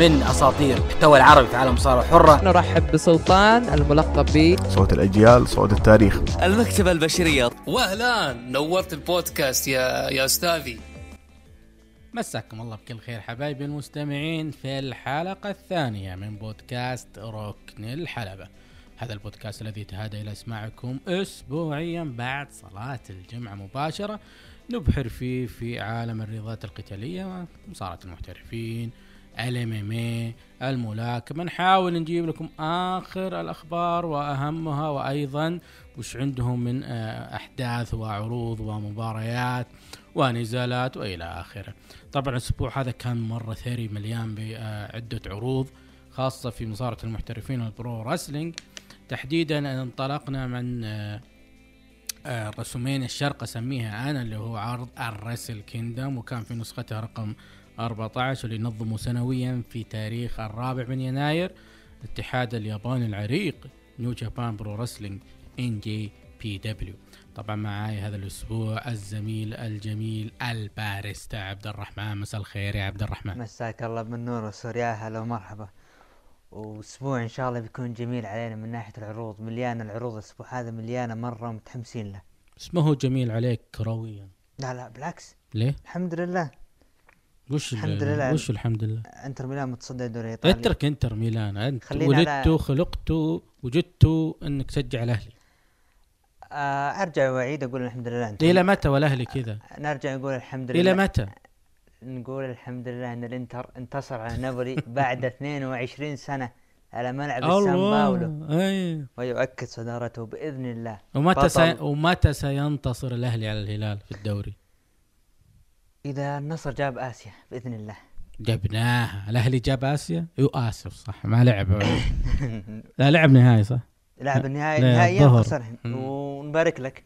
من أساطير المحتوى العربي في عالم المصارعه الحره نرحب بسلطان الملقب ب صوت الأجيال صوت التاريخ. المكتبة البشرية. واهلا نورت البودكاست يا يا أستاذي. مساكم الله بكل خير حبايبي المستمعين في الحلقة الثانية من بودكاست ركن الحلبة. هذا البودكاست الذي يتهادى إلى إسماعكم أسبوعيا بعد صلاة الجمعة مباشرة. نبحر فيه في عالم الرياضات القتالية مصارعة المحترفين الام ام الملاكمة نحاول نجيب لكم آخر الأخبار وأهمها وأيضا وش عندهم من آه، أحداث وعروض ومباريات ونزالات وإلى آخره. طبعا الأسبوع هذا كان مرة ثري مليان بعدة عروض خاصة في مصارعة المحترفين وال pro wrestling تحديدا انطلقنا من آه، آه، رسلمينيا الشرق أسميها أنا اللي هو عرض الرسل كينغدم وكان في نسختها رقم 14 واللي ينظمه سنويا في تاريخ الرابع من يناير الاتحاد الياباني العريق نيو جابان برو رسلينج NJPW طبعا معاي هذا الأسبوع الزميل الجميل الباريستا عبد الرحمن. مساء الخير يا عبد الرحمن. مساك الله بالنور والسرور. يا هلا ومرحبا. وأسبوع إن شاء الله بيكون جميل علينا من ناحية العروض. مليانه العروض الأسبوع هذا مليانة مرة متحمسين له. اسمه جميل عليك كرويا لا لا بالعكس. ليه؟ الحمد لله. وش ال- الحمد لله. وش الحمد لله؟ انتر ميلان متصدر الدوري الايطالي اترك انتر ميلان انت ولدت على- خلقت وجدت انك تشجع الأهلي آه أرجع وأعيد أقول الحمد لله انت إلى متى والأهلي كذا؟ نرجع نقول الحمد لله إلى متى؟ نقول الحمد لله إن الإنتر انتصر على نابولي بعد 22 سنة على ملعب السان باولو ويؤكد صدارته بإذن الله ومتى. سي... ومتى سينتصر الأهلي على الهلال في الدوري؟ إذا النصر جاب آسيا بإذن الله. جبناها. الأهلي جاب آسيا؟ يو آسف صح ما لعب. لا لعب نهائي صح؟ لعب النهائي. نهائيا. خسرهم. ونبارك لك.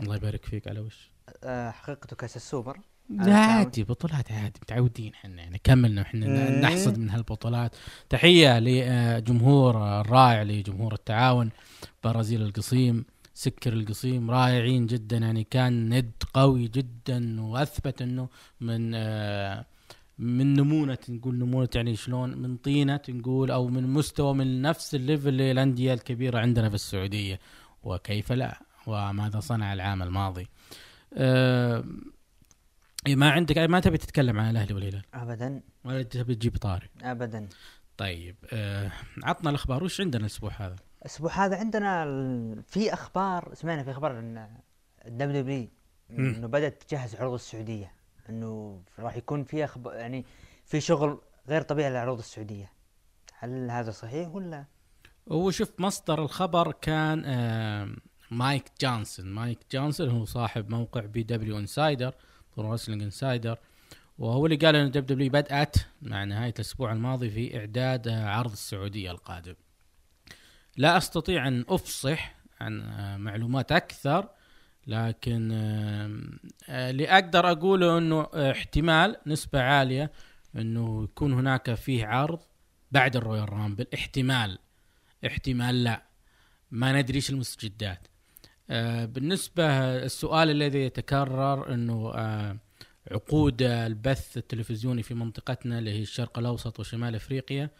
الله يبارك فيك. على وش؟ آه، حقيقته كأس السوبر. لا عادي بطولات عادي. متعودين إحنا. يعني كملنا إحنا. مم. نحصد من هالبطولات. تحية لجمهور الرائع لجمهور التعاون برازيل القصيم. سكر القصيم رائعين جدا يعني كان ند قوي جدا وأثبت إنه من آه، من نمونة نقول نمونة يعني شلون من طينة نقول أو من مستوى من نفس الليفل للأندية الكبيرة عندنا في السعودية. وكيف لا؟ وماذا صنع العام الماضي؟ آه، إيه ما عندك ما تبي تتكلم عن الأهلي والهلال؟ ابدا. ولا تبي تجيب طاري؟ ابدا. طيب آه عطنا الأخبار. وش عندنا الأسبوع هذا؟ الأسبوع هذا عندنا في أخبار سمعنا في أخبار إن ال WWE. إنه بدأت تجهز عروض السعودية إنه راح يكون في أخب... يعني في شغل غير طبيعي للعروض السعودية. هل هذا صحيح ولا؟ وشوف مصدر الخبر كان آه مايك جونسون مايك جونسون هو صاحب موقع PW Insider Pro Wrestling Insider وهو اللي قال إن WWE بدأت مع نهاية الأسبوع الماضي في إعداد آه، عرض السعودية القادم. لا أستطيع أن أفصح عن آه، معلومات أكثر لكن آه، اللي أقدر أقوله إنه آه، احتمال نسبة عالية إنه يكون هناك فيه عرض بعد الرويال رامبل. احتمال احتمال لا. ما ندري إيش المستجدات. بالنسبة السؤال الذي يتكرر إنه عقود البث التلفزيوني في منطقتنا اللي هي الشرق الأوسط وشمال أفريقيا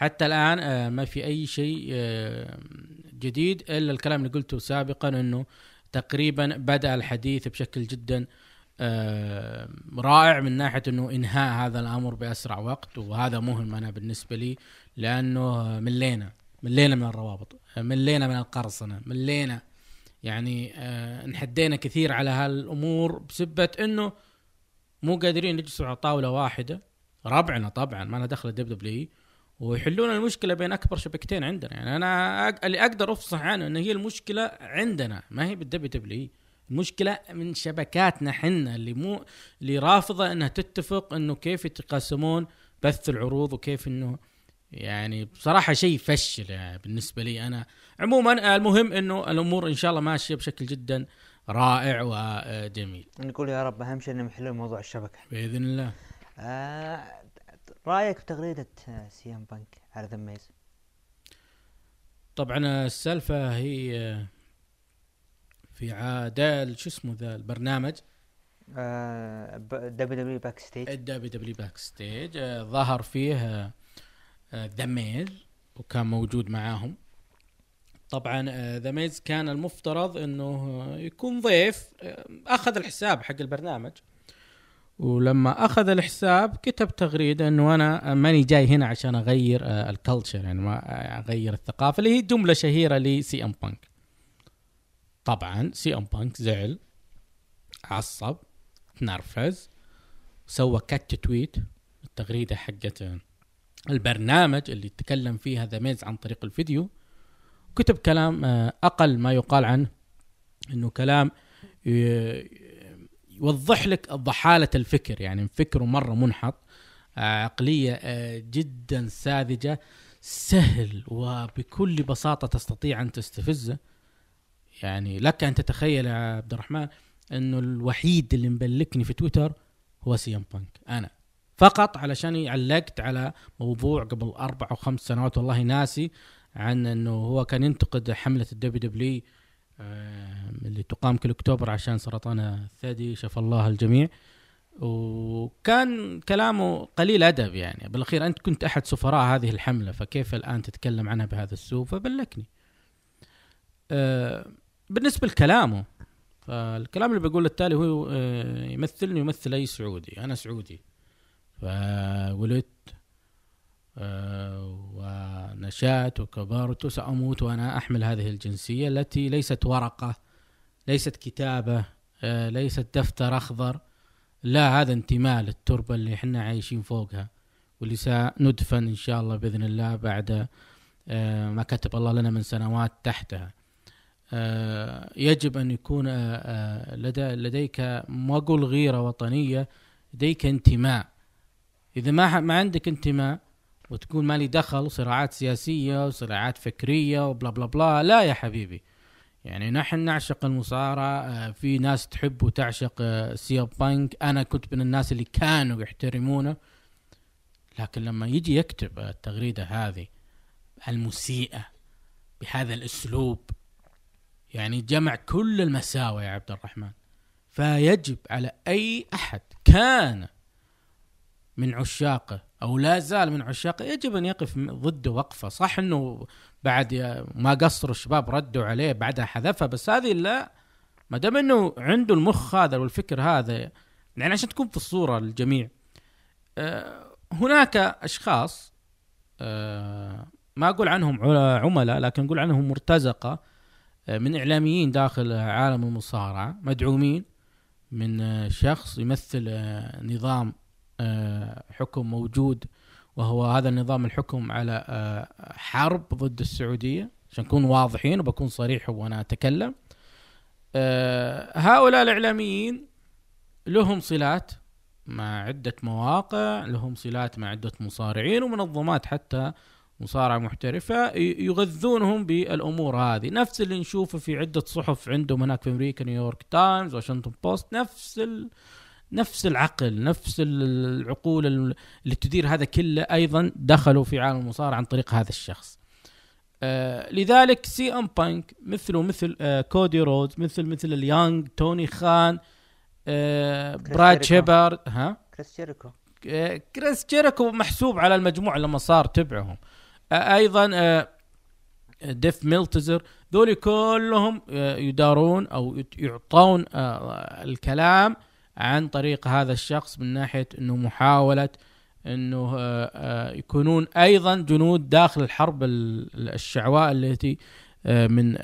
حتى الآن آه ما في أي شيء آه جديد إلا الكلام اللي قلته سابقا إنه تقريبا بدأ الحديث بشكل جدا آه رائع من ناحية إنه إنهاء هذا الأمر بأسرع وقت وهذا مهم أنا بالنسبة لي لأنه ملينا ملينا من الروابط ملينا من القرصنة ملينا يعني انحدينا كثير على هالأمور بسبة إنه مو قادرين يجلسوا على طاولة واحدة. ربعنا طبعا ما لنا دخل ال WWE ويحلون المشكلة بين أكبر شبكتين عندنا. يعني أنا أق... اللي أقدر أفصح عنه إن هي المشكلة عندنا ما هي بال WWE المشكلة من شبكاتنا حنا اللي مو اللي رافضة إنها تتفق إنه كيف يتقاسمون بث العروض وكيف إنه يعني بصراحة شيء فشل يعني بالنسبة لي أنا. عموما المهم أنه الأمور إن شاء الله ماشية بشكل جدا رائع وجميل. نقول يا رب أهم شيء إنهم يحلون موضوع الشبكة. بإذن الله. آه رأيك بتغريده آه، سي إم بانك على ذا ميز؟ طبعا السالفة هي في عادة شو اسمه ذا البرنامج؟ دبليو دبليو باك ستيج الدبليو دبليو باك ستيج آه، ظهر فيه آه، ذا ميز وكان موجود معاهم. طبعا ذا ميز كان المفترض إنه آه، يكون ضيف آه، أخذ الحساب حق البرنامج. ولما أخذ الحساب كتب تغريدة إنه أنا ماني جاي هنا عشان أغير آه، ال culture يعني ما أغير الثقافة اللي هي جملة شهيرة لسي ام بانك طبعا سي ام بانك زعل عصب تنرفز سوى quote tweet التغريدة حقت البرنامج اللي تكلم فيها ذا ميز عن طريق الفيديو. كتب كلام آه، أقل ما يقال عنه إنه كلام ي- يوضح لك ضحالة الفكر. يعني فكره مرة منحط عقلية آه، جدا ساذجة سهل وبكل بساطة تستطيع أن تستفزه. يعني لك أن تتخيل يا عبد الرحمن أنه الوحيد اللي مبلكني في تويتر هو سي إم بانك. أنا فقط علشان علقت على موضوع قبل أربع أو خمس سنوات والله ناسي عن أنه هو كان ينتقد حملة ال WWE اللي تقام كل أكتوبر عشان سرطان الثدي شفى الله الجميع. وكان كلامه قليل أدب يعني. بالأخير أنت كنت أحد سفراء هذه الحملة فكيف الآن تتكلم عنها بهذا السوء؟ فبلكني. بالنسبة لكلامه فالكلام اللي بقوله التالي هو يمثلني يمثل أي سعودي. أنا سعودي. فولدت ونشأت وكبرت وسأموت وأنا أحمل هذه الجنسية التي ليست ورقة ليست كتابة آه، ليست دفتر أخضر لا هذا انتماء للتربة اللي إحنا عايشين فوقها. واللي سندفن إن شاء الله بإذن الله بعد آه، ما كتب الله لنا من سنوات تحتها. آه، يجب أن يكون آه، آه، لديك ما أقول غيرة وطنية لديك انتماء. إذا ما ما عندك انتماء وتقول مالي دخل صراعات سياسية وصراعات فكرية وبلا بلا بلا. لا يا حبيبي. يعني نحن نعشق المصارعة. آه، في ناس تحب وتعشق آه، سي بانك. أنا كنت من الناس اللي كانوا يحترمونه. لكن لما يجي يكتب التغريدة هذه المسيئة بهذا الأسلوب يعني جمع كل المساوئ يا عبد الرحمن. فيجب على أي أحد كان من عشاقه أو لا زال من عشاقه يجب أن يقف ضده وقفة. صح إنه بعد ما قصروا الشباب ردوا عليه بعدها حذفها بس هذه لا. ما دام إنه عنده المخ هذا والفكر هذا يعني عشان تكون في الصورة للجميع آه، هناك أشخاص آه، ما أقول عنهم عملاء لكن أقول عنهم مرتزقة آه، من إعلاميين داخل عالم المصارعة مدعومين من شخص يمثل نظام حكم موجود وهو هذا النظام الحكم على آه، حرب ضد السعودية عشان نكون واضحين وبكون صريح وأنا أتكلم آه، هؤلاء الإعلاميين لهم صلات مع عدة مواقع لهم صلات مع عدة مصارعين ومنظمات حتى مصارعة محترفة ي- يغذونهم بالأمور هذه نفس اللي نشوفه في عدة صحف عندهم هناك في أمريكا نيويورك تايمز واشنطن بوست نفس. نفس العقل نفس ال- العقول ال- اللي تدير هذا كله أيضا دخلوا في عالم المصارعة عن طريق هذا الشخص. آه لذلك سي أم بانك مثله مثل آه كودي رودز مثل مثل ال young توني خان آه براد. شيبرد ها؟ كريس جيريكو. آه، كريس جيريكو محسوب على المجموعه لما صار تبعهم. آه، أيضا آه، ديف ميلتزر ذولي كلهم آه، يدارون أو يعطون آه، الكلام عن طريق هذا الشخص من ناحية إنه محاولة إنه آه، آه، يكونون أيضا جنود داخل الحرب ال- الشعواء التي آه، من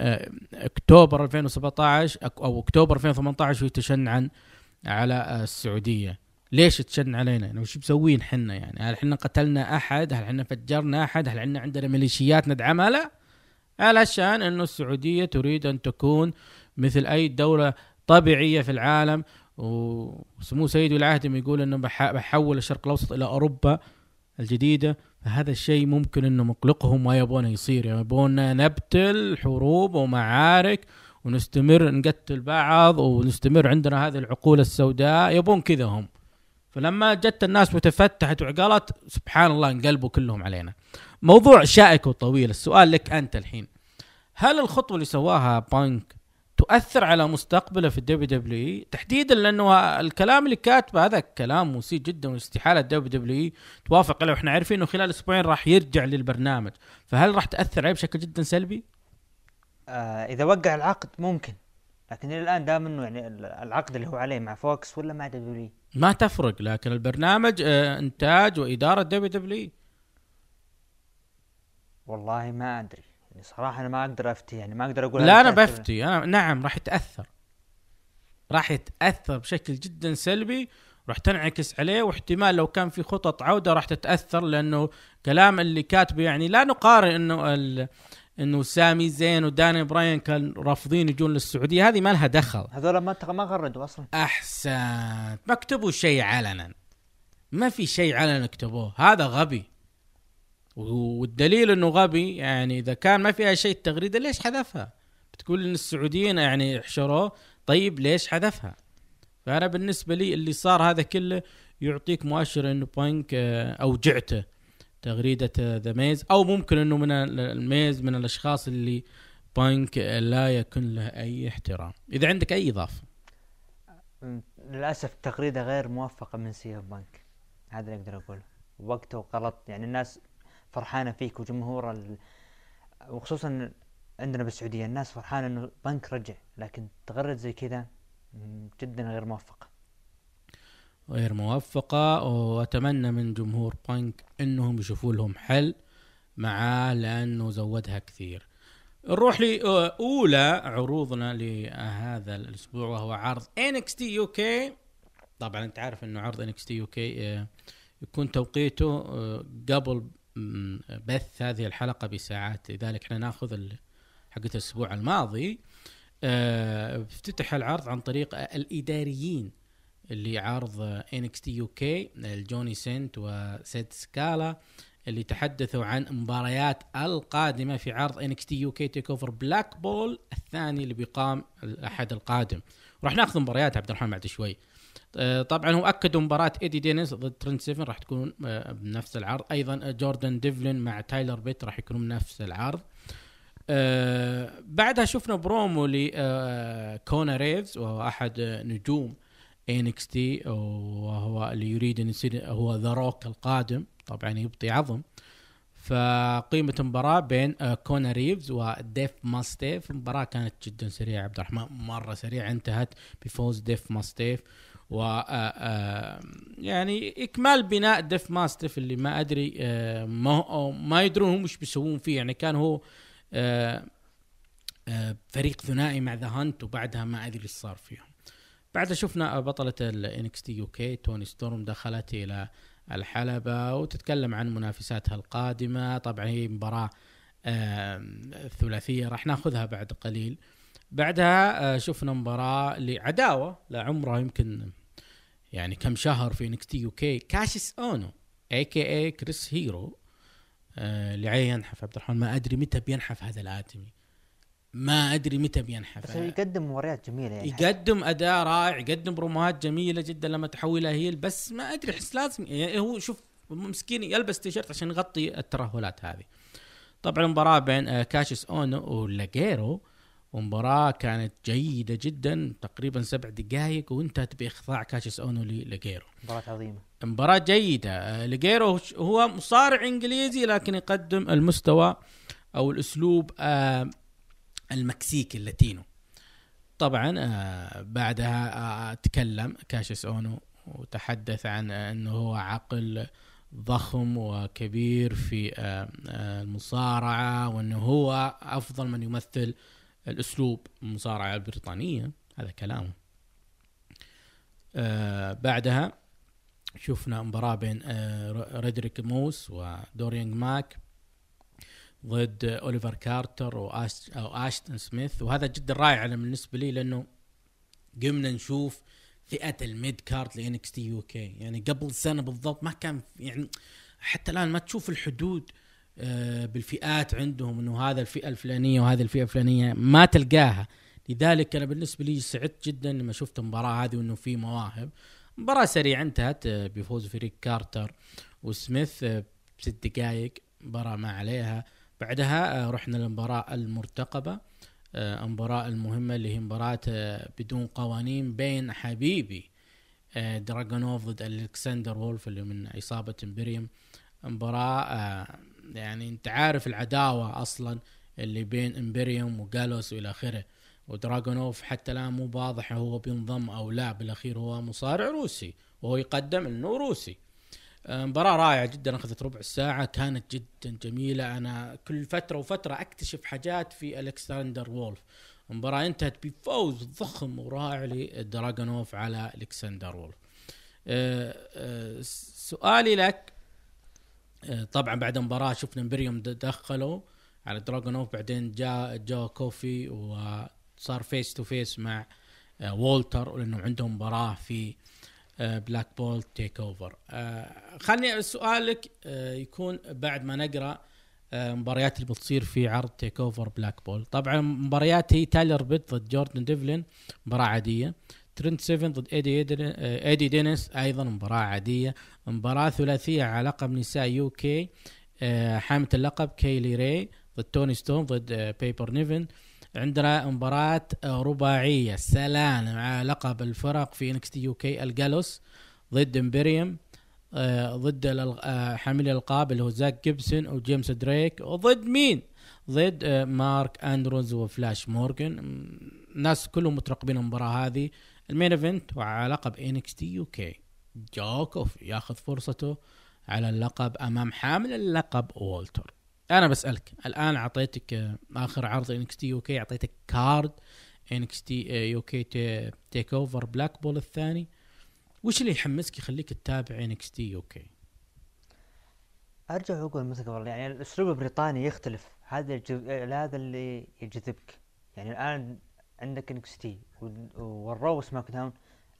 أكتوبر 2017 أك- أو أكتوبر 2018 وهي تشنعا على آه، السعودية ليش تشن علينا؟ يعني وش مسوين حنا يعني؟ هل حنا قتلنا أحد؟ هل حنا فجرنا أحد؟ هل عندنا عندنا ميليشيات ندعمها؟ لا علشان إنه السعودية تريد أن تكون مثل أي دولة طبيعية في العالم وسمو سيد العهد يقول إنه بح- بحول الشرق الأوسط إلى أوروبا الجديدة فهذا الشيء ممكن إنه مقلقهم ما يبونه يصير. يعني يبون نبتل حروب ومعارك ونستمر نقتل بعض ونستمر عندنا هذه العقول السوداء. يبون كذا هم. فلما جت الناس وتفتحت وعقلت سبحان الله انقلبوا كلهم علينا. موضوع شائك وطويل. السؤال لك أنت الحين. هل الخطوة اللي سواها بانك تؤثر على مستقبله في ال WWE تحديدا لأنه الكلام اللي كاتبه هذا كلام مثير جدا واستحالة ال WWE توافق عليه وإحنا عارفين إنه خلال أسبوعين راح يرجع للبرنامج. فهل راح تأثر عليه بشكل جدا سلبي؟ آه إذا وقع العقد ممكن. لكن إلى الآن دام إنه يعني ال- العقد اللي هو عليه مع Fox ولا مع دبليو ما تفرق. لكن البرنامج آه، إنتاج وإدارة WWE والله ما أدري. يعني صراحة أنا ما أقدر أفتي يعني ما أقدر أقول لا أنا بفتي أنا نعم راح يتأثر. راح يتأثر بشكل جدا سلبي راح تنعكس عليه واحتمال لو كان في خطط عودة راح تتأثر لأنه كلام اللي كاتبه يعني لا نقارن إنه ال... إنه سامي زين وداني براين كان رافضين يجون للسعودية هذه ما لها دخل. هذول ما ما غردوا أصلا. احسن ما كتبوا شيء علنا. ما في شيء علنا كتبوه هذا غبي. والدليل إنه غبي يعني إذا كان ما فيها شيء التغريده ليش حذفها؟ بتقول إن السعوديين يعني حشروه طيب ليش حذفها؟ فأنا بالنسبة لي اللي صار هذا كله يعطيك مؤشر إنه بانك آه، اوجعته تغريدة ذا ميز أو ممكن إنه من ال- الميز من الأشخاص اللي بانك آه، لا يكون له أي احترام. إذا عندك أي إضافة؟ للأسف تغريده غير موفقة من سي بانك هذا اللي أقدر أقوله. وقته غلط. يعني الناس فرحانة فيك وجمهور ال... وخصوصا عندنا بالسعودية الناس فرحانة إنه بانك رجع لكن تغرد زي كذا جدا غير موفقه غير موفقة وأتمنى من جمهور بانك أنهم يشوفوا لهم حل معاه لأنه زودها كثير. نروح لأولى عروضنا لهذا الأسبوع وهو عرض NXT UK طبعا أنت عارف أنه عرض NXT UK آه، يكون توقيته آه، قبل بث هذه الحلقة بساعات. لذلك إحنا ناخذ حقت الأسبوع الماضي آه، افتتح العرض عن طريق الإداريين اللي عرض NXT UK الجوني سنت وسيد سكالا اللي تحدثوا عن مباريات القادمة في عرض NXT UK TakeOver Blackpool الثاني اللي بيقام الأحد القادم. راح ناخذ مباريات عبد الرحمن بعد شوي. طبعا هو اكدوا مباراة إيدي دينيس ضد ترنت سيفن راح تكون آه، بنفس العرض. أيضا جوردن ديفلين مع تايلر بيت راح يكونوا بنفس العرض. آه، بعدها شفنا برومو لكونا ريفز وهو أحد آه، نجوم NXT وهو اللي يريد أن يصير هو ذا روك القادم. طبعا يبطي عظم. فأقيمت المباراة بين آه، كونا ريفز وديف ماستيف. المباراة كانت جدا سريعة عبد الرحمن مرة سريعة انتهت بفوز ديف ماستيف. و آه، آه، يعني إكمال بناء ديف ماستيف اللي ما أدري آه، ما ما يدرون هم إيش بيسوون فيه. يعني كان هو فريق ثنائي مع ذا هانت وبعدها ما أدري إيش صار فيهم. بعدها شفنا بطلة ال NXT UK توني ستورم دخلت إلى الحلبة وتتكلم عن منافساتها القادمة. طبعا هي مباراة ثلاثية راح ناخذها بعد قليل. بعدها آه، شفنا مباراة لعداوة لعمرها يمكن يعني كم شهر في NXT UK كاشيس أونو AKA كريس هيرو اللي عليه ينحف. عبد الرحمن ما أدري متى بينحف هذا الادمي ما أدري متى بينحف. بس يقدم مباريات جميلة يعني. يقدم أداء رائع يقدم بروموهات جميلة جدا لما تحولها heel بس ما أدري أحس لازم يعني هو شوف مسكين يلبس تيشيرت عشان يغطي الترهلات هذه. طبعا مباراة بين آه، كاشيس أونو ولاجيرو ومباراة كانت جيدة جدا تقريبا سبع دقائق وانتهت بإخضاع كاشيس أونو للاجيرو مباراة عظيمة. مباراة جيدة. آه، ليجيرو هو مصارع إنجليزي لكن يقدم المستوى أو الأسلوب آه، المكسيكي ال Latino. طبعا آه، بعدها تكلم كاشيس أونو وتحدث عن إنه هو عقل ضخم وكبير في المصارعة وإنه هو أفضل من يمثل الأسلوب المصارعة البريطانية هذا كلامه آه، بعدها شفنا مباراة بين آه، ريدريك موس ودوريان ماك ضد أوليفر كارتر وأش أو اشتن سميث. وهذا جدا رائع أنا بالنسبة لي لأنه قمنا نشوف فئة ال mid card ل NXT UK يعني قبل سنة بالضبط ما كان يعني حتى الآن ما تشوف الحدود بالفئات عندهم إنه هذا الفئة الفلانية وهذه الفئة الفلانية ما تلقاها. لذلك أنا بالنسبة لي سعدت جدا لما شفت المباراة هذه وإنه في مواهب. مباراة سريعة انتهت آه، بفوز فريق كارتر وسميث آه، بست دقائق مباراة ما عليها. بعدها آه، رحنا للمباراة المرتقبة آه، المباراة المهمة اللي هي مباراة آه، بدون قوانين بين حبيبي آه، دراجونوف ضد ألكسندر وولف اللي من عصابة امبريوم. مباراة آه، يعني انت عارف العداوة أصلا اللي بين إمبريوم وجالوس وإلى آخره. ودراجونوف حتى الآن مو واضح هو بينضم أو لا. بالأخير هو مصارع روسي وهو يقدم إنه روسي. مباراة رائعة جدا أخذت ربع ساعة كانت جدا جميلة. أنا كل فترة وفترة أكتشف حاجات في ألكسندر وولف. المباراة انتهت بفوز ضخم ورائع لدراجونوف على ألكسندر وولف. آه، آه، سؤالي لك طبعا بعد المباراة شفنا امبريوم دخلوا على دراجونوف بعدين جاء جاء كوفي وصار face to face مع آه، وولتر لأنه عندهم مباراة في Blackpool TakeOver خلني سؤالك آه، يكون بعد ما نقرأ آه، مباريات اللي بتصير في عرض TakeOver Blackpool طبعا مباريات هي تايلر بيت ضد جوردن ديفلين مباراة عادية. ترنت سيفن ضد ايدي ايدي دينيس أيضا مباراة عادية. مباراة ثلاثية على لقب نساء UK آه، حاملة اللقب كيلي راي ضد توني ستون ضد آه، بيبر نيفن عندنا مباراة آه، رباعية سلالم على لقب الفرق في NXT UK الجالوس ضد امبريوم آه، ضد آه، حاملي الألقاب اللي هو زاك جيبسون وجيمس دريك وضد مين؟ ضد آه، مارك أندروز وفلاش مورغان. م، الناس كلهم مترقبين المباراة هذه ال main event وعلى لقب NXT UK جو كوفي ياخذ فرصته على اللقب أمام حامل اللقب وولتر أنا بسألك الآن أعطيتك آخر عرض NXT UK أعطيتك كارد إنكس تي يو كي تيك اوفر بلاك بول الثاني. وش اللي يحمسك يخليك تتابع NXT UK أرجع وأقول مثل قبل يعني الأسلوب البريطاني يختلف. هذا الجز... هذا اللي يجذبك. يعني الآن عندك NXT وال Raw SmackDown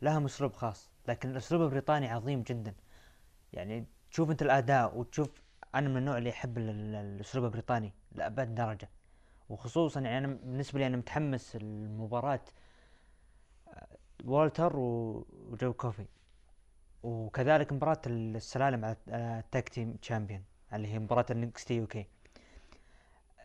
لهم أسلوب خاص. لكن الأسلوب البريطاني عظيم جدا. يعني تشوف أنت الأداء وتشوف أنا من النوع اللي يحب ال- ال- الأسلوب البريطاني لأبعد درجة. وخصوصا يعني أنا بالنسبة لي أنا متحمس المباراه والتر و- وجو كوفي. وكذلك مباراة السلالم على ال tag team champion اللي هي مباراة ال NXT UK.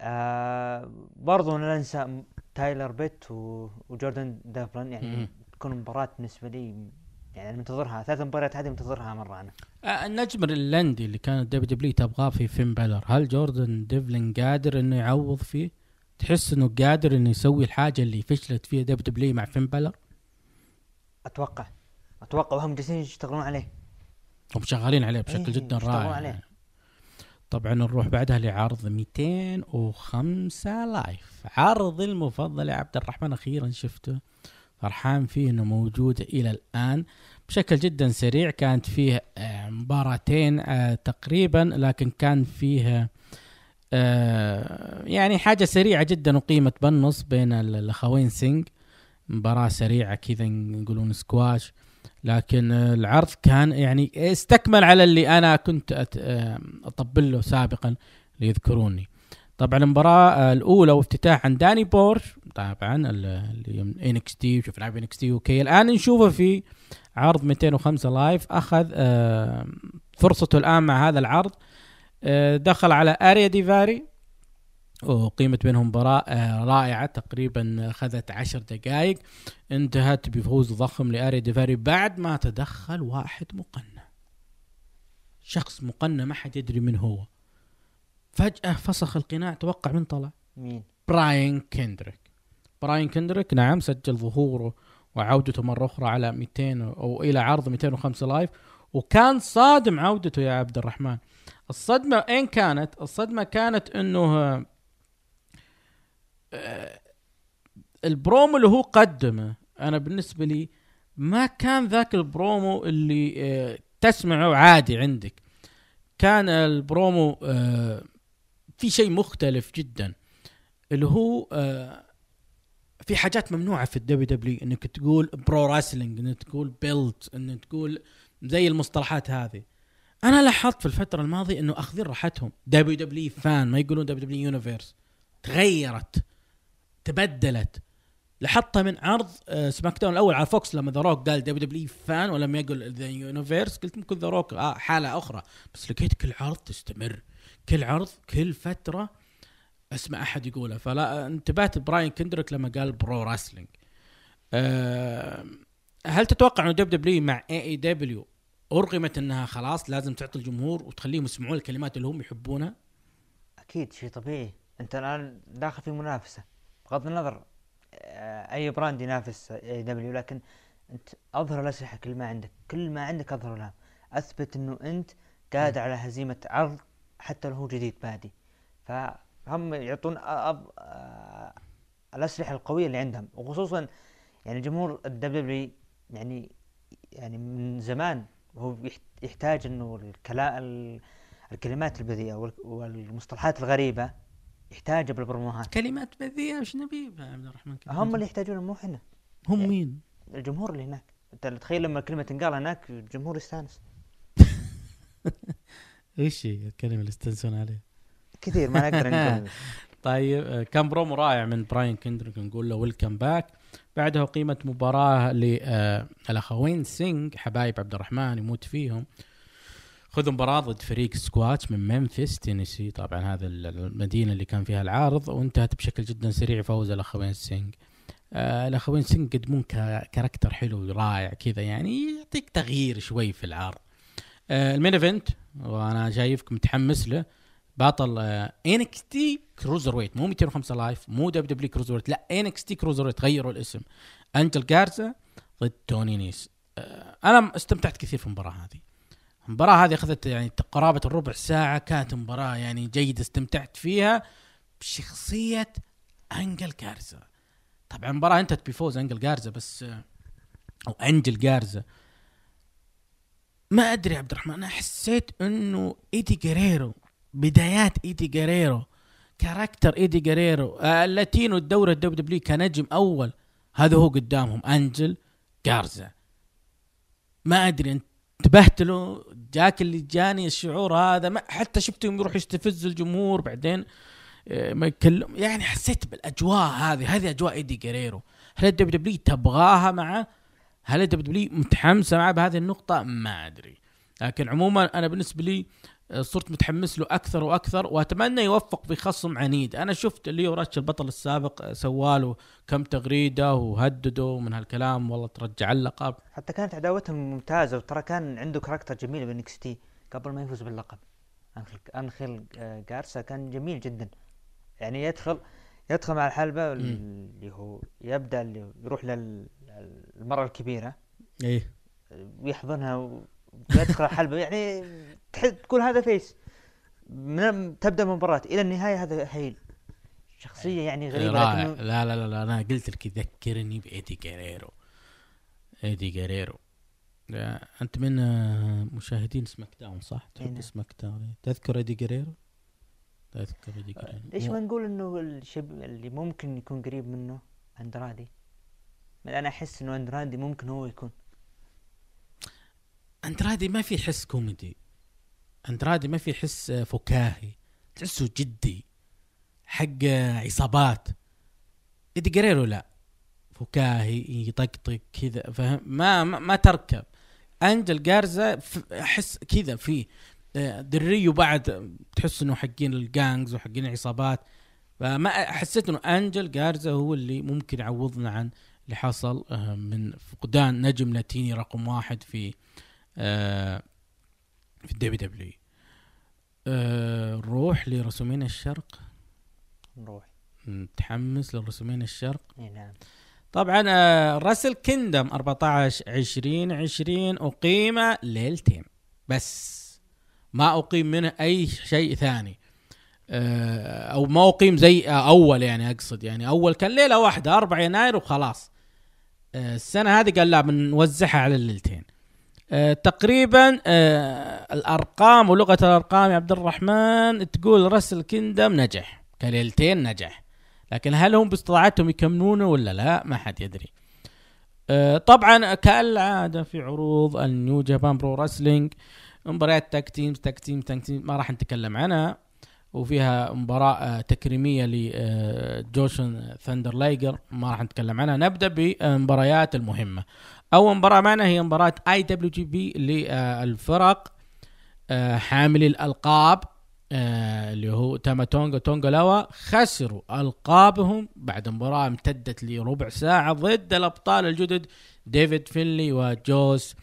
آه برضو لا ننسى تايلر بيت وجوردن دافلن. يعني. تكون مباراة بالنسبة لي يعني أنا منتظرها. ثلاث مباريات هذه منتظرها مرة أنا. آه، النجم الايرلندي اللي كانت WWE تبغاه في فين بلر هل جوردن ديفلين قادر إنه يعوض فيه؟ تحس إنه قادر إنه يسوي الحاجة اللي فشلت فيها WWE مع فين بلر أتوقع. أتوقع وهم جالسين يشتغلون عليه. هم شغالين عليه بشكل إيه، جدا رائع. عليه. طبعا نروح بعدها لعرض 205 Live. عرض المفضل يا عبد الرحمن أخيرا شفته. فرحان فيه إنه موجود إلى الآن. بشكل جدا سريع كانت فيه آه، مباراتين آه، تقريبا لكن كان فيه آه، يعني حاجة سريعة جدا اقيمت بالنص بين ال- الأخوين سينج مباراة سريعة كذا يقولون سكواش. لكن العرض كان يعني استكمل على اللي أنا كنت أطبل له سابقا ليذكروني. طبعا المباراة آه، الأولى وافتتاح عن داني بورش طبعا ال- اللي من NXT شفناه في NXT UK. الآن نشوفه في عرض 205 Live أخذ آه، فرصته الآن مع هذا العرض. آه، دخل على أريا ديفاري وقيمت بينهم مباراة آه، رائعة تقريبا أخذت عشر دقائق. انتهت بفوز ضخم لأريا ديفاري بعد ما تدخل واحد مقنع. شخص مقنع ما حد يدري من هو. فجأة فسخ القناع توقع من طلع؟ مين؟ براين كندريك. براين كندريك نعم سجل ظهوره وعودته مرة أخرى على 200 أو إلى عرض 205 Live وكان صادم عودته يا عبد الرحمن. الصدمة أين كانت؟ الصدمة كانت أنه آه، البرومو اللي هو قدمه أنا بالنسبة لي ما كان ذاك البرومو اللي آه، تسمعه عادي عندك. كان البرومو آه، في شيء مختلف جدا اللي هو آه، في حاجات ممنوعة في ال WWE إنك تقول pro wrestling إنك تقول belt إنك تقول زي المصطلحات هذه. أنا لاحظت في الفترة الماضية إنه أخذين راحتهم. دبليو دبليو فان ما يقولون WWE Universe تغيرت تبدلت. لاحظتها من عرض آه، SmackDown الأول على Fox لما The Rock قال دبليو دبليو فان ولم يقل the Universe قلت ممكن The Rock آه حالة أخرى. بس لقيت كل عرض تستمر. كل عرض كل فترة أسمع أحد يقوله. فلا انتبهت براين كندريك لما قال pro wrestling. أه هل تتوقع إنه دب دبليو مع اي اي دبليو أرغمت إنها خلاص لازم تعطي الجمهور وتخليهم يسمعون الكلمات اللي هم يحبونها؟ أكيد شيء طبيعي. أنت الآن داخل في منافسة. بغض النظر آه، أي brand ينافس AEW لكن أنت أظهر الأسلحة كل ما عندك كل ما عندك أظهر لها. أثبت إنه أنت قادر على هزيمة عرض حتى لو هو جديد بادي. فهم يعطون أب- الأسلحة القوية اللي عندهم. وخصوصا يعني جمهور ال W يعني يعني من زمان هو يحت- يحتاج إنه الكلام الكلمات البذيئة وال- والمصطلحات الغريبة يحتاجها بالبروموهات كلمات بذيئة وش نبي؟ يا عبد الرحمن هم اللي يحتاجونها مو إحنا. هم مين؟ الجمهور اللي هناك. انت تخيل لما الكلمة تنقال هناك الجمهور يستانس. إيش هي الكلمة اللي استنسون عليها؟ كثير ما نقدر نقول طيب آه، كان برومو رائع من براين كندريك نقول له welcome back بعدها قيمة مباراة للأخوين سينج حبايب عبد الرحمن يموت فيهم. خذوا مباراة ضد فريق سكواتش من ممفيس تينيسي. طبعا هذا ال- المدينة اللي كان فيها العارض وانتهت بشكل جدا سريع فوز الأخوين سينج آه الأخوين سينج يقدمون ك- character حلو رائع كذا يعني يعطيك تغيير شوي في العرض آه ال main event وأنا شايفك متحمس له. بطل إنكس تي كروزر ويت مو 205 لايف مو دب دبليو كروزر ويت لا إنكس تي كروزر ويت غيروا الاسم. أنجل جارزا ضد توني نيس. آه، أنا استمتعت كثير في المباراة هذه. المباراة هذه أخذت يعني قرابة الربع ساعة. كانت مباراة يعني جيدة استمتعت فيها. بشخصية أنجل جارزا. طبعا المباراه انتهت بفوز أنجل جارزا بس آه، أو أنجل جارزا. ما أدري عبد الرحمن أنا حسيت إنه إيدي جريرو بدايات إيدي جريرو character إيدي جريرو. اللاتينو الدوري ال WWE كنجم أول هذا هو قدامهم أنجل جارزا. ما أدري انتبهت له جاك اللي جاني الشعور هذا ما حتى شفتهم يروح يستفز الجمهور بعدين آه، ما يتكلم. يعني حسيت بالأجواء هذه هذه أجواء إيدي جريرو. هل ال WWE تبغاها معه؟ هل ال WWE متحمسة معه بهذه النقطة؟ ما أدري. لكن عموما أنا بالنسبة لي آه، صرت متحمس له أكثر وأكثر وأتمنى يوفق في خصم عنيد. أنا شفت ليو راش البطل السابق آه، سواله كم تغريدة وهدده من هالكلام. والله ترجع اللقب حتى كانت عداوتهم ممتازة وترى كان عنده character جميل ب NXT قبل ما يفوز باللقب. انخل انخل آه، جارسا كان جميل جدا. يعني يدخل يدخل مع الحلبة اللي هو يبدأ اللي يروح للمره الكبيرة. إيه. ويحضنها ويدخل الحلبة يعني تح- تقول هذا face. من تبدأ المباراة إلى النهاية هذا heel شخصية يعني غريبة رائع لكنه لا لا لا, لا أنا قلت لك يذكرني بإيدي جريرو إيدي جريرو لا، أنت من مشاهدين SmackDown صح؟ أي تحب نعم. SmackDown. تذكر إيدي جريرو؟ تذكر إيدي جريرو ليش ما نقول إنه الشب اللي ممكن يكون قريب منه أندرادي؟ أنا أحس إنه اندرادي ممكن هو يكون. اندرادي ما في حس كوميدي. اندرادي ما في حس آه، فكاهي. تحسه جدي. حق آه، عصابات. إيدي جريرو لا. فكاهي يطقطق كذا فاهم؟ ما ما, تركب. أنجل جارزا أحس كذا فيه آه، دريو بعد تحس إنه حقين ال gangs وحقين العصابات. فما حسيت إنه أنجل جارزا هو اللي ممكن يعوضنا عن اللي حصل آه، من فقدان نجم لاتيني رقم واحد في آه، في ال WWE. آه، نروح ل WrestleMania الشرق. نروح. متحمس ل WrestleMania الشرق. إي نعم. طبعا Wrestle Kingdom 14 20 20 اقيم ليلتين. بس ما أقيم منه أي شيء ثاني. أو ما اقيم زي آه، أول يعني أقصد يعني. أول كان ليلة واحدة 4 يناير وخلاص. آه، السنة هذه قال لا بنوزعها على الليلتين. آه، تقريبا آه، الأرقام ولغة الأرقام يا عبد الرحمن تقول Wrestle Kingdom نجح كليلتين نجح. لكن هل هم باستطاعتهم يكملونه ولا لا؟ ما حد يدري. آه، طبعا كالعادة في عروض ال New Japan Pro Wrestling مباريات tag team tag team tag team ما راح نتكلم عنها. وفيها مباراة آه، تكريمية لجوشن ثاندر لايجر ما راح نتكلم عنها. نبدأ بالمباريات المهمة. أول مباراة معنا هي مباراة IWGP للفرق آه، حاملي الألقاب آه اللي هو تاما تونغا تونغا لوا خسروا ألقابهم. بعد مباراة امتدت لربع ساعة ضد الأبطال الجدد ديفيد فينلي وجوس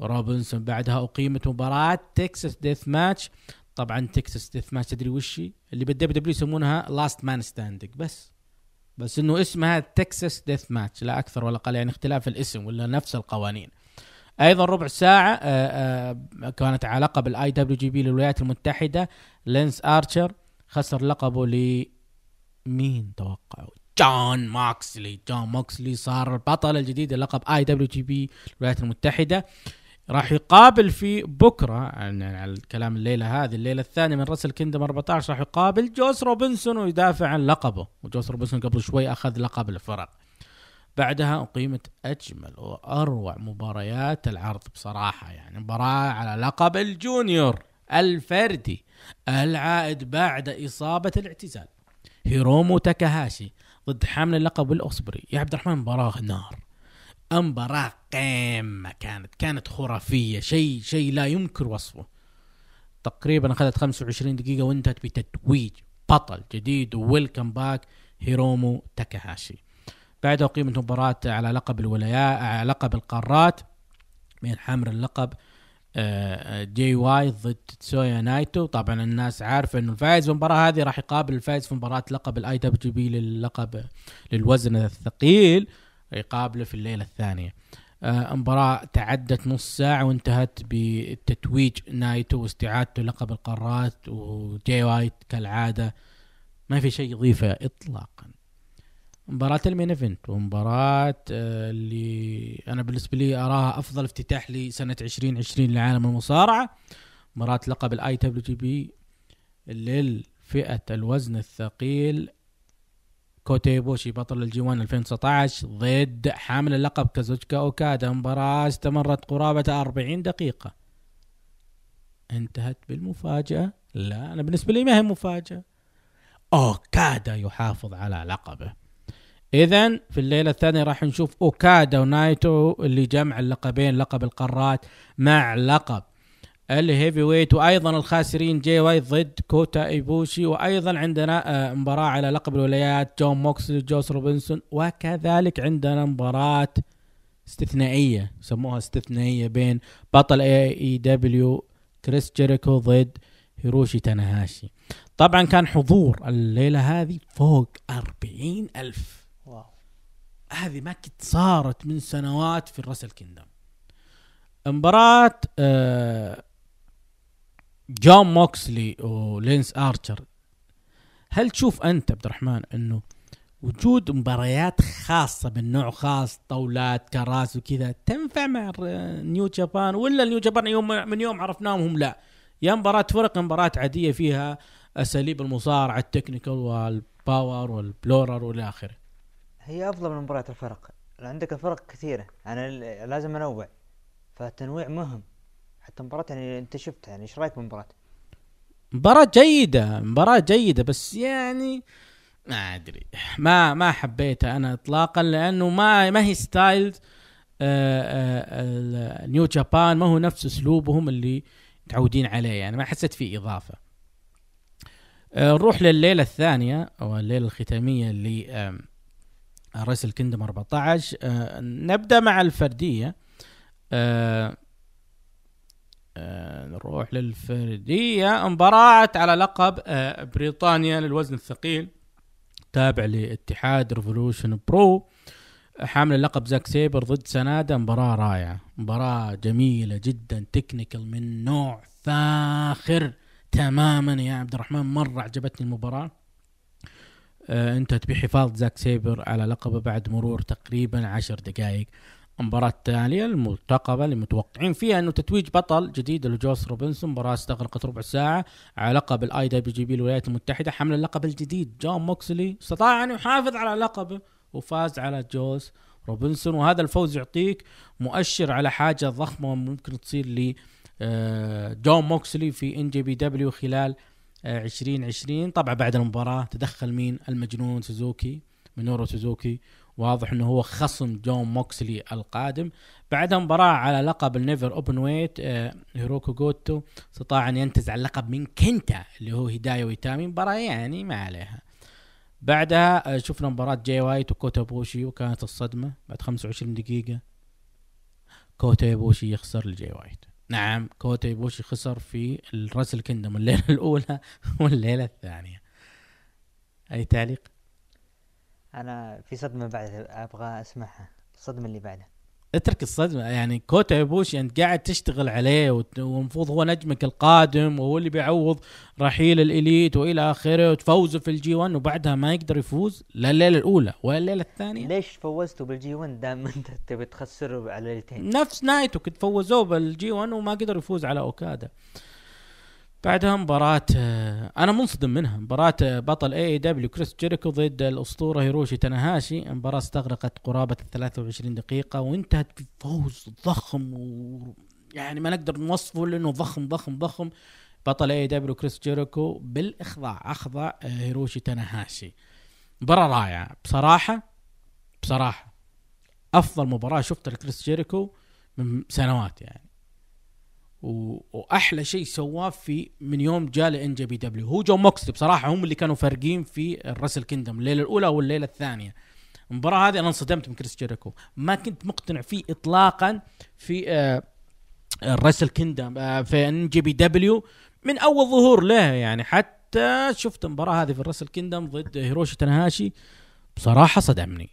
روبنسون. بعدها أقيمت مباراة Texas Death Match طبعا Texas Death Match تدري وش هي؟ اللي بال WWE يسمونها Last Man Standing بس. بس إنه اسمها Texas Death Match لا أكثر ولا أقل يعني اختلاف الاسم ولا نفس القوانين. أيضا ربع ساعة آه، آه، كانت على لقب ال IWGP للولايات المتحدة لينس آرشر خسر لقبه ل مين؟ توقعوا. جون موكسلي. جون موكسلي صار البطل الجديد للقب IWGP الولايات المتحدة. راح يقابل في بكرة على الكلام الليلة هذه الليلة الثانية من Wrestle Kingdom 14 راح يقابل جوس روبنسون ويدافع عن لقبه. وجوس روبنسون قبل شوي أخذ لقب الفرق. بعدها أقيمت أجمل وأروع مباريات العرض بصراحة يعني مباراة على لقب الجونيور الفردي العائد بعد إصابة الاعتزال. هيرومو تاكاهاشي ضد حامل اللقب والأصبري يا عبد الرحمن مباراة نار. مباراة قمة كانت كانت خرافية شيء شيء لا يمكن وصفه. تقريبا أخذت 25 دقيقة وانتهت بتتويج بطل جديد welcome back هيرومو تاكاهاشي. بعدها أقيمت مباراة على لقب الولايات على لقب القارات بين حامل اللقب آه، جي وايت ضد تيتسويا نايتو. طبعا الناس عارفة إنه الفائز في المباراة هذه راح يقابل الفائز في مباراة لقب ال IWGP للقب للوزن الثقيل. يقابله في الليلة الثانية. آه، مباراة تعدت نص ساعة وانتهت بتتويج نايتو واستعادته لقب القارات وجي وايت كالعادة. ما في شيء يضيفه اطلاقا. مباراة ال main event ومباراة آه، اللي أنا بالنسبة لي أراها أفضل افتتاح لسنة 2020 لعالم المصارعة مباراة لقب ال IWGP للفئة الوزن الثقيل كوتا إيبوشي بطل ال G1 2019 ضد حامل اللقب كازوتشكا أوكادا. مباراة استمرت قرابة 40 دقيقة. انتهت بالمفاجأة؟ لا أنا بالنسبة لي ما هي مفاجأة. أوكادا يحافظ على لقبه. اذا في الليلة الثانية راح نشوف أوكادا ونايتو اللي جمع اللقبين لقب القارات مع لقب ال heavyweight وأيضا الخاسرين جي وايت ضد كوتا إيبوشي وأيضا عندنا آه، مباراة على لقب الولايات جون موكسلي جوس روبنسون وكذلك عندنا مباراة استثنائية يسموها استثنائية بين بطل AEW كريس جيريكو ضد هيروشي تاناهاشي. طبعا كان حضور الليلة هذه فوق أربعين ألف. واو. هذه ما كنت صارت من سنوات في ال Wrestle Kingdom. مباراة آه، جون موكسلي ولانس ارشر هل تشوف أنت عبد الرحمن إنه وجود مباريات خاصة من نوع خاص طاولات كراسي وكذا تنفع مع New Japan؟ ولا ال New Japan يوم من يوم عرفناهم هم لا. يا مباراة فرق مباراة عادية فيها اساليب المصارعة ال technical وال power وال brawler والى آخره. هي أفضل من مباريات الفرق عندك الفرق كثيرة. أنا لازم أنوع فالتنويع مهم. حتى مباراة يعني انت شفت يعني إيش رأيك بالمباراة؟ مباراة جيدة مباراة جيدة بس يعني ما أدري. ما ما حبيتها أنا اطلاقا لأنه ما ما هي style آه، New Japan ما هو نفس أسلوبهم اللي متعودين عليه يعني ما حسيت فيه إضافة. آه، نروح لليلة الثانية أو الليلة الختامية ل Wrestle Kingdom 14 آه، نبدأ مع الفردية. آه، نروح للفردية. مباراة على لقب آه، بريطانيا للوزن الثقيل تابع لاتحاد Revolution Pro. حامل اللقب زاك سيبر ضد سنادا مباراة رائعة مباراة جميلة جدا technical من نوع فاخر تماما. يا عبد الرحمن مرة عجبتني المباراة. آه انتهت بحفاظ زاك سيبر على لقبه بعد مرور تقريبا عشر دقائق المباراة التالية المرتقبة اللي متوقعين فيها إنه تتويج بطل جديد لجوس روبنسون مباراة استغرقت ربع ساعة على لقب ال IWGP الولايات المتحدة حمل اللقب الجديد. جون موكسلي استطاع أن يحافظ على لقبه وفاز على جوس روبنسون وهذا الفوز يعطيك مؤشر على حاجة ضخمة ممكن تصير ل آه، جون موكسلي في NJPW خلال آه، 2020 طبعا بعد المباراة تدخل مين؟ المجنون سوزوكي مينورو سوزوكي واضح إنه هو خصم جون موكسلي القادم. بعدها مباراة على لقب ال NEVER Openweight آه هيروكي جوتو استطاع أن ينتزع اللقب من كنتا اللي هو هدايا ويتامي مباراة يعني ما عليها. بعدها آه شفنا مباراة جاي وايت وكوتا إيبوشي وكانت الصدمة. بعد 25 دقيقة كوتا يبوشي يخسر لجاي وايت. نعم كوتا يبوشي خسر في ال Wrestle Kingdom الليلة الأولى والليلة الثانية. أي تعليق؟ أنا في صدمة بعد أبغى أسمعها. الصدمه اللي بعدها. اترك الصدمة. يعني كوتا يبوشي انت قاعد تشتغل عليه والمفروض هو نجمك القادم وهو اللي بيعوض رحيل ال Elite وإلى آخره وتفوزه في ال G1 وبعدها ما يقدر يفوز لا الليلة الأولى ولا الليلة الثانية. ليش فوزته بال G1 دام أنت تبي تخسره على ليلتين نفس نايتو كنت فوزوه بال G1 وما قدر يفوز على أوكادا. بعدها مباراة آه، أنا منصدم منها. مباراة آه، بطل AEW كريس جيريكو ضد الأسطورة هيروشي تاناهاشي. مباراة استغرقت قرابة ال 23 دقيقة وانتهت بفوز ضخم و يعني ما نقدر نوصفه لأنه ضخم ضخم ضخم. بطل AEW كريس جيريكو بالاخضاع أخضع آه، هيروشي تاناهاشي. مباراة رائعة. بصراحة بصراحة أفضل مباراة شفتها لكريس جيريكو من سنوات يعني. وأحلى شيء سواه في من يوم جاء ل NJPW هو وجون موكسلي بصراحة هم اللي كانوا فارقين في ال Wrestle Kingdom الليلة الأولى والليلة الثانية. المباراة هذه أنا انصدمت من كريس جيريكو. ما كنت مقتنع فيه اطلاقا في ال Wrestle Kingdom آه في NJPW من أول ظهور له يعني. حتى شفت المباراة هذه في ال Wrestle Kingdom ضد هيروشي تاناهاشي. بصراحة صدمني.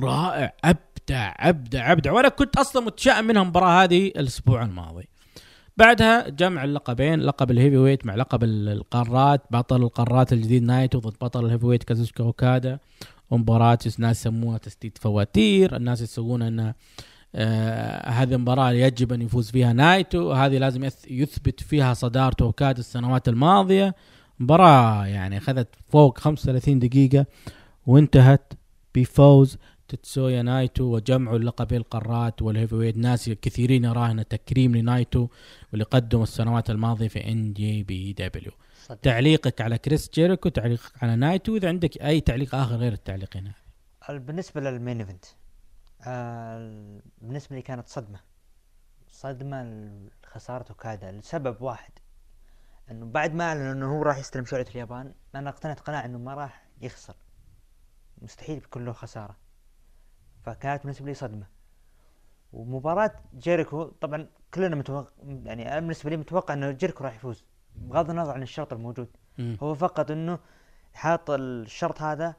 رائع أبدع أبدع أبدع. وأنا كنت أصلا متشائم منها المباراة هذه الأسبوع الماضي. بعدها جمع اللقبين لقب ال heavyweight مع لقب ال- القارات بطل القارات الجديد نايتو ضد بطل ال heavyweight كازوتشيكا أوكادا. ومباراة الناس يسموها تسديد فواتير. الناس يشوفون أن آه هذه المباراة يجب أن يفوز فيها نايتو. هذه لازم يث- يثبت فيها صدارته أوكادا السنوات الماضية. مباراة يعني اخذت فوق 35 دقيقة وانتهت بفوز تيتسويا نايتو وجمعوا اللقبين القارات وال heavyweight ناس كثيرين يرونه تكريم لنايتو واللي قدم السنوات الماضية في NJPW صدق. تعليقك على كريس جيريكو تعليقك على نايتو إذا عندك أي تعليق آخر غير التعليقين هذه. ال- بالنسبة لل main event آه بالنسبة لي كانت صدمة. صدمة لخساره اوكادا لسبب واحد. إنه بعد ما اعلن إنه هو راح يستلم شعلة اليابان أنا أقتنعت قناعة إنه ما راح يخسر. مستحيل بيكون له خسارة. فكانت بالنسبة لي صدمة. ومباراة جيريكو طبعا كلنا متوقع يعني أنا بالنسبة لي متوقع إنه جيريكو راح يفوز بغض النظر عن الشرط الموجود. مم. هو فقط إنه حاط الشرط هذا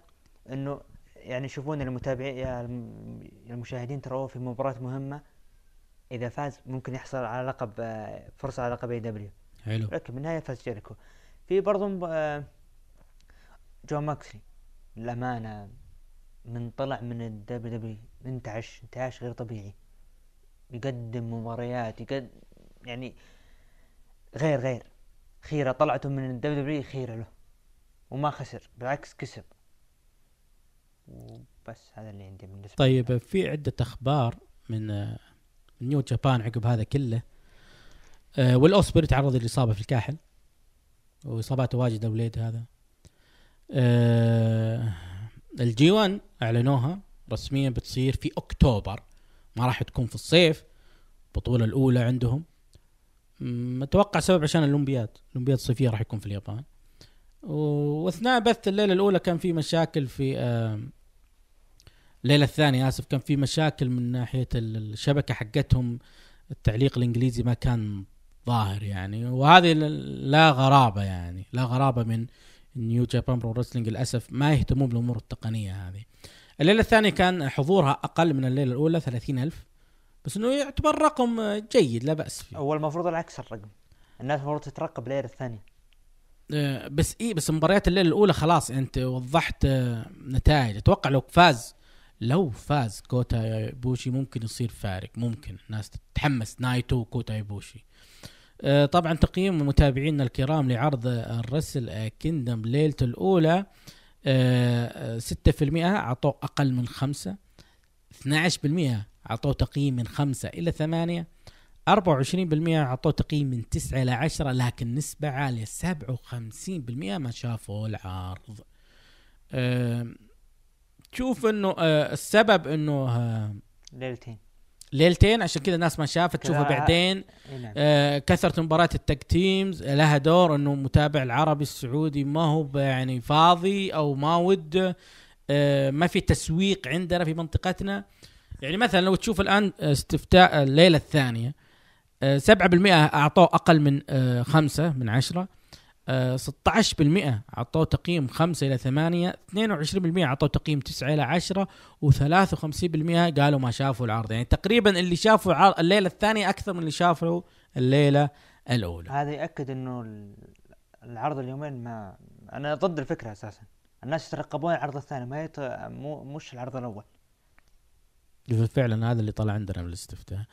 إنه يعني يشوفون المتابعين المشاهدين ترى في مباراة مهمة إذا فاز ممكن يحصل على لقب فرصة على لقب AEW حلو. لكن بالنهاية فاز جيريكو. في برضو مب- آه، جون موكسلي للأمانة من طلع من ال WWE انتعش انتعاش غير طبيعي. يقدم مباريات يقدم يعني غير غير. خيرة طلعته من ال WWE خيرة له. وما خسر بالعكس كسب. وبس هذا اللي عندي بالنسبة طيب في عدة أخبار من من New Japan عقب هذا كله. آه ويل اوسبري تعرض للاصابة في الكاحل. وإصاباته واجدة الوليد هذا. آه ال G 1 اعلنوها رسميا بتصير في أكتوبر. ما راح تكون في الصيف البطولة الأولى عندهم. م- أتوقع سبب عشان الأولمبياد. الأولمبياد الصيفية راح يكون في اليابان. وأثناء بث الليلة الأولى كان في مشاكل في الليلة الثانية آسف كان في مشاكل من ناحية ال- الشبكة حقتهم. التعليق الإنجليزي ما كان ظاهر يعني. وهذه لا غرابة يعني. لا غرابة من نيو جابان برو رسلينج للأسف ما يهتمون بالأمور التقنية هذه. الليلة الثانية كان حضورها أقل من الليلة الأولى 30000 بس إنه يعتبر رقم جيد لا بأس فيه. هو المفروض العكس الرقم. الناس المفروض تترقب الليلة الثانية. آه، بس إيه بس مباريات الليلة الأولى خلاص أنت وضحت آه، نتائج. أتوقع لو فاز لو فاز كوتا إيبوشي ممكن يصير فارق ممكن. الناس تتحمس. نايتو وكوتا إيبوشي طبعا تقييم متابعينا الكرام لعرض Wrestle آه، Kingdom ليلته الأولى آه، آه، 6% أعطوه أقل من خمسة 12% أعطوه تقييم من خمسة إلى ثمانية 24% أعطوه تقييم من 9 إلى 10 لكن نسبة عالية 57% ما شافوا العرض. تشوف إنه آه، السبب إنه آه، ليلتين ليلتين عشان كذا الناس ما شافت تشوفها بعدين. نعم. آه، كثرة مباراة التك تيمز لها دور إنه متابع العربي السعودي ما هو يعني فاضي أو ما وده آه، ما في تسويق عندنا في منطقتنا. يعني مثلا لو تشوف الآن استفتاء الليلة الثانية آه، 7% أعطوه أقل من آه، خمسة من عشرة. آه، 16% اعطوه تقييم 5 إلى 8 22% اعطوه تقييم 9 إلى 10 و53% قالوا ما شافوا العرض. يعني تقريبا اللي شافوا العرض الليلة الثانية أكثر من اللي شافوا الليلة الأولى. هذا يأكد إنه ال- العرض اليومين ما أنا ضد الفكرة أساسا. الناس يترقبون العرض الثاني ما يت... مو مش العرض الأول. فعلا هذا اللي طلع عندنا من الاستفتاء. آه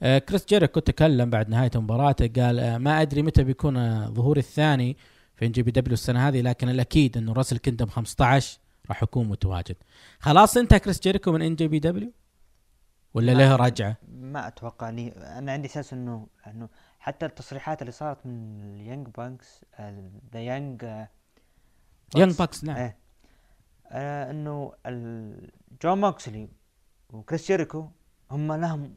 كريس جيريكو تكلم بعد نهاية مباراته قال آه ما أدري متى بيكون آه ظهوري الثاني في NJPW السنة هذه لكن الأكيد إنه Wrestle Kingdom 15 راح يكون متواجد. خلاص انت كريس جيريكو من NJPW؟ ولا له رجعة؟ ما أتوقع لي أنا عندي أساس انه إنه حتى التصريحات اللي صارت من ال Young Bucks the Young Young Bucks نعم. إيه. آه إنه جون موكسلي وكريس جيريكو هم لهم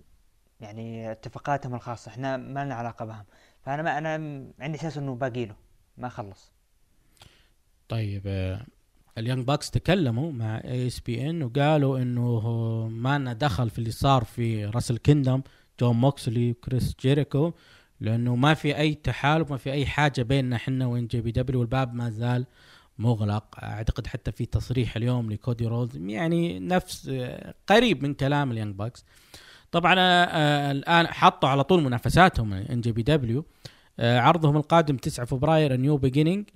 يعني اتفاقاتهم الخاصة إحنا ما لنا علاقة بهم. فأنا ما أنا عندي أساس إنه باقي له ما خلص. طيب آه، ال Young Bucks تكلموا مع ESPN وقالوا إنه ما لنا دخل في اللي صار في Wrestle Kingdom جون موكسلي وكريس جيريكو لأنه ما في أي تحالف ما في أي حاجة بيننا إحنا و NJPW والباب ما زال مغلق. أعتقد حتى في تصريح اليوم لكودي رودز يعني نفس آه، قريب من كلام ال Young Bucks. طبعا آه، آه، الآن حطوا على طول منافساتهم NJPW. عرضهم القادم 9 فبراير New Beginning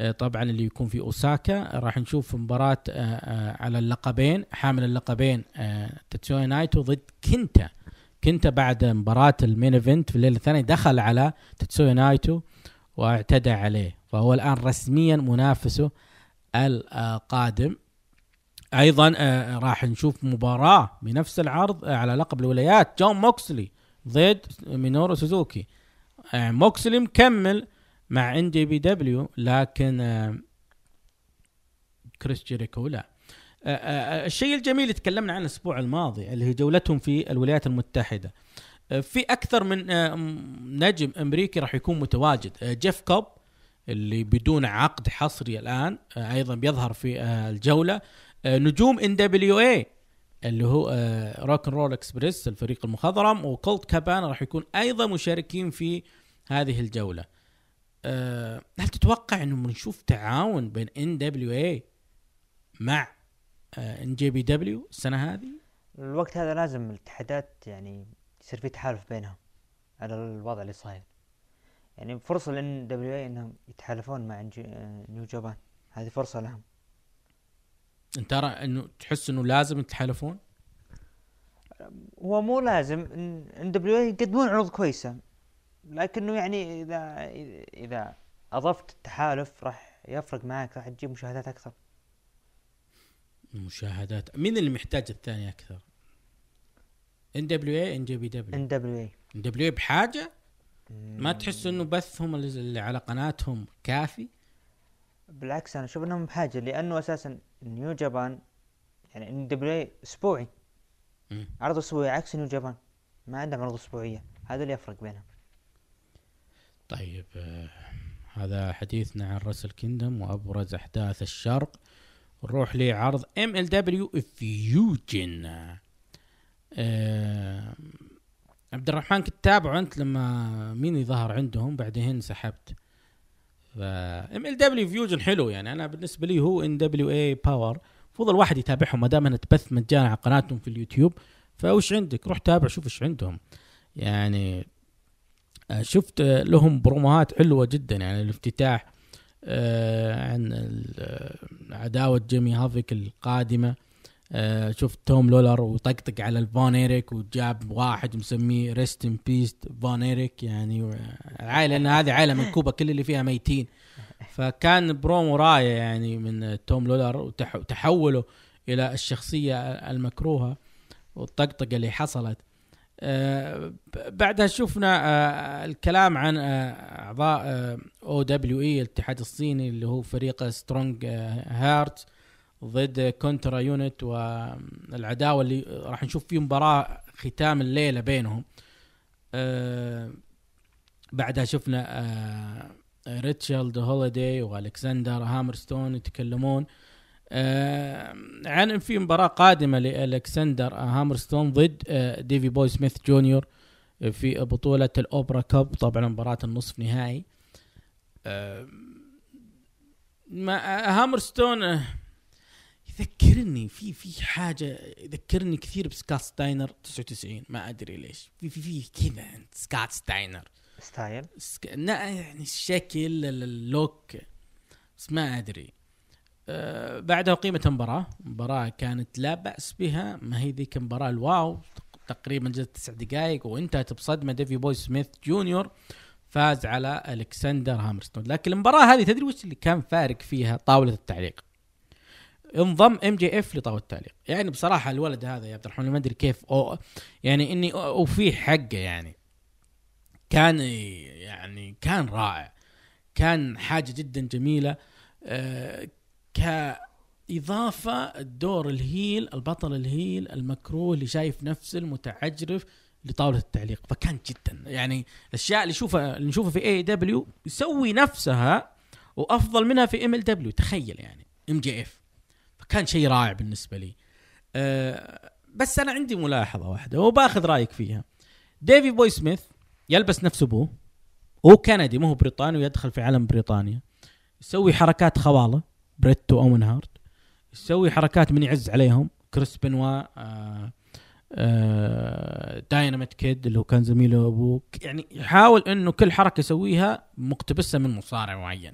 آه، طبعا اللي يكون في أوساكا. راح نشوف مباراة آه، آه، على اللقبين. حامل اللقبين آه، تيتسويا نايتو ضد كينتا كينتا بعد مباراة ال main event في الليلة الثانية دخل على تيتسويا نايتو واعتدى عليه. فهو الآن رسميا منافسه القادم. أيضا آه، راح نشوف مباراة بنفس العرض آه، على لقب الولايات. جون موكسلي ضد مينورو سوزوكي. آه، موكسلي مكمل مع NJPW لكن كريس جيريكو لا. الشيء الجميل اللي تكلمنا عنه الأسبوع الماضي اللي هي جولتهم في الولايات المتحدة. في أكثر من نجم أمريكي راح يكون متواجد. جيف كوب اللي بدون عقد حصري الآن أيضا بيظهر في الجولة. نجوم NWA اللي هو Rock 'n' Roll Express الفريق المخضرم وكولت كابانا راح يكون أيضا مشاركين في هذه الجولة. آه، هل تتوقع إنه بنشوف تعاون بين ان دبليو اي مع ان جي بي دبليو السنة هذه؟ الوقت هذا لازم الاتحادات يعني يصير في تحالف بينهم على الوضع اللي صاير. يعني فرصة ل NWA إنهم يتحالفون مع آه، New Japan هذه فرصة لهم. أنت ترى إنه تحس إنه لازم يتحالفون؟ هو مو لازم NWA يقدمون عروض كويسة لكنه يعني إذا إذا أضفت التحالف راح يفرق معك راح تجيب مشاهدات أكثر مشاهدات مين اللي محتاج الثاني أكثر؟ إن دبليو إي إن جي بي دبليو إن دبليو إي إن دبليو إي بحاجة؟ ما تحس إنه بثهم اللي على قناتهم كافي؟ بالعكس أنا أشوف إنهم بحاجة لأنه أساسا نيو جابان يعني إن دبليو أسبوعي. عرض أسبوعي عكس نيو جابان ما عندهم عروض أسبوعية. هذا اللي يفرق بينهم. طيب آه، هذا حديثنا عن راسل كيندم وأبرز أحداث الشرق. نروح لعرض ام ال دبليو فيوجن عبد الرحمن كنت تتابعه أنت لما مين ظهر عندهم؟ بعدين سحبت. ام ال دبليو فيوجن حلو يعني. أنا بالنسبة لي هو ان دبليو اي باور المفروض الواحد يتابعهم ما دام انها تبث مجانا على قناتهم في اليوتيوب. فوش عندك؟ روح تابع شوف إيش عندهم. يعني آه، شفت آه، لهم بروموهات حلوة جدا. يعني الافتتاح آه، عن عداوة جيمي هافيك القادمة. آه، شفت توم لولر وطقطق على الفون إيريك وجاب واحد مسميه rest in peace فون إيريك. يعني العائله لأن هذه عائلة منكوبة كل اللي فيها ميتين. فكان برومو رايه يعني من توم لولر وتح- وتحوله إلى الشخصية المكروهة والطقطقة اللي حصلت. آه، بعدها شفنا آه، الكلام عن أعضاء أو دبليو اي الاتحاد الصيني اللي هو فريق سترونج هارت ضد كونترا يونت والعداوة اللي راح نشوف فيه مباراة ختام الليلة بينهم. آه بعدها شفنا آه ريتشارد هوليدي وألكسندر هامرستون يتكلمون. آه عن إن في مباراة قادمة لألكسندر هامرستون ضد آه ديفي بوي سميث جونيور في بطولة الأوبرا كاب طبعا مباراة النصف نهائي. آه ما هامرستون آه، يذكرني في في حاجة يذكرني كثير بسكات ستاينر 99 ما أدري ليش. في في في كذا سكات ستاينر. style؟ سك... لا يعني الشكل ال- ال look بس ما أدري. أه بعدها قيمة المباراة مباراة كانت لا بأس بها. ما هي ذيك المباراة؟ ال wow. تقريبا جت تسع دقائق وانتهت بصدمة ديفي بوي سميث جونيور. فاز على ألكسندر هامرستون. لكن المباراة هذه تدري وش اللي كان فارق فيها طاولة التعليق؟ انضم ام جي اف لطاولة التعليق. يعني بصراحة الولد هذا يا عبد الرحمن ما أدري كيف أو يعني إني أوفيه حقه يعني. كان يعني كان رائع. كان حاجة جدا جميلة. آه كإضافة الدور ال heel البطل ال heel المكروه اللي شايف نفسه المتعجرف لطاولة التعليق. فكان جدا. يعني الأشياء اللي نشوفها اللي نشوفها في اي دبليو يسوي نفسها وأفضل منها في ام ال دبليو تخيل يعني. ام جي اف فكان شيء رائع بالنسبة لي. أه بس أنا عندي ملاحظة واحدة وباخذ رأيك فيها. ديفي بوي سميث يلبس نفس أبوه. هو كندي ما هو بريطاني ويدخل في علم بريطانيا. يسوي حركات خواله بريت وأوين هارت. يسوي حركات من يعز عليهم. كريس بنوا آه آه دايناميت كيد اللي هو كان زميله أبوه. يعني يحاول إنه كل حركة يسويها مقتبسها من مصارع معين.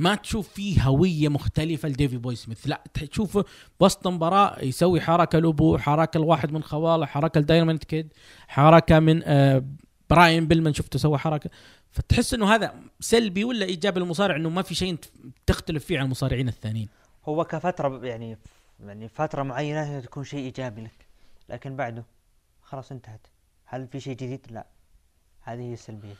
ما تشوف فيه هوية مختلفة لديفي بوي سميث. لا تشوفه وسط مباراة يسوي حركة لأبوه حركة لواحد من خواله حركة لدايناميت كيد حركة من آه براين بيلمان شفته سوى حركة. فتحس إنه هذا سلبي ولا إيجابي للمصارع؟ إنه ما في شيء تختلف فيه عن المصارعين الثانيين. هو كفترة يعني يعني فترة معينة هي تكون شيء إيجابي لك لكن بعده خلاص انتهت. هل في شيء جديد؟ لا. هذه هي السلبية.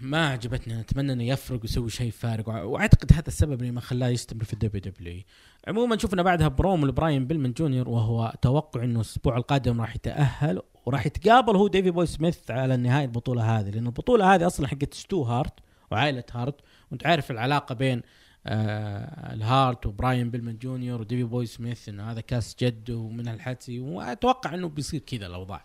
ما عجبتني. أتمنى إنه يفرق ويسوي شيء فارق. وأعتقد هذا السبب اللي ما خلاه يستمر في الدبليو دبليو عموما شفنا بعدها بروم لبراين بيلمن جونيور وهو توقع إنه الأسبوع القادم راح يتأهل وراح يتقابل هو ديفي بوي سميث على نهاية البطولة هذه. لأن البطولة هذه أصلا حقت ستو هارت وعائلة هارت. وأنت عارف العلاقة بين آه الهارت وبراين بيلمن جونيور وديفي بوي سميث إنه هذا كاس جد ومن الحتي وأتوقع إنه بيصير كذا الأوضاع.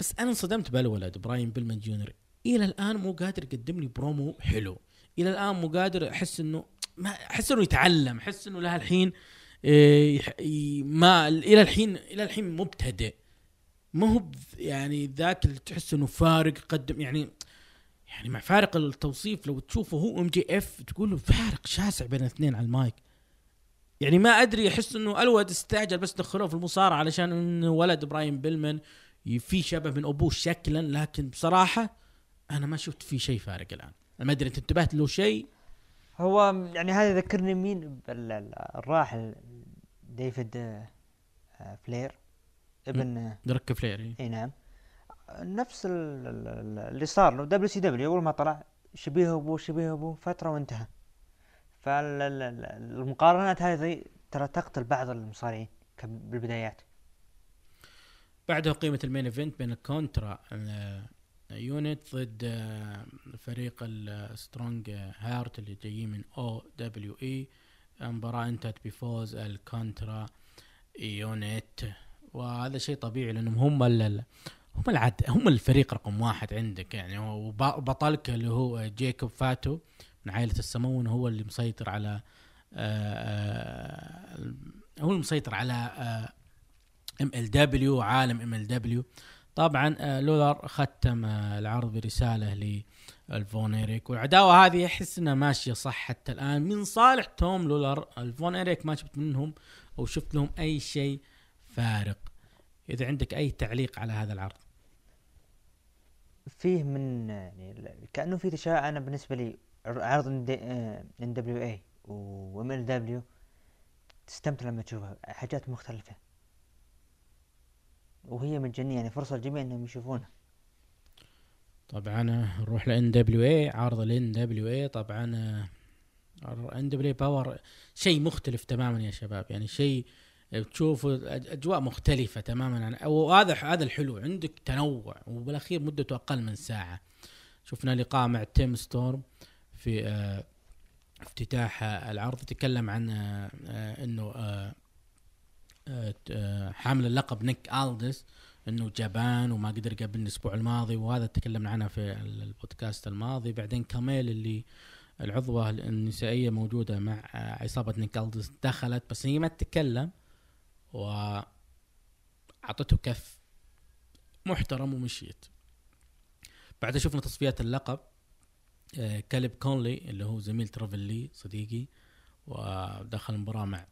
بس أنا انصدمت بالولد براين بيلمن جونيور. إلى الآن مو قادر يقدم لي برومو حلو. إلى الآن مو قادر أحس إنه ما أحس إنه يتعلم أحس إنه لها الحين إيه، ما إلى الحين إلى الحين مبتدئ. ما هو يعني ذاك اللي تحس إنه فارق يقدم يعني يعني مع فارق التوصيف لو تشوفه هو إم جي إف تقول له فارق شاسع بين الاثنين على المايك. يعني ما أدري أحس إنه الولد استعجل بس دخلوه في المصارعة علشان إنه ولد براين بيلمن في شبه من أبوه شكلا لكن بصراحة أنا ما شفت فيه شيء فارق الآن. ما أدري أنت انتبهت له شيء؟ هو يعني هذا يذكرني مين؟ الراحل ديفيد آه، فلير. ابن آه، ريك فلير إيه. اي نعم. نفس ال- ال- ال- اللي صار له. دبليو سي دبليو أول ما طلع شبيه أبوه شبيه أبوه فترة وانتهى. فالمقارنات هذه ترى تقتل بعض المصارعين بالبدايات. بعدها قيمة ال main event بين الكونترا يونت ضد آه، فريق السترونج هارت اللي جايين من أو دبليو اي المباراة انتهت بفوز الكونترا يونت وهذا شيء طبيعي لأنهم هم هم العد هم الفريق رقم واحد عندك يعني. وبطلك اللي هو جيكوب فاتو من عائلة السمون هو اللي مسيطر على آه، آه، هو المسيطر على آه، ام ال دبليو عالم ام ال دبليو طبعا آه، لولر ختم آه، العرض برسالة للفون إيريك. والعداوة هذه احس إنها ماشية صح حتى الآن. من صالح توم لولر ألفون إيريك ما شفت منهم أو شفت لهم أي شيء فارق. إذا عندك أي تعليق على هذا العرض؟ فيه من يعني كأنه في تشاؤم. أنا بالنسبة لي عرض إن دبليو اي وام إل دبليو تستمتع لما تشوفها. حاجات مختلفة. وهي مجانيه يعني فرصة للجميع إنهم يشوفونها. طبعا نروح لأن دبليو اي عرض الان دبليو اي طبعا ان دبليو باور شيء مختلف تماما يا شباب. يعني شيء تشوفوا أج- أجواء مختلفة تماما. عن وهذا هذا الحلو عندك تنوع. وبالأخير مدته أقل من ساعة. شفنا لقاء مع تيم ستورم في آه، افتتاح العرض. تكلم عن آه، آه، إنه حامل اللقب نيك ألدس إنه جبان وما قدر يقابلني الأسبوع الماضي وهذا تكلمنا عنها في البودكاست الماضي. بعدين كاميل اللي العضوة النسائية موجودة مع آه، عصابة نيك ألدس دخلت بس هي ما تتكلم وأعطته كف محترم ومشيت. بعدها شفنا تصفيات اللقب آه، كاليب كونلي اللي هو زميل تريفر لي صديقي ودخل المباراة مع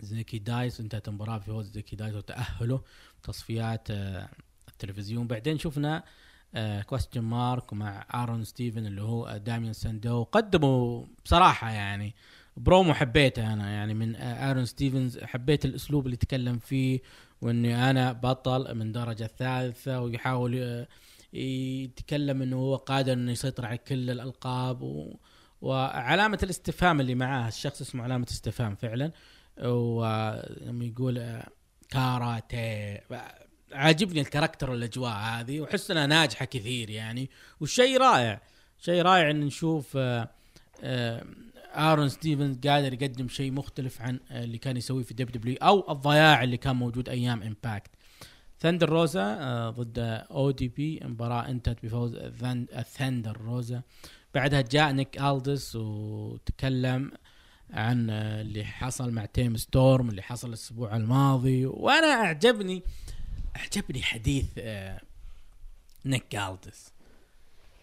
زيكي دايس انتهت المباراة بفوز زيكي دايس وتأهله تصفيات آه، التلفزيون. بعدين شفنا كويستشن مارك مع ارون ستيفن اللي هو داميان ساندو قدموا بصراحة يعني برومو حبيته أنا. يعني من آه، ارون ستيفنز حبيت الأسلوب اللي تكلم فيه وإني أنا بطل من درجة ثالثة ويحاول آه، يتكلم إنه هو قادر إنه يسيطر على كل الألقاب و... وعلامة الاستفهام اللي معاه. الشخص اسمه علامة استفهام فعلا. ولما يقول آه، كاراتيه. عاجبني ال character والاجواء هذه وأحس إنها ناجحة كثير يعني. والشيء رائع. شيء رائع إن نشوف آه، آه، آرون ستيفنز قادر يقدم شيء مختلف عن اللي كان يسويه في WWE أو الضياع اللي كان موجود أيام امباكت ثندر روزا ضد ODB مباراة انتهت بفوز ثن- ثندر روزا. بعدها جاء نيك ألدس وتكلم. عن آه، اللي حصل مع تيم ستورم اللي حصل الأسبوع الماضي. وأنا أعجبني أعجبني حديث آه، نيك ألدس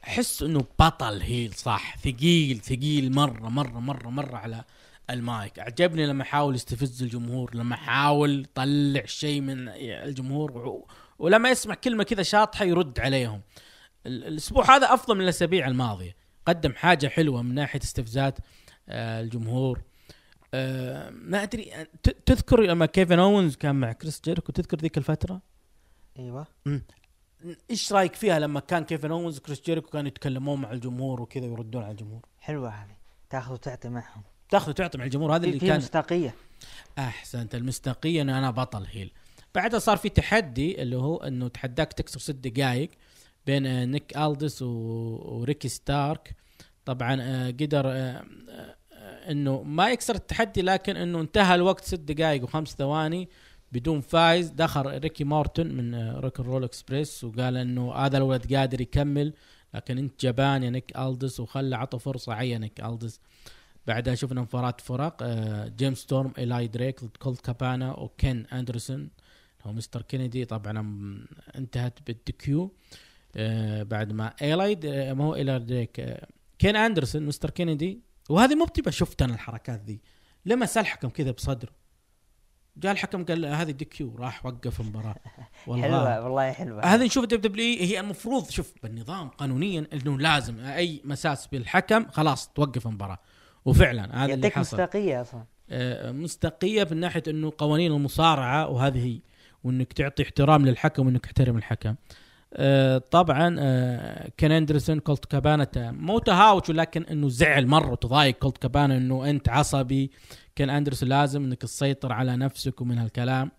أحس إنه بطل heel صح؟ ثقيل ثقيل مرة مرة مرة مرة على المايك. أعجبني لما حاول يستفز الجمهور لما حاول يطلع شيء من الجمهور ولما يسمع كلمة كذا شاطحة يرد عليهم. ال- الأسبوع هذا أفضل من الأسابيع الماضية. قدم حاجة حلوة من ناحية استفزاز آه، الجمهور. آه، ما أدري آه، تذكر لما كيفن اونز كان مع كريس جيريكو تذكر ذيك الفترة؟ إيوه. إيش رأيك فيها لما كان كيفن اونز وكريس جيريكو كانوا يتكلمون مع الجمهور وكذا يردون على الجمهور؟ حلوة هذه. تأخذ وتعطي معهم. تأخذ وتعطي مع الجمهور هذا اللي كان مصداقية. أحسنت المصداقية انه أنا بطل heel. بعدها صار في تحدي اللي هو إنه تحداك تكسر ست دقائق بين آه، نيك ألدس. وريكي ستارك. طبعا آه، قدر آه، آه، إنه ما يكسر التحدي لكن إنه انتهى الوقت ست دقائق وخمس ثواني بدون فايز. دخل ريكي مورتن من روك أن رول إكسبريس وقال إنه هذا الولد قادر يكمل لكن أنت جبان يا نيك ألدس وخلى عطى فرصة يا نيك ألدس. بعدها شفنا مباراة فرق جيمس ستورم ايلاي دريك ضد كولت كابانا وكين أندرسون. هو مستر كينيدي طبعا انتهت بال DQ آه، بعد ما آه، ما هو ايلاي دريك كين أندرسون مستر كينيدي. وهذه مو بتبقى شفت أنا الحركات ذي. لمس الحكم كذا بصدره. جاء الحكم قال هذه DQ راح وقف المباراة. والله. حلوة والله حلوة. هذه نشوف WWE المفروض شوف بالنظام قانونيا إنه لازم أي مساس بالحكم خلاص توقف المباراة. وفعلا هذا اللي حصل. مصداقية أصلا. آه، مصداقية من ناحية إنه قوانين المصارعة وهذه هي. وإنك تعطي احترام للحكم وإنك تحترم الحكم. طبعا آه، كين أندرسون كولت كابانا مو تهاوش ولكن إنه زعل مرة وتضايق كولت كابانا إنه أنت عصبي. كين أندرسون لازم إنك تسيطر على نفسك ومن هالكلام.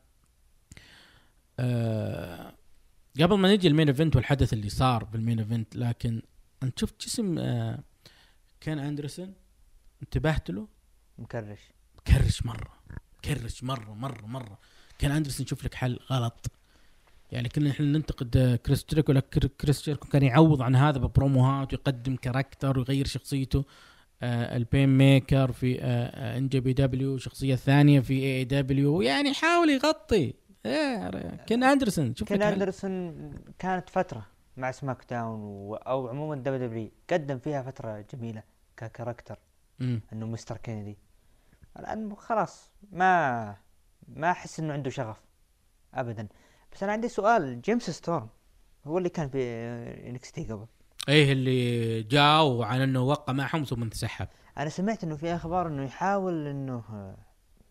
آه، قبل ما نجي ال main event والحدث اللي صار بال main event لكن أنت شفت جسم آه، كين أندرسون؟ انتبهت له؟ مكرش. كرش مرة كرش مرة مرة مرة. كين أندرسون يشوف لك حل غلط. يعني كنا إحنا ننتقد آه، كريس جيريكو لكن كريس جيريكو كان يعوض عن هذا ببروموهات ويقدم character ويغير شخصيته. آه ال Painmaker في آه NJPW شخصية ثانية في AEW. يعني يحاول يغطي. إيه، كين أندرسون شوف كين. أندرسون كانت فترة مع SmackDown و... أو عموما WWE قدم فيها فترة جميلة ك character. إنه مستر كينيدي. الآن خلاص ما ما أحس إنه عنده شغف ابدا. بس أنا عندي سؤال جيمس ستورم هو اللي كان في NXT قبل. إيه اللي جاء وعن إنه وقع معهم ثم انسحب. أنا سمعت إنه في أخبار إنه يحاول إنه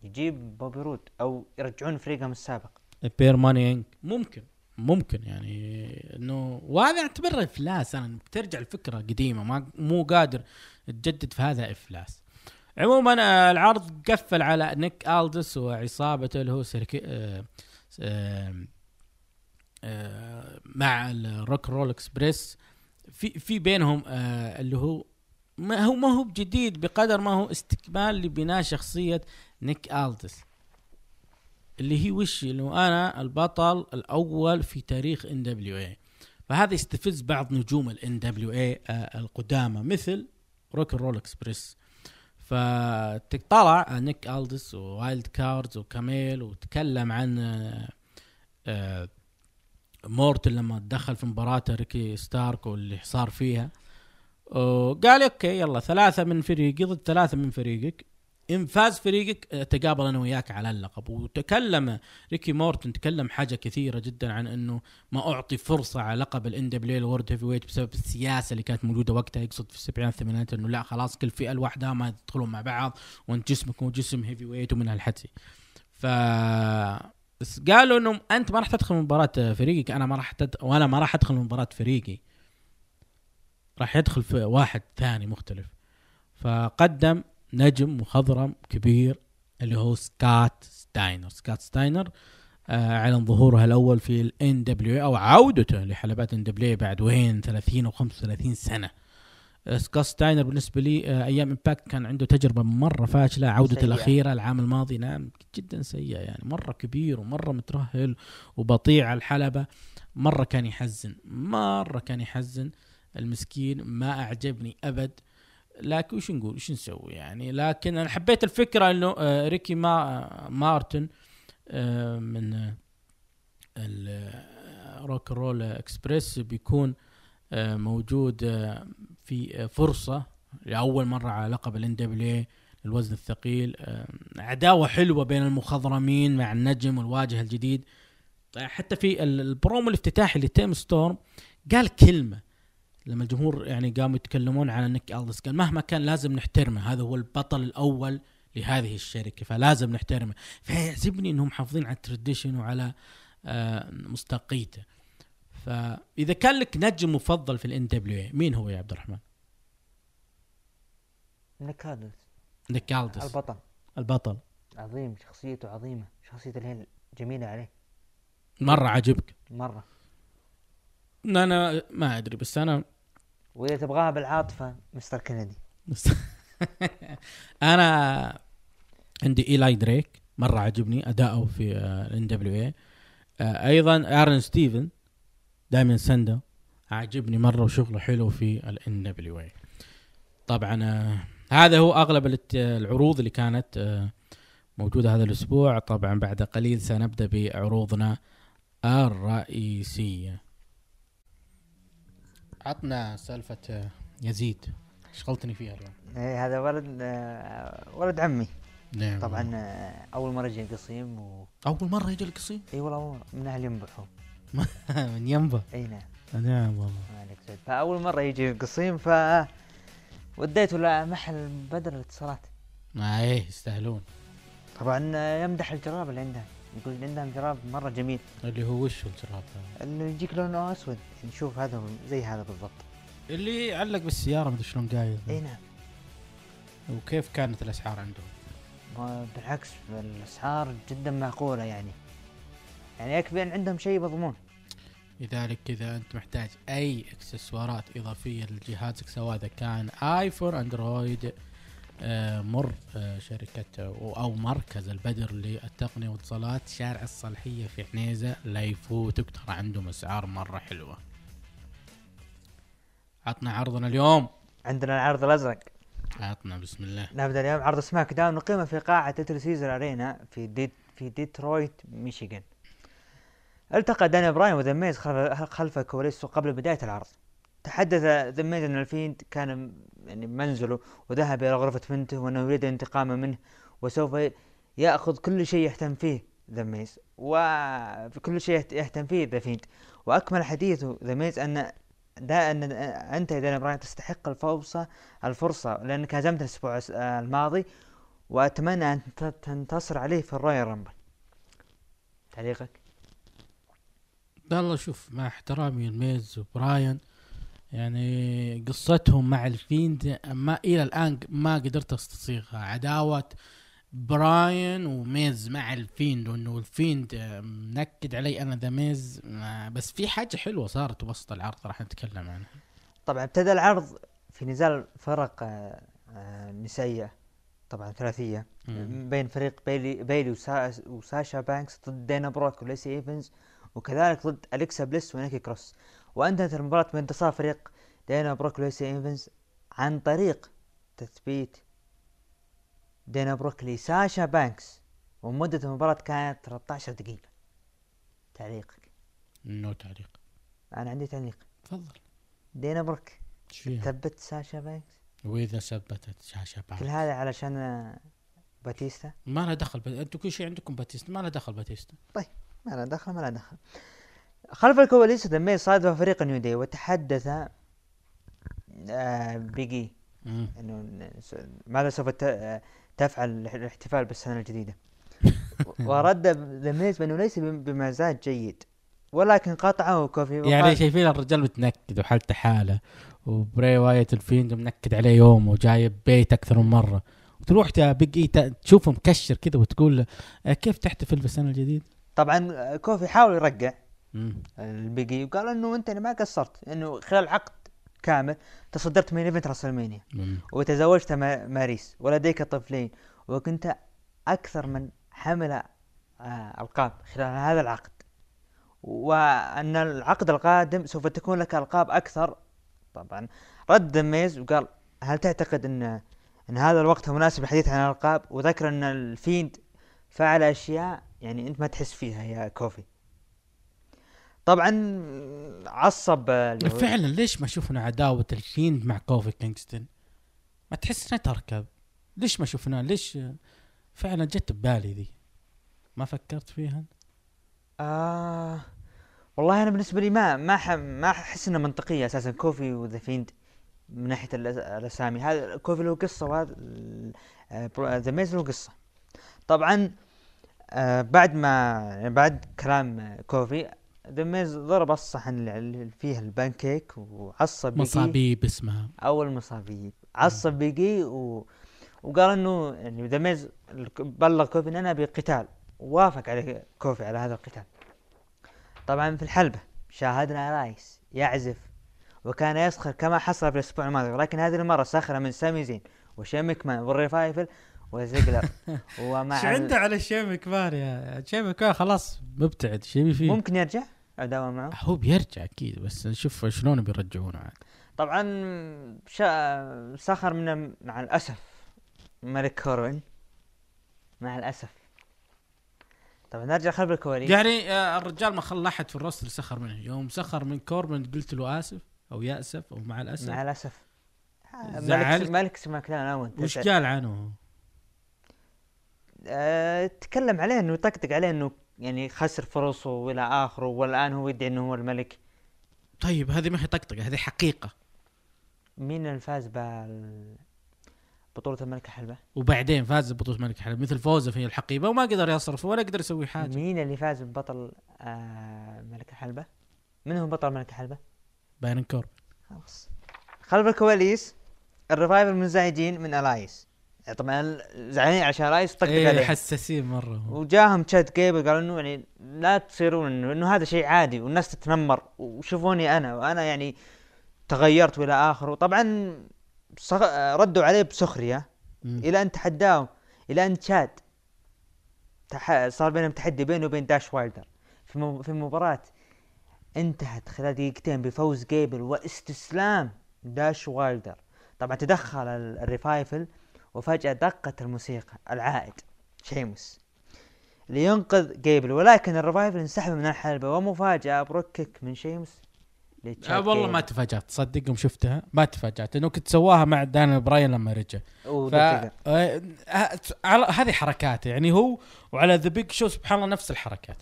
يجيب بوبي رود أو يرجعون فريقهم السابق. Beer Money انك ممكن ممكن يعني إنه وهذا اعتبره إفلاس. أنا بترجع الفكرة قديمة ما مو قادر تجدد في هذا إفلاس. عموما العرض قفل على نيك ألدس وعصابته اللي هو سيركي آه، آه، مع ال Rock Roll Express في في بينهم آه، اللي هو ما هو ما هو بجديد بقدر ما هو استكمال لبناء شخصية نيك ألدس. اللي هي وش؟ انه أنا البطل الأول في تاريخ NWA فهذا يستفز بعض نجوم ال NWA القدامى مثل Rock Roll Express. فتطلع نيك ألدس و Wild Cards وكاميل وتكلم عن آه، آه، مورتن لما دخل في مباراة ريكي ستارك واللي صار فيها وقال okay يلا ثلاثة من فريقي ضد ثلاثة من فريقك. إن فاز فريقك آه، تقابل أنا وياك على اللقب. وتكلم ريكي مورتن تكلم حاجة كثيرة جدا عن إنه ما أعطي فرصة على لقب ال NWA World Heavyweight بسبب السياسة اللي كانت موجودة وقتها يقصد في السبعينات والثمانينات إنه لا خلاص كل فئة لوحدها ما يدخلون مع بعض وانت جسمك هو جسم heavyweight ومن هالحكي. ف بس قالوا إنه أنت ما راح تدخل مباراة فريقك. أنا ما راح تد... وأنا ما راح أدخل مباراة فريقي. راح يدخل في واحد ثاني مختلف. فقدم نجم مخضرم كبير اللي هو سكوت ستاينر. سكوت ستاينر آه اعلن ظهوره الأول في ال NWA أو عودته لحلبات NWA بعد وين؟ 30 أو 35 سنة. آه سكوت ستاينر بالنسبة لي آه أيام Impact كان عنده تجربة مرة فاشلة عودته سيئة. الأخيرة العام الماضي. نعم جدا سيئة يعني مرة كبير ومرة مترهل وبطيء على الحلبة. مرة كان يحزن مرة كان يحزن المسكين ما أعجبني أبد. لكن وش نقول؟ وش نسوي يعني؟ لكن أنا حبيت الفكرة إنه آه، ريكي مورتن من آه، ال- آه، Rock Roll Express بيكون موجود في آه، فرصة لأول مرة على لقب ال NWA الوزن الثقيل. عداوة حلوة بين المخضرمين مع النجم والواجهه الجديد. طيب حتى في ال- البرومو الافتتاحي لتيم ستورم قال كلمة لما الجمهور يعني قاموا يتكلمون على نيك الدس قال مهما كان لازم نحترمه هذا هو البطل الأول لهذه الشركة فلازم نحترمه. فيعجبني إنهم محافظين على ال tradition وعلى آه، مصداقيته. فإذا كان لك نجم مفضل في ال NWA مين هو يا عبد الرحمن؟ نيك نيك البطل. البطل. عظيم شخصيته عظيمة. شخصيته ال heel جميلة عليه. مرة عجبك. مرة. أنا ما أدري بس أنا وإذا تبغاها بالعاطفة مستر كندي أنا عندي إيلاي دريك مرة عجبني أداؤه في ال NWA أيضا أرون ستيفنز. دايما سندا عجبني مرة وشغله حلو في ال NWA طبعا آه، هذا هو أغلب العروض اللي كانت آه، موجودة هذا الأسبوع. طبعا بعد قليل سنبدأ بعروضنا الرئيسية. عطنا سالفة آه، يزيد. شغلتني فيها اليوم؟ إيه هذا ولد ولد عمي. نعم. طبعا أول مرة يجي القصيم و أول مرة يجي القصيم؟ إي والله من أهل ينبحوا. من ينبه. إي نعم. نعم والله ما عليك زين فأول مرة يجي القصيم ف وديته لمحل بدر الاتصالات؟ ما إيه يستاهلون. طبعا يمدح الجراب اللي عندهم يقول عندهم جراب مرة جميل. اللي هو وش الجراب هذا؟ اللي يجيك لونه أسود. نشوف هذا زي هذا بالضبط. اللي علق بالسيارة مدري شلون قايل. إي نعم. وكيف كانت الأسعار عندهم؟ بالعكس الأسعار جدا معقولة يعني. يعني يكفي أن عندهم شيء مضمون لذلك إذا أنت محتاج أي إكسسوارات إضافية لجهازك سواء إذا كان iPhone Android آه، مر آه، شركة أو مركز البدر للتقنية والاتصالات شارع الصالحية في عنيزة لا يفوتك. ترى عندهم أسعار مرة حلوة. عطنا عرضنا اليوم. عندنا العرض الأزرق. عطنا بسم الله. نبدأ اليوم. عرض SmackDown. نقيمه في قاعة Little Caesars Arena في ديت في ديترويت ميشيغان. التقى داني براين وذا ميز خلف الكواليس قبل بداية العرض. تحدث ذا ميز أن الفيند كان يعني منزله وذهب إلى غرفة بنته وأنه يريد الانتقام منه وسوف يأخذ كل شيء يهتم فيه ذا ميز وفي كل شيء يهت- يهتم فيه ذا فيند. وأكمل حديثه ذا ميز أن دا أن أنت يا داني براين تستحق الفرصة الفرصة لأنك هزمت آه، الماضي وأتمنى أن ت- تنتصر عليه في ال Royal Rumble. تعليقك؟ والله شوف مع احترامي الميز وبراين يعني قصتهم مع الفيند ما إلى الآن ما قدرت أستصيغها. عداوة براين وميز مع الفيند وإنه الفيند منكد علي أنا ذا ميز بس في حاجة حلوة صارت وسط العرض راح نتكلم عنها. طبعا ابتدى العرض في نزال فرق آه، آه، نسائية طبعا ثلاثية. بين فريق بيلي بيلي وسا وساشا بانكس ضد دينا بروك وليسي إيفنز. وكذلك ضد أليكسا بليس ونيكي كروس. وأنتهت المباراة بانتصار فريق دينا بروك وليسي إيفنز عن طريق تثبيت دينا بروك لساشا بانكس. ومدة المباراة كانت 13 دقيقة. تعليقك انه تعليق. أنا عندي تعليق. تفضل. دينا بروك؟ ثبت ساشا بانكس؟ وإذا ثبتت ساشا بعد كل هذا علشان باتيستا؟ ما لها دخل ب... أنتم كل شيء عندكم باتيستا ما لها دخل باتيستا. ما له دخل ما له دخل خلف الكواليس ذا ميز صادف فريق نيو داي وتحدث آه بيج إي. إنه ماذا سوف آه، تفعل الاح- الاحتفال بالسنة الجديدة ورد ذا بأنه ليس بم- بمزاج جيد ولكن قاطعه كوفي وقال يعني شايفين الرجال متنكد وحالته حالة وبراي وايت الفيند منكد عليه يوم وجايب بيت أكثر من مرة وتروح تا بيج اي تا- تشوفه مكشر كذا وتقول آه، كيف تحتفل بالسنة الجديدة؟ طبعا آه، كوفي حاول يرجع. البيج إي وقال إنه أنت ما قصرت إنه خلال عقد كامل تصدرت main event راسلمانيا. وتزوجت ما- ماريز. ولديك طفلين. وكنت أكثر من حمل آه، ألقاب خلال هذا العقد. وأن العقد القادم سوف تكون لك ألقاب أكثر. طبعا رد ميز وقال هل تعتقد أن أن هذا الوقت مناسب للحديث عن الألقاب؟ وذكر أن الفيند فعل أشياء يعني أنت ما تحس فيها يا كوفي طبعا عصب آه، فعلا ليش ما شفنا عداوة الفيند مع كوفي كينغستون؟ ما تحس إنها تركب ليش ما شفناه؟ ليش آه، فعلا جت ببالي ذي ما فكرت فيها؟ آه والله أنا بالنسبة لي ما ما ح- ما أحس إنها منطقية أساسا كوفي وذا فيند من ناحية الأسامي هذا كوفي له قصة وهذا ذا ميز له قصة طبعا آه بعد ما يعني بعد كلام كوفي ذا ميز ضرب الصحن اللي فيه البانكيك وعصب بيج إي. مصابيب اسمها أو المصابيب عصب بيج إي و... وقال إنه يعني ذا ميز الك- بلغ كوفي إن أنا أبي قتال. ووافق على كوفي على هذا القتال. طبعا في الحلبة شاهدنا إلايس يعزف وكان يسخر كما حصل في الأسبوع الماضي ولكن هذه المرة سخر من سامي زين وشين ميكمان والريفايفل وزيجلر ومع إيش ال- عنده على شيء كبار يا شيء كبار خلاص مبتعد. شيء فيه. ممكن يرجع؟ عداوة معه؟ هو بيرجع أكيد بس نشوف شلون بيرجعونه عاد. طبعا شا... سخر من مع الأسف ملك كوربن. مع الأسف. طبعا نرجع خلف الكواليس. يعني آه، الرجال ما خلى أحد في ال roster سخر منه. يوم سخر من كوربن قلت له آسف أو يأسف أو مع الأسف. مع الأسف. ملك زعلت؟ ملك سماك داون. وانت وش قال عنه؟ أه تكلم عليه إنه يطقطق عليه إنه يعني خسر فرصه والى آخره والآن هو يدعي إنه هو الملك طيب هذه ما هي طقطقة هذه حقيقة مين اللي فاز بال بطولة الملك الحلبة؟ وبعدين فاز ببطولة ملك حلب مثل فوزه في الحقيبة وما قدر يصرف ولا قدر يسوي حاجة مين اللي فاز ببطل آه ملك الحلبة؟ من هو بطل ملك الحلبة؟ باين كوربن خلاص خلف الكواليس الريفايفل منزعجين من إلايس طبعا زعلانين عشان إلايس طقطق إيه عليه. حساسين مرة. وجاهم تشاد جيبل قالوا إنه يعني لا تصيرون إنه إنه هذا شيء عادي والناس تتنمر. وشوفوني أنا وأنا يعني تغيرت والى اخره وطبعا صغ... ردوا عليه بسخرية. مم. إلى أن تحداهم إلى أن تشاد تح... صار بينهم تحدي بينه وبين داش وايلدر في م... في مباراة انتهت خلال دقيقتين بفوز جيبل واستسلام داش وايلدر طبعا تدخل ال- الريفايفل وفجأة دقت الموسيقى العائد شيموس لينقذ جيبل ولكن الريفايفل انسحب من الحلبة ومفاجأة brogue kick من شيموس آه والله ما جيبل. تفاجأت تصدق يوم شفتها ما تفاجأت انه كنت سواها مع دان براين لما رجع ف. آه، آه، على هذه حركاته يعني هو وعلى ذا بيج شو سبحان الله نفس الحركات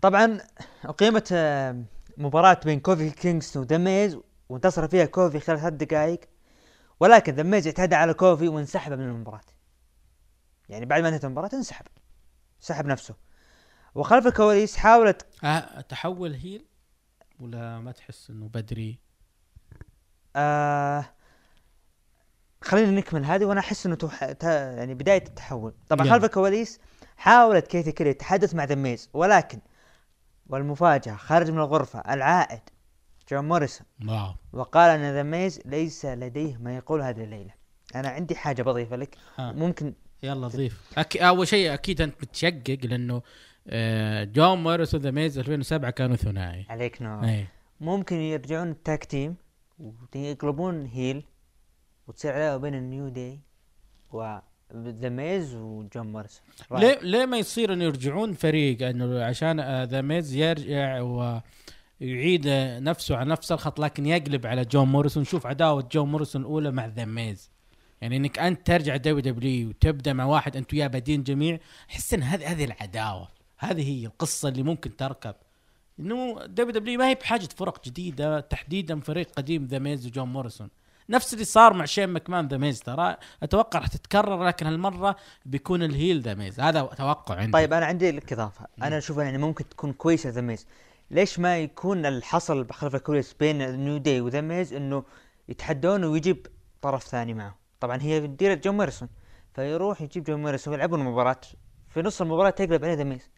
طبعا أقيمت آه، مباراة بين كوفي كينغستون وذا ميز وانتصر فيها كوفي خلال ثلاث دقائق ولكن ذا ميز اعتدى على كوفي وانسحب من المباراة. يعني بعد ما انتهت المباراة انسحب. سحب نفسه. وخلف الكواليس حاولت آه تحول heel ولا ما تحس إنه بدري؟ آه خلينا نكمل هذه وأنا أحس إنه توح... تا... يعني بداية التحول. طبعا يلا. خلف الكواليس حاولت كاثي كيلي التحدث مع ذا ميز ولكن والمفاجأة خارج من الغرفة العائد جون موريسون. wow وقال أن ذا ميز ليس لديه ما يقول هذه الليلة. أنا عندي حاجة بضيفها لك. ها. ممكن يلا ضيف. أك... أول شيء أكيد أنت متشقق لأنه آه، جون موريس وذا ميز 2007 كانوا ثنائي. عليك نور. اي ممكن يرجعون ال tag team ويقلبون heel وتصير عداوه بين النيو داي وذا ميز وجون موريسون؟ ليه ليه ما يصير إنه يرجعون فريق؟ إنه عشان ذا ميز يرجع ويعيد آه، نفسه على نفس الخط لكن يقلب على جون موريسون. نشوف عداوة جون موريسون الأولى مع ذا ميز. يعني إنك أنت ترجع WW وتبدأ مع واحد انت وياه بادين جميع أحس إن هذه هذه العداوة هذه هي القصة اللي ممكن تركب. إنه WW ما هي بحاجة فرق جديدة تحديدا فريق قديم ذا ميز وجون موريسون. نفس اللي صار مع شين مكمان ذا ميز ترى أتوقع راح تتكرر لكن هالمرة بيكون ال heel ذا ميز. هذا توقع عندي. طيب أنا عندي لك إضافة. أنا أشوف يعني ممكن تكون كويسة ذا ميز. ليش ما يكون اللي حصل خلف الكواليس بين النيو داي وذا ميز إنه يتحدون ويجيب طرف ثاني معه. طبعا هي ديرة جون موريسون فيروح يجيب جون موريسون ويلعبون مباراة في نص المباراة تقلب عليه ذا ميز.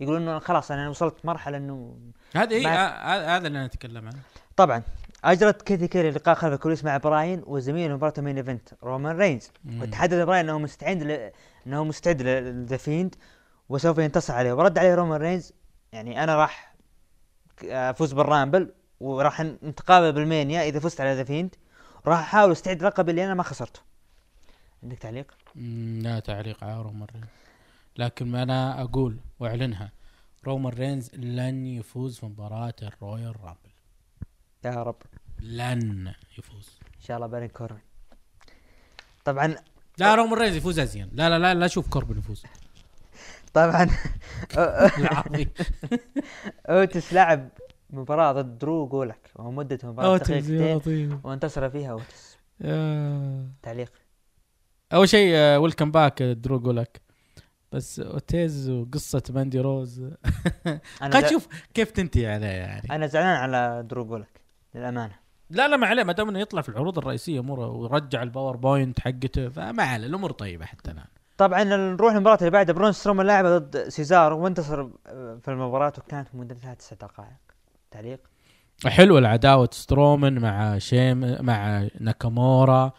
يقولون إنه خلاص أنا وصلت مرحلة إنه هذه هي آه، هذا اللي أنا أتكلم عنه. طبعا أجرت كيثي كيلي لقاء خلف الكواليس مع براين وزميله مباراة ال main event رومان رينز. وتحدث براين إنه مستعد ل... إنه مستعد لذا فيند وسوف ينتصر عليه. ورد عليه رومان رينز يعني أنا راح أفوز بالرامبل وراح نتقابل بالمانيا إذا فزت على ذا فيند. وراح أحاول استعيد لقبي اللي أنا ما خسرته. عندك تعليق؟ لا تعليق على رومان رينز. لكن ما أنا أقول وأعلنها رومان رينز لن يفوز في مباراة الرويال رامبل. يا رب. لن يفوز. إن شاء الله بارون كوربن. طبعا لا رومان رينز يفوز أزين. لا لا لا لا أشوف كوربن يفوز. طبعا. أوتس لعب مباراة ضد درو جولك ومدة مباراة دقيقتين وانتصر فيها أوتس. تعليق. أول شيء welcome back درو جولك بس أوتيز وقصة ماندي روز. أنا خل زع- شوف كيف تنتهي عليه يعني؟ أنا زعلان على درو جولك للأمانة. لا لا ما عليه ما دام إنه يطلع في العروض الرئيسية اموره ورجع ال PowerPoint حقته فما عليه الأمور طيبة حتى الآن. طبعا نروح للمباراة اللي بعدها. برون سترومان لعب ضد سيزارو وانتصر في المباراة وكانت مدتها تسع دقائق. تعليق؟ حلوة العداوة سترومن مع شيم مع ناكامورا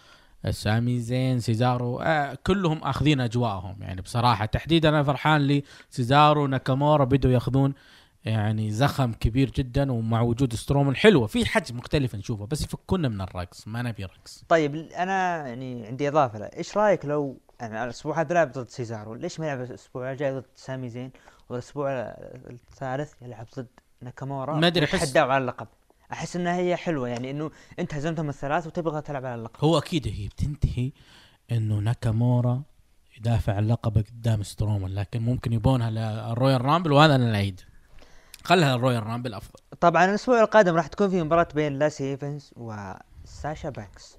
سامي زين سيزارو آه كلهم أخذين أجواءهم. يعني بصراحة تحديدا أنا فرحان لي سيزارو وناكامورا بدوا ياخذون يعني زخم كبير جدا ومع وجود سترومن حلوة. في حجم مختلف نشوفه بس يفكونا من الرقص ما نبي رقص. طيب أنا يعني عندي إضافة له. إيش رأيك لو يعني الأسبوع هذا لعب ضد سيزارو. ليش ما يلعب الأسبوع الجاي ضد سامي زين؟ والأسبوع الثالث يلعب ضد ناكامورا. ما أحس- ويتحداوا على اللقب. أحس إنها هي حلوة يعني إنه أنت هزمتهم الثلاث وتبغى تلعب على اللقب. هو أكيد هي بتنتهي إنه ناكامورا يدافع عن لقبه قدام سترومان لكن ممكن يبونها للرويال رامبل وهذا أنا العيد. خلها الرويال رامبل أفضل. طبعا الأسبوع القادم راح تكون في مباراة بين لاسي إيفنز وساشا بانكس.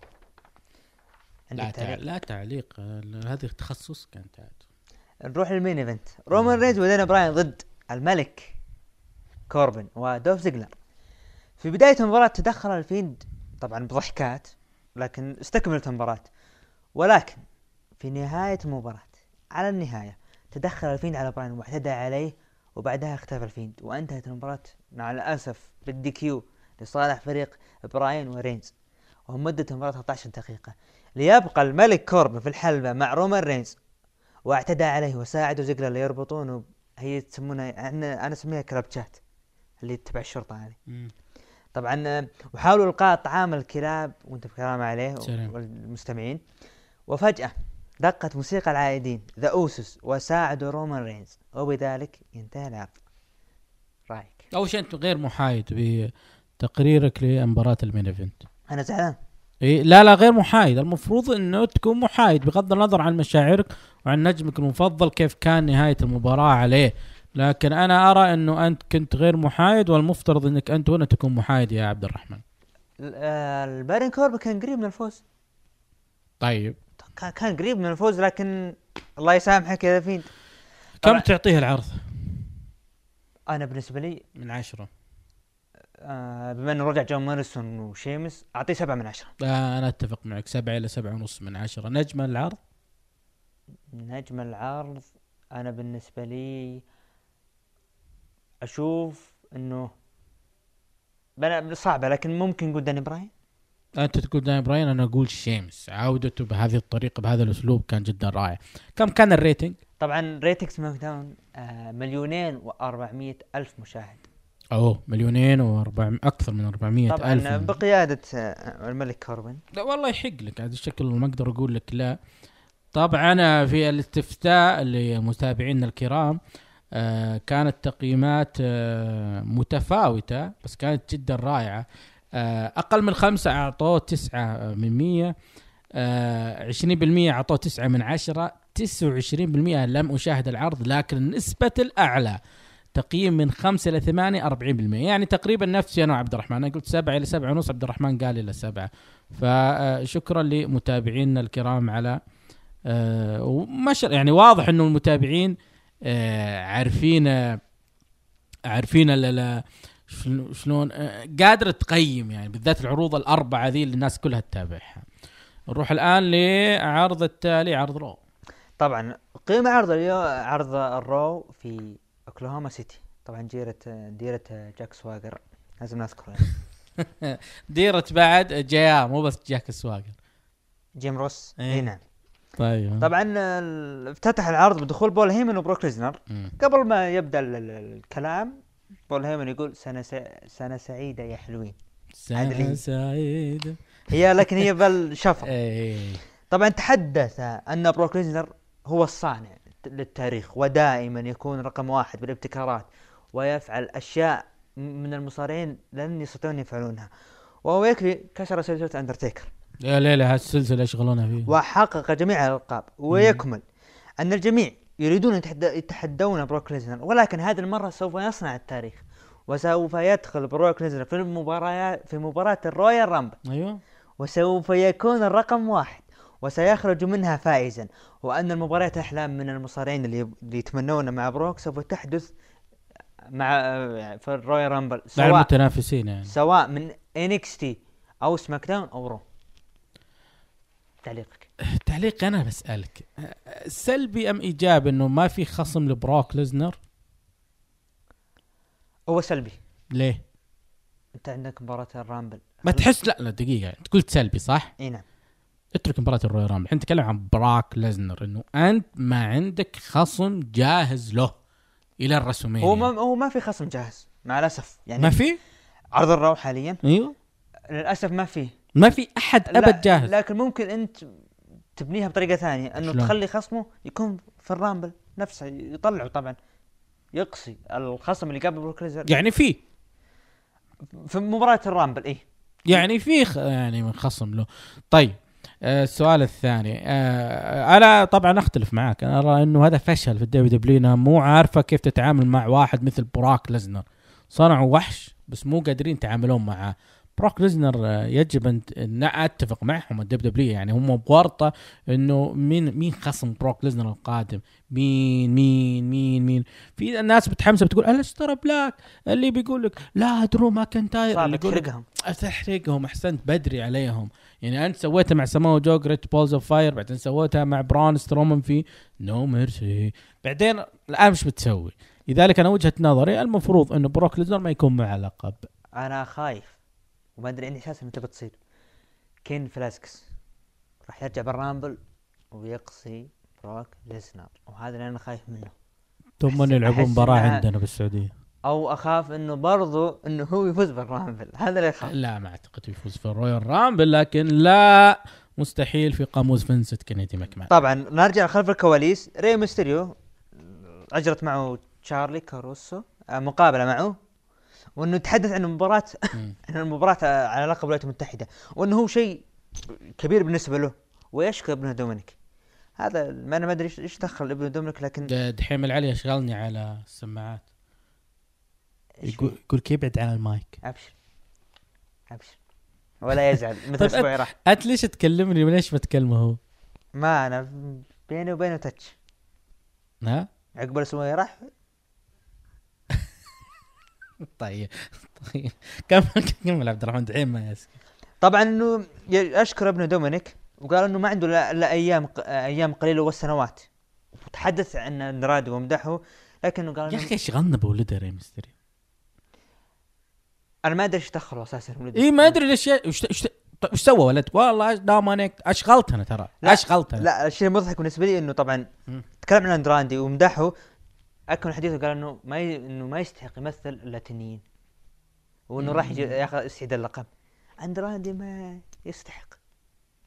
عندك تع... تعليق؟ لا تعليق هذه تخصص كانت عاد نروح لل main event. رومان رينز وداني براين ضد الملك كوربن ودوف زيجلر. في بداية المباراة تدخل الفيند طبعا بضحكات لكن استكملت المباراة. ولكن في نهاية المباراة على النهاية تدخل الفيند على براين واعتدى عليه وبعدها اختفى الفيند وانتهت المباراة. مع الأسف بال DQ لصالح فريق براين ورينز. ومدة المباراة 13 دقيقة. ليبقى الملك كوربن في الحلبة مع رومان رينز. واعتدى عليه وساعدوا زيجلر ليربطونه. هي تسمونها أنا أسميها كلبشات اللي تبع الشرطة هذه. طبعا آه، وحاولوا إلقاء طعام الكلاب وأنت بكرامة عليه سلام. والمستمعين. وفجأة دقت موسيقى العائدين ذا اوسس وساعدوا رومان رينز. وبذلك ينتهي العرض. رأيك؟ أول شيء أنت غير محايد بتقريرك لمباراة ال main event. أنا زعلان. إيه لا لا غير محايد. المفروض إنه تكون محايد بغض النظر عن مشاعرك وعن نجمك المفضل كيف كان نهاية المباراة عليه. لكن أنا أرى إنه أنت كنت غير محايد والمفترض إنك أنت هنا تكون محايد يا عبد الرحمن. ال- آه، البارون كورب كان قريب من الفوز. طيب. كان- قريب من الفوز لكن الله يسامحك يا فيند كم. تعطيه العرض؟ أنا بالنسبة لي من عشرة. آه بما إنه رجع جون موريسون وشيمس أعطيه سبعة من عشرة. آه أنا أتفق معك. سبعة إلى سبعة ونص من عشرة. نجم العرض؟ نجم العرض أنا بالنسبة لي أشوف إنه صعبة لكن ممكن نقول داني براين. أنت تقول داين براين أنا أقول شيمس. عودته بهذه الطريقة بهذا الأسلوب كان جدا رائع. كم كان ال rating؟ طبعا rating سماك داون آه مليونين و400 ألف مشاهد. أوه مليونين واربع أكثر من 400 طبعا ألف بقيادة آه الملك كوربن لا والله يحق لك. هذا الشكل ما أقدر أقول لك لا. طبعا في الاستفتاء لمتابعينا الكرام آه كانت تقييمات آه متفاوتة بس كانت جدا رائعة. آه أقل من خمسة أعطوه تسعة من مية عشرين بالمية أعطوه تسعة من عشرة تسعة وعشرين بالمية لم أشاهد العرض لكن نسبة الأعلى تقييم من خمسة إلى ثمانية أربعين بالمية. يعني تقريبا نفسي أنا وعبد الرحمن. أنا قلت سبعة إلى سبعة ونص عبد الرحمن قال إلى سبعة. فشكرا لمتابعينا الكرام على آه وما يعني واضح إنه المتابعين آه عارفين آه عارفين شلون آه قادرة تقيم يعني بالذات العروض الأربعة ذي اللي الناس كلها تتابعها. نروح الآن لعرض التالي عرض رو. طبعا قيمة عرض اليوم عرض الرو في اوكلاهوما سيتي طبعا جيرة ديرة جاك سواجر لازم نذكره يعني. ديرة بعد جيا مو بس جاك السواقر جيم روس. إيه. إي نعم. طيب. طبعا افتتح العرض بدخول بول هيمن وبروك ليزنر. قبل ما يبدأ ال- ال- الكلام بول هيمن يقول سنة س... سنة سعيدة يا حلوين. إيه. سعيدة. هي لكن هي بالشفر إيه. طبعا تحدث أن بروك ليزنر هو الصانع. للتاريخ ودائما يكون رقم واحد بالابتكارات ويفعل أشياء م- من المصارعين لن يستطيعون يفعلونها. وهو يكفي كسر سلسلة أندرتيكر. يا ليلى هالسلسله يشغلونها فيه وحقق جميع الألقاب ويكمل. أن الجميع يريدون يتحد- يتحدون بروك ليزنر ولكن هذه المرة سوف يصنع التاريخ وسوف يدخل بروك ليزنر في المباراة في مباراة الرويال رامبل. أيوه. وسوف يكون الرقم واحد. وسيخرج منها فائزا. وأن المباريات أحلام من المصارعين اللي, اللي يتمنون مع بروك سوف تحدث مع في الرويال رامبل مع سواء المتنافسين يعني. سواء من NXT أو سماك داون أو رو. تعليقك. تعليق أنا بسألك سلبي أم إيجابي إنه ما في خصم لبروك ليزنر؟ هو سلبي. ليه؟ أنت عندك مباراة الرامبل. ما تحس لا لا دقيقة. أنت قلت سلبي صح؟ إي نعم. اترك مباراة الرويال رامبل. إحنا نتكلم عن براك ليزنر إنه أنت ما عندك خصم جاهز له إلى الرسلمينيا هو ما هو ما في خصم جاهز مع الأسف. يعني ما في؟ عرض الرو حاليا. أيوه. للأسف ما فيه ما في أحد أبد جاهز. لكن ممكن أنت تبنيها بطريقة ثانية إنه شلون؟ تخلي خصمه يكون في الرامبل نفسه يطلعه طبعا يقصي الخصم اللي قبل بروك ليزنر. يعني في. في مباراة الرامبل إيه. يعني في خ- يعني من خصم له. طيب. السؤال الثاني. آه، أنا طبعا أختلف معاك. أنا أرى إنه هذا فشل في الدبليو دبليو. إنها مو عارفة كيف تتعامل مع واحد مثل براك ليزنر. صنعوا وحش بس مو قادرين يتعاملون معاه براك ليزنر آه، يجب أن أتفق معهم الدبليو دبليو. يعني هم بورطة إنه مين مين خصم براك ليزنر القادم؟ مين مين مين مين؟ في ناس متحمسة بتقول أليستر بلاك. اللي بيقول لك لا درو ماكنتاير. اللي يقول تحرقهم أحسنت بدري عليهم. يعني أنت سويتها مع سموا جو Great Balls of Fire بعدين سويتها مع براون سترومان في No Mercy بعدين الآن مش بتسوي؟ لذلك أنا وجهة نظري المفروض إنه بروك ليزنر ما يكون مع لقب. أنا خايف. وما أدري عندي احساس انها تبى تصير. كين فلاسكيز. راح يرجع بالرامبل ويقصي بروك ليزنر. وهذا اللي أنا خايف منه. ثم يلعبون مباراة عندنا بالسعودية. أو أخاف إنه برضو إنه هو يفوز بالرامبل. هذا اللي أخاف. لا ما أعتقد يفوز في الرويال رامبل لكن لا مستحيل في قاموس فينسنت كينيدي ماكمان طبعا نرجع خلف الكواليس. ري ميستيريو أجرت معه تشارلي كاروسو آه، مقابلة معه وإنه تحدث عن المباراة. عن المباراة على لقب الولايات المتحدة وإنه هو شيء كبير بالنسبة له ويشكر ابنه دومينيك. هذا ما أنا ما أدري إيش- إيش دخل ابنه دومينيك لكن دحيم العلي اشغلني على السماعات. يقول يقول كيف يبعد عن المايك. أبشر. أبشر. ولا يزعل. مثل طيب اسبوعي راح. أنت ليش تكلمني وليش ما تكلمه هو؟ ما أنا بيني وبينه تتش ها؟ عقب الأسبوع راح. طيب طيب. كمل كمل عبد الرحمن دحين ما يسكت. طبعا إنه أشكر ابنه دومينيك وقال إنه ما عنده الا أيام أيام قليلة وسنوات وتحدث عن اندرادي ومدحه لكنه قال يا أخي إيش تغنى بولده ري ميستيريو أنا ما أدري إيش دخله أساسا ولد. اي ما أدري ليش وش طيب وش سوى ولدك والله دومينيك أشغلتنا ترى لا، أشغلتنا لا الشيء المضحك بالنسبة لي إنه طبعا. تكلم عن اندرادي ومدحه اكمل حديثه قال إنه ما ي... إنه ما يستحق يمثل اللاتينيين وإنه راح ياخذ يستعيد اللقب اندرادي ما يستحق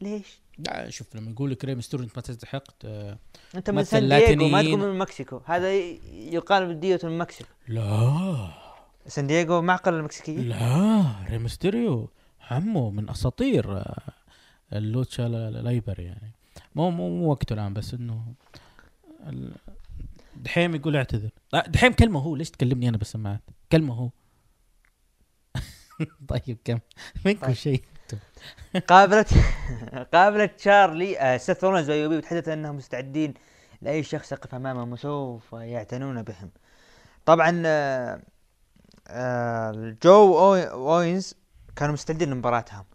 ليش؟ لا شوف لما يقول لك ري ميستيريو انت ما تستحق ت- أنت من مثل سان دييغو ما. تقول من مكسيكو هذا يقال بدية من مكسيكو لا سان دييغو معقل المكسيكيه لا ري ميستيريو عمو من أساطير آه، اللوتشا لا- لا- لايبر يعني. مو مو مو وقته الآن بس إنه دحيم يقول اعتذر. لا، دحيم كلمة هو ليش تكلمني أنا بالسماعات كلمة هو. طيب كم؟ منكم طيب. شيء. قابلت قابلت شارلي آه سيث رولنز و AOP وتحدث أنهم مستعدين لأي شخص يقف أمامهم وسوف يعتنون بهم. طبعا آه جو واوينز كانوا مستعدين لمباراتهم.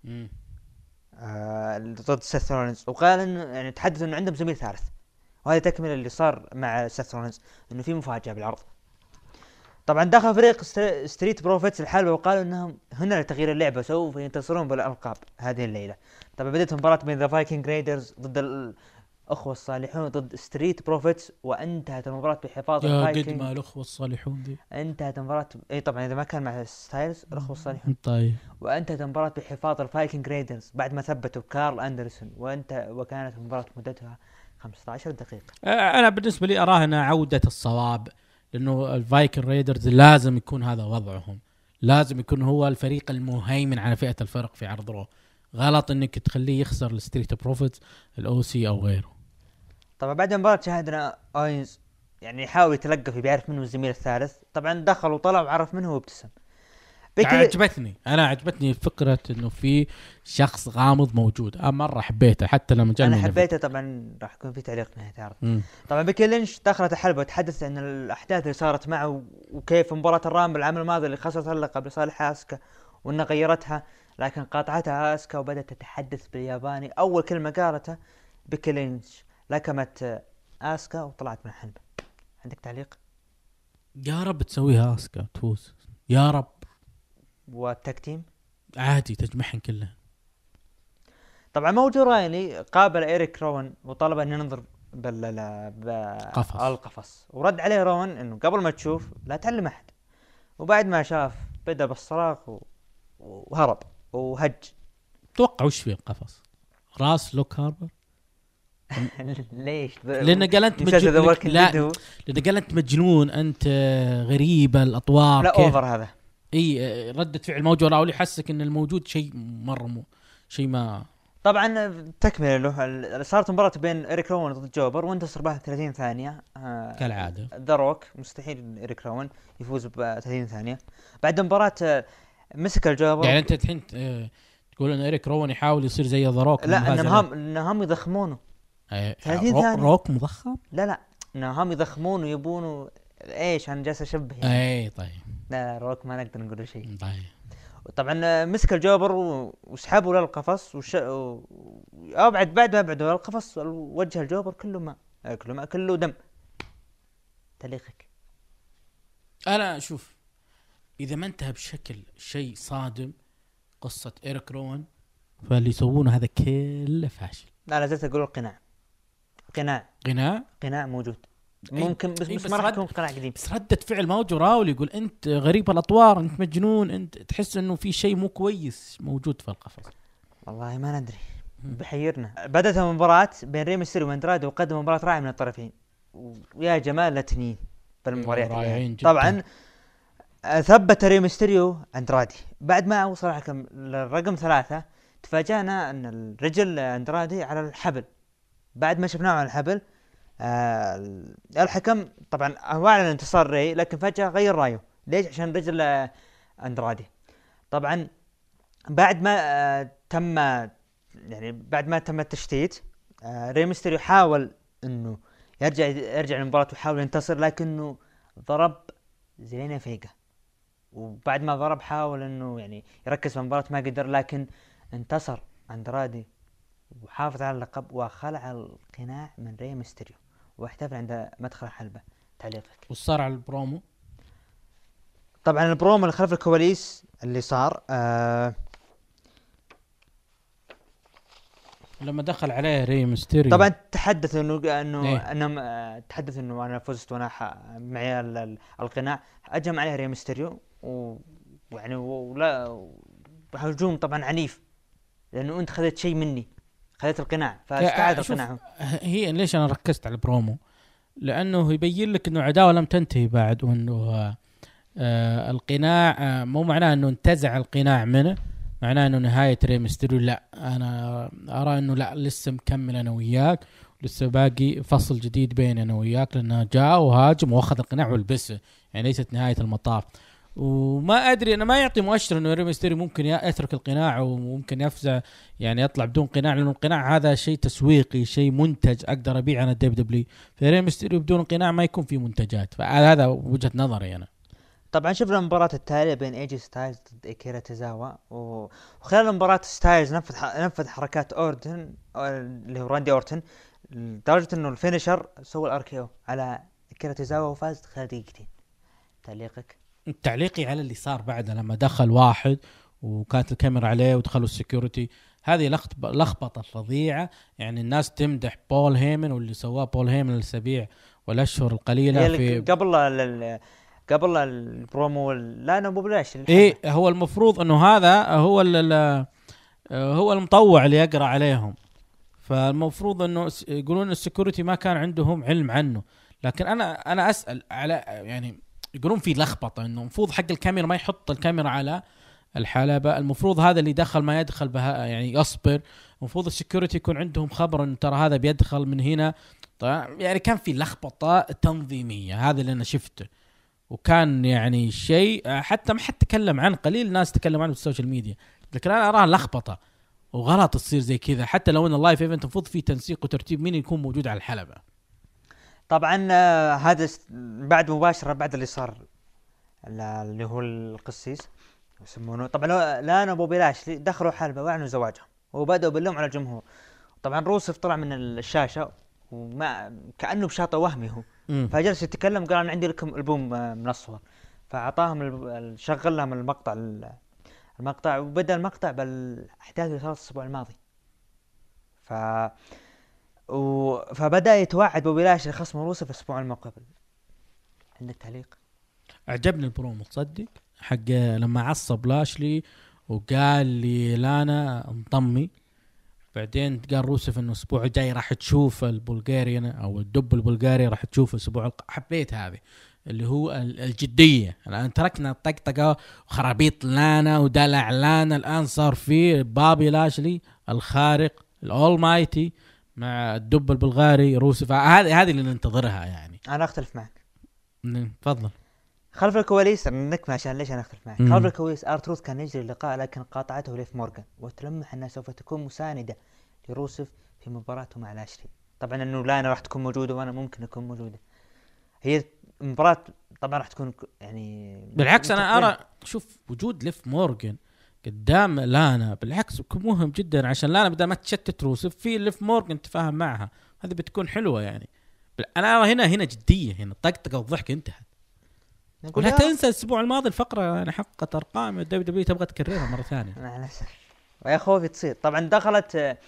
آه ضد سيث رولنز وقال إنه يعني تحدث إنه عندهم زميل ثالث. وهذا تكملة اللي صار مع سيث رولنز إنه في مفاجأة بالعرض. طبعا دخل فريق ست- ستريت بروفيتس الحلبة وقالوا إنهم هنا لتغيير اللعبة سوف ينتصرون بالألقاب هذه الليلة. طبعا بدأت مباراة بين ذا فايكنج رايدرز ضد الاخوة الصالحون ضد ستريت بروفيتس وانتهت المباراة بحفاظ يا قد الفايكنج ما الأخوة الصالحون ذي انتهت المباراة اي طبعا إذا ما كان مع ستايلز الأخوة الصالحون. طيب. وانتهت المباراة بحفاظ الفايكنج رايدرز بعد ما ثبتوا كارل أندرسون. وانت وكانت المباراة مدتها 15 دقيقة. آه، أنا بالنسبة لي اراهنها عودة الصواب لأنه الفايكنج رايدرز لازم يكون هذا وضعهم. لازم يكون هو الفريق المهيمن على فئة الفرق في عرض رو. غلط إنك تخليه يخسر الستريت بروفيتس الاو سي أو غيره. طبعا بعد المباراة شاهدنا اوينز يعني يحاول يتلقف يعرف منه الزميل الثالث. طبعا دخل وطلع وعرف منه وابتسم بيكي عجبتني. أنا عجبتني فكرة إنه في شخص غامض موجود. أنا مرة حبيته حتى لما جاء أنا حبيته طبعا راح يكون في تعليق نهاية العرض. طبعا بيكي لينش دخلت الحلبة وتحدث عن الأحداث اللي صارت معه وكيف مباراة الرامبل العام الماضي اللي خسرت اللقب لصالح أسكا وانها غيرتها. لكن قاطعتها آسكا وبدأت تتحدث بالياباني. أول كلمة قالتها بيكي لينش لكمت آسكا وطلعت من الحلبة عندك تعليق؟ يا رب تسويها آسكا تفوز يا رب. وال tag team عادي تجمعهم كلها طبعا موجو رايلي قابل إيريك روان وطلب أن ينظر بال قفص. القفص. ورد عليه روان إنه قبل ما تشوف لا تعلم أحد. وبعد ما شاف بدأ بالصراخ و... وهرب. وهج. توقع وش في القفص؟ راس لوك هاربر ليش؟ لأنه قال أنت مجنون. لا لأنه قال أنت مجنون أنت غريب الأطوار لا over هذا. إي ردة فعل موجو راولي يحسك إن الموجود شيء مرة مو شيء ما. طبعا تكملة له. صارت مباراة بين إيريك روان ضد jobber وانتصر بها 30 ثانية. آه، كالعادة. ذا روك مستحيل إيريك روان يفوز ب 30 ثانية. بعد المباراة آه، مسك ال jobber يعني أنت الحين آه، تقول إن إيريك روان يحاول يصير زي ذا روك لا إنهم إنهم يضخمونه. 30 رو ثانية. روك مضخم؟ لا لا إنهم يضخمونه ويبونه. إيش؟ أنا جالس أشبه يعني. اي طيب. لا لا روك ما نقدر نقول له شيء. طيب. طبعا آه، مسك الجوبر وسحبه للقفص وش... و... أو بعد ما بعده للقفص وجه الجوبر كله ماء. آه، كله ماء كله دم. تعليقك أنا شوف إذا ما انتهى بشكل شيء صادم قصة إيريك روان فاللي يسوونه هذا كله فاشل. لا لا زلت أقول القناع قناع. قناع؟ قناع موجود. ممكن بس, بس ما راح يكون قناع قديم. بس ردة فعل موجو راول يقول أنت غريب الأطوار أنت مجنون أنت تحس إنه في شيء مو كويس موجود في القفص. والله ما ندري. بحيرنا. بدأت المباراة بين ري ميستيريو واندرادي وقدم مباراة رائعة من الطرفين. ويا جمال لاتنين بالمباريات اللي رائعين هي. جداً. طبعا ثبت ري ميستيريو أندرادي. بعد ما وصل الحكم للرقم ثلاثة تفاجأنا أن الرجل أندرادي على الحبل. بعد ما شفناه على الحبل آه الحكم طبعا هو أعلن انتصار ري لكن فجأة غير رايه. ليش؟ عشان رجل أندرادي. طبعا بعد ما آه تم يعني بعد ما تم التشتيت آه ري ميستيريو حاول إنه يرجع يرجع للمباراة ويحاول ينتصر لكنه ضرب زيلينا فيجا وبعد ما ضرب حاول إنه يعني يركز في المباراة ما قدر لكن انتصر أندرادي وحافظ على اللقب وخلع القناع من ري ميستيريو واحتفل عند مدخل الحلبة تعليقك وش صار على البرومو؟ طبعا البرومو اللي خلف الكواليس اللي صار آه لما دخل عليه ري ميستيريو طبعا تحدث إنه إنه إيه. انهم آه، تحدث إنه أنا فزت وأنا معي ال- ال- القناع هجم عليه ري ميستيريو ويعني ولا هجوم طبعا عنيف لأنه أنت خذيت شيء مني خذيت القناع فاستعاد القناع هي ليش أنا ركزت على البرومو؟ لأنه يبين لك إنه عداوة لم تنتهي بعد وإنه آه، القناع آه مو معناه إنه انتزع القناع منه معناه إنه نهاية ري ميستيريو لا أنا أرى إنه لا لسه مكمل أنا وياك لسه باقي فصل جديد بيني أنا وياك لأنه جاء وهاجم وأخذ القناع ولبسه يعني ليست نهاية المطاف وما أدري أنا ما يعطي مؤشر إنه ري ميستيريو ممكن يترك القناع وممكن يفزع يعني يطلع بدون قناع لأنه القناع هذا شيء تسويقي شيء منتج أقدر ابيع أنا ال WWE. فري ميستيريو بدون قناع ما يكون في منتجات. فهذا وجهة نظري أنا. طبعا شفنا المباراة التالية بين ايجي ستايلز ضد اكيرا تيزاوا و- وخلال المباراة ستايلز نفذ ح- نفذ حركات اورتن اللي هو راندي أورتن لدرجة إنه ال finisher سوى ال RKO على اكيرا تيزاوا وفاز. خلال دقيقتين. تعليقك. تعليقي على اللي صار بعده لما دخل واحد وكانت الكاميرا عليه ودخلوا ال security. هذه لخط- لخبطة فظيعة. يعني الناس تمدح بول هيمن واللي سواه بول هيمن الاسابيع والأشهر القليلة في قبل قبل البرومو ال- لا أنا مو بلاش إيه هو المفروض إنه هذا هو هو المطوع اللي يقرأ عليهم. فالمفروض إنه يقولون ال security ما كان عندهم علم عنه. لكن أنا أنا أسأل على يعني يقولون في لخبطة إنه المفروض حق الكاميرا ما يحط الكاميرا على الحلبة المفروض هذا اللي دخل ما يدخل بها يعني يصبر. المفروض ال security يكون عندهم خبر إنه ترى هذا بيدخل من هنا. طيب يعني كان في لخبطة تنظيمية هذا اللي أنا شفته. وكان يعني شيء حتى ما حد تكلم عنه قليل ناس تكلم عنه في ال social media. لكن أنا أراها لخبطة. وغلط تصير زي كذا. حتى لو إن ال live event المفروض في تنسيق وترتيب مين يكون موجود على الحلبة. طبعا آه، هذا بعد مباشرة بعد اللي صار ال- اللي هو القسيس يسمونه. طبعا لانا وبوبي لاشلي دخلوا حلبة وأعلنوا زواجهم وبدأوا باللوم على الجمهور. طبعا روسف طلع من الشاشة وما كأنه بشاطئ وهمي هو. فجلس يتكلم قال أنا عندي لكم ألبوم آه، من الصور فاعطاهم شغل لهم المقطع ال- المقطع وبدأ المقطع بالأحداث اللي صارت الأسبوع الماضي. ف و... فبدأ يتوعد بوبي لاشلي خصم روسف الأسبوع المقبل عندك تعليق؟ عجبني البرومو تصدق حق لما عصب لاشلي وقال لي لانا انطمي بعدين قال روسف إنه الأسبوع الجاي راح تشوف ال Bulgarian أو الدب البلغاري راح تشوف الأسبوع الق... حبيت هذه. اللي هو ال- الجدية. الآن تركنا الطقطقة وخرابيط لانا ودلع لانا الآن صار في بابي لاشلي الخارق ال almighty مع الدب البلغاري روسف هذه هذه اللي ننتظرها يعني. أنا أختلف معك. تفضل. خلف الكواليس نكمل عشان ليش أنا أختلف معك. خلف الكواليس ارتروث كان يجري اللقاء لكن قاطعته ليف مورغان وتلمح أنها سوف تكون مساندة لروسف في مباراته مع لاشلي طبعا إنه لانا راح تكون موجودة وأنا ممكن أكون موجودة. هي مباراة طبعا راح تكون يعني بالعكس أنا. ارى شوف وجود ليف مورجن قدام لانا. بالعكس مهم جدا عشان لانا بدل ما تشتت روسف في ليف مورجن تفاهم معها. هذه بتكون حلوة يعني. أنا أرى هنا هنا جدية هنا طقطقة والضحك انتهت. ولا تنسى الأسبوع الماضي الفقرة يعني حققت أرقام ال WW تبغى تكررها مرة ثانية. مع الاسف ويا خوفي تصير. طبعا دخلت آه،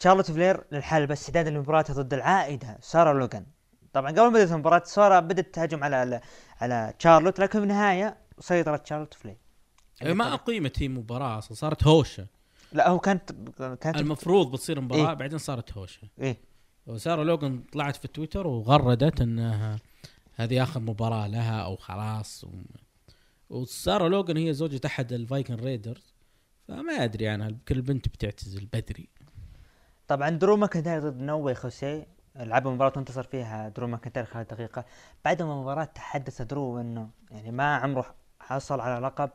تشارلوت فلير للحلبة استعدادا لمباراتها ضد العائدة سارة لوغان. طبعا قبل ما بدأت المباراة سارة بدأت تهاجم على على تشارلوت لكن في النهاية سيطرت تشارلوت فلير. ما اقيمت هي مباراة أصلا صارت هوشة. لا هو كانت كانت المفروض بتصير مباراة إيه. بعدين صارت هوشة. إيه. وسارة لوغان طلعت في تويتر وغردت إنها هذه آخر مباراة لها أو خلاص. و... وسارة لوغان هي زوجة أحد الفايكن ريدرز. فما أدري عنها يمكن البنت بتعتزل بدري. طبعا درو ماكنتاير ضد نو واي خوسيه لعبوا مباراة وانتصر فيها درو ماكنتاير خلال دقيقة بعد ما المباراة تحدث درو إنه يعني ما عمره حصل على لقب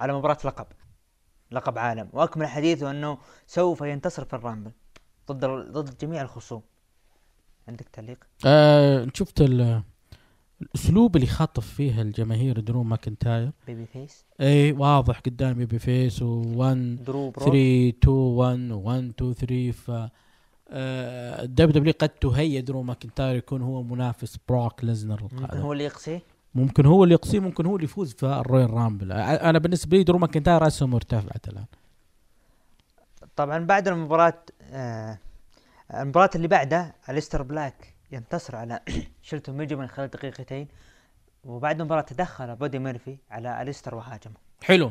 على مباراة لقب. لقب عالم. وأكمل حديثه أنه سوف ينتصر في ال Rumble ضد ضد جميع الخصوم. عندك تعليق؟ آه شفت ال الأسلوب اللي خاطف فيه الجماهير درو ماكنتاير؟ babyface؟ إي واضح قدام babyface و1 درو برو. 3 2 1 1 2 3 ف WW قد تهيأ درو ماكنتاير يكون هو منافس بروك ليزنر القادم. هو اللي يقصيه؟ ممكن هو اللي يقصيه ممكن هو اللي يفوز في ال Royal Rumble. أنا بالنسبة لي درو ماكنتاير اسهم مرتفعت الآن. طبعا بعد المباراة آه المباراة اللي بعدها أليستر بلاك ينتصر على شيلتون ميجو من خلال دقيقتين وبعد المباراة تدخل بادي ميرفي على أليستر وهاجمه. حلو.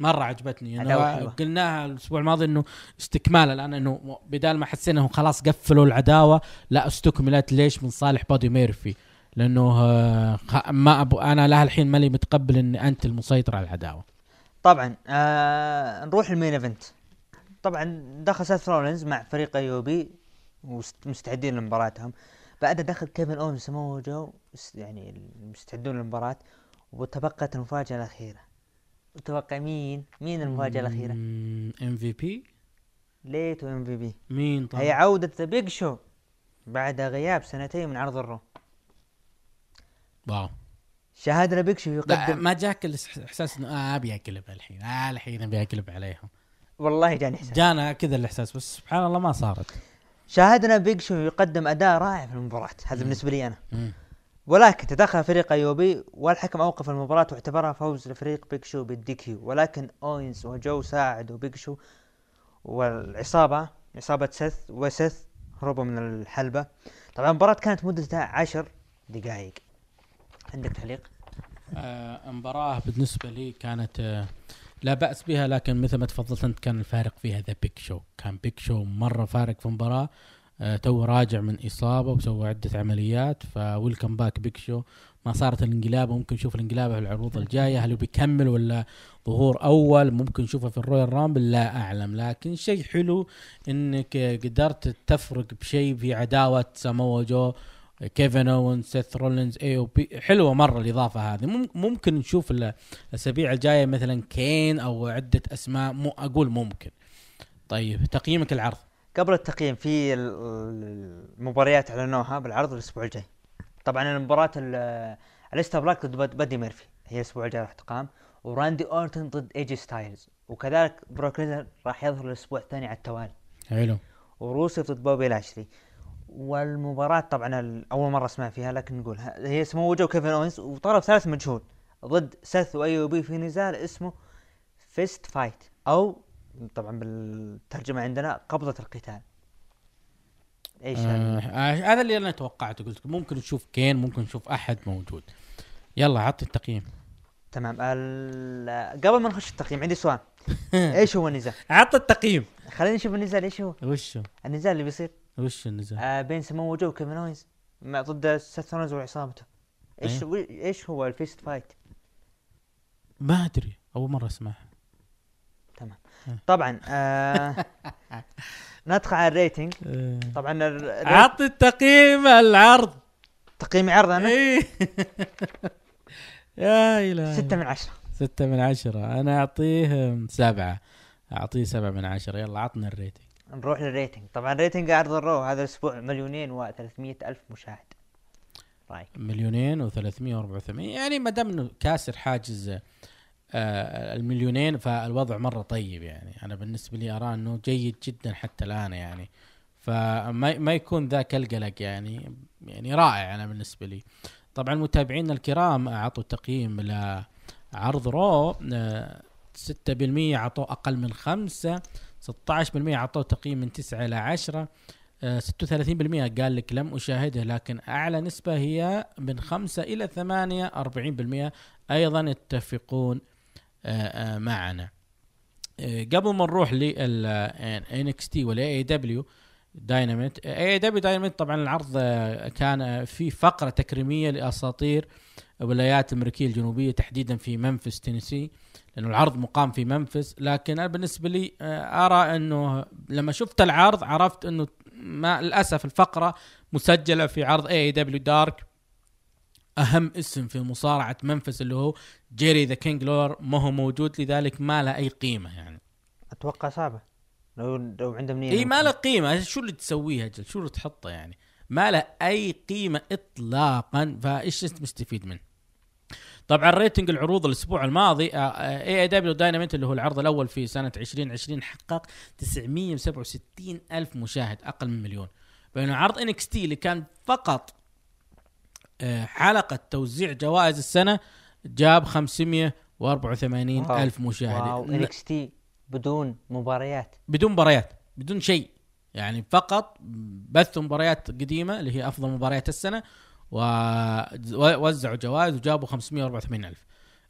مرة عجبتني. حلوة. قلناها الأسبوع الماضي إنه استكمال الآن إنه بدال ما حسينا إنه خلاص قفلوا العداوة لا استكملت ليش من صالح بادي ميرفي. لأنه آه، ما أبو أنا لها الحين ماني متقبل ان انت المسيطر على العداوة. طبعا آه نروح ال main event. طبعا دخل سيث رولينز مع فريق AOP ومستعدين لمباراتهم. بعدها دخل كيفن اون سمو جو يعني مستعدون للمباراة وتبقت المفاجأة الأخيرة. وتوقع مين؟ مين المفاجأة الأخيرة؟ MVP؟ ليتو MVP. مين طبعا؟ هي عودة ذا بيج شو بعد غياب سنتين من عرض ال Raw. Wow. شو لا يقدم. ما جاك الاحساس إنه آه أبي اقلب الحين. آه الحين أبي اقلب عليهم. والله جاني إحساس. جانا كذا الإحساس بس سبحان الله ما صارت. شاهدنا بيج شو يقدم أداء رائع في المباراة هذا بالنسبة لي أنا. مم. ولكن تدخل فريق AOP والحكم أوقف المباراة واعتبرها فوز لفريق بيج شو بال DQ ولكن أوينز وجو ساعدوا بيج شو والعصابة عصابة سيث وسيث هربوا من الحلبة. طبعا المباراة كانت مدتها عشر دقائق عندك تعليق؟ آه مباراة بالنسبة لي كانت آه لا بأس بها لكن مثل ما تفضلت أنت كان الفارق فيها ذا بيج شو كان بيج شو مرة فارق في مباراة. آه تو راجع من إصابة وسوى عدة عمليات ف welcome back بيج شو ما صارت الانقلاب ممكن نشوف الانقلاب في العروض الجاية هل بيكمل ولا ظهور أول؟ ممكن نشوفه في ال Royal Rumble لا أعلم. لكن شيء حلو إنك آه، قدرت تفرق بشيء في عداوة سامو جو كيفن أوينز سيث رولينز AOP حلوة مرة الإضافة هذه. مم- ممكن نشوف ال- الأسابيع الجاية مثلا كين أو عدة أسماء مو أقول ممكن. طيب تقييمك العرض. قبل التقييم في ال- ال- المباريات أعلنوها بالعرض الأسبوع الجاي. طبعا المباراة ال- أليستر بلاك ضد باد- بادي ميرفي. هي الأسبوع الجاي راح تقام. وراندي أورتن ضد إيه جي ستايلز. وكذلك بروك راح يظهر الأسبوع الثاني على التوالي. حلو. وروسيف ضد بوبي لاشلي. والمباراة طبعا أول مرة أسمع فيها لكن نقول هي سمو جو كيفن اونز وطرف ثالث مجهول ضد سيث و AOP في نزال اسمه fist fight أو طبعا بالترجمة عندنا قبضة القتال. إيش آه هذا؟ آه هذا اللي أنا توقعته قلت ممكن نشوف كين ممكن نشوف أحد موجود. يلا عطي التقييم. تمام. قبل ما نخش التقييم عندي سؤال. إيش هو النزال؟ عطي التقييم. خلينا نشوف النزال إيش هو؟ وشو النزال اللي بيصير وش النزال آه بين سمو جو وكيفن أوينز. مع ضد سيث رولينز وعصابته. إيش. و- إيش هو ال fist fight؟ ما أدري. أول مرة أسمعها. تمام. آه. طبعا آه ندخل على ال rating. آه. طبعا ال- ال rat- عطي التقييم العرض. تقييمي عرض أنا؟ إيه. يا إلهي. ستة من عشرة. ستة من عشرة. أنا أعطيه سبعة. أعطيه سبعة من عشرة. يلا عطنا ال rating. نروح لل rating. طبعا rating عرض ال Raw هذا الأسبوع مليونين و300 ألف مشاهد. رايك؟ مليونين وثلاثمية وأربعة وثمانين. يعني ما دام إنه كاسر حاجز آه المليونين فالوضع مرة طيب يعني. أنا بالنسبة لي أرى إنه جيد جدا حتى الآن يعني. فما ما يكون ذاك القلق يعني. يعني رائع أنا بالنسبة لي. طبعا متابعينا الكرام أعطوا تقييم لعرض Raw آه، 6% عطوه أقل من خمسة. 16% عطوه تقييم من 9 إلى 10 آه، 36% قال لك لم أشاهده لكن أعلى نسبة هي من 5 إلى 8 40% أيضا يتفقون آه، آه، معنا. آه، قبل ما نروح لل NXT ولا AEW Dynamite AEW Dynamite طبعا العرض آه، كان آه، في فقرة تكريمية لأساطير الولايات الأمريكية الجنوبية تحديدا في ممفس تينيسي لأنه العرض مقام في ممفس. لكن أنا بالنسبة لي آه، أرى أنه لما شفت العرض عرفت أنه ما للأسف الفقرة مسجلة في عرض AEW Dark أهم اسم في مصارعة ممفس اللي هو جيري ذا كينج لولر ما هو موجود لذلك ما له أي قيمة يعني. أتوقع صعبة. لو لو عندهم نيه إي ما له قيمة. شو اللي تسويه أجل؟ شو اللي تحطه يعني؟ ما له أي قيمة اطلاقا فإيش مستفيد منه؟ طبعا rating العروض الأسبوع الماضي AEW Dynamite اللي هو العرض الأول في سنة 2020 حقق 967 ألف مشاهد أقل من مليون. بينما عرض NXT اللي كان فقط آه، حلقة توزيع جوائز السنة جاب 584 wow. ألف مشاهد. wow. NXT بدون مباريات. بدون مباريات بدون شيء. يعني فقط بثوا مباريات قديمة اللي هي أفضل مباريات السنة ووزعوا جوائز وجابوا 584 ألف.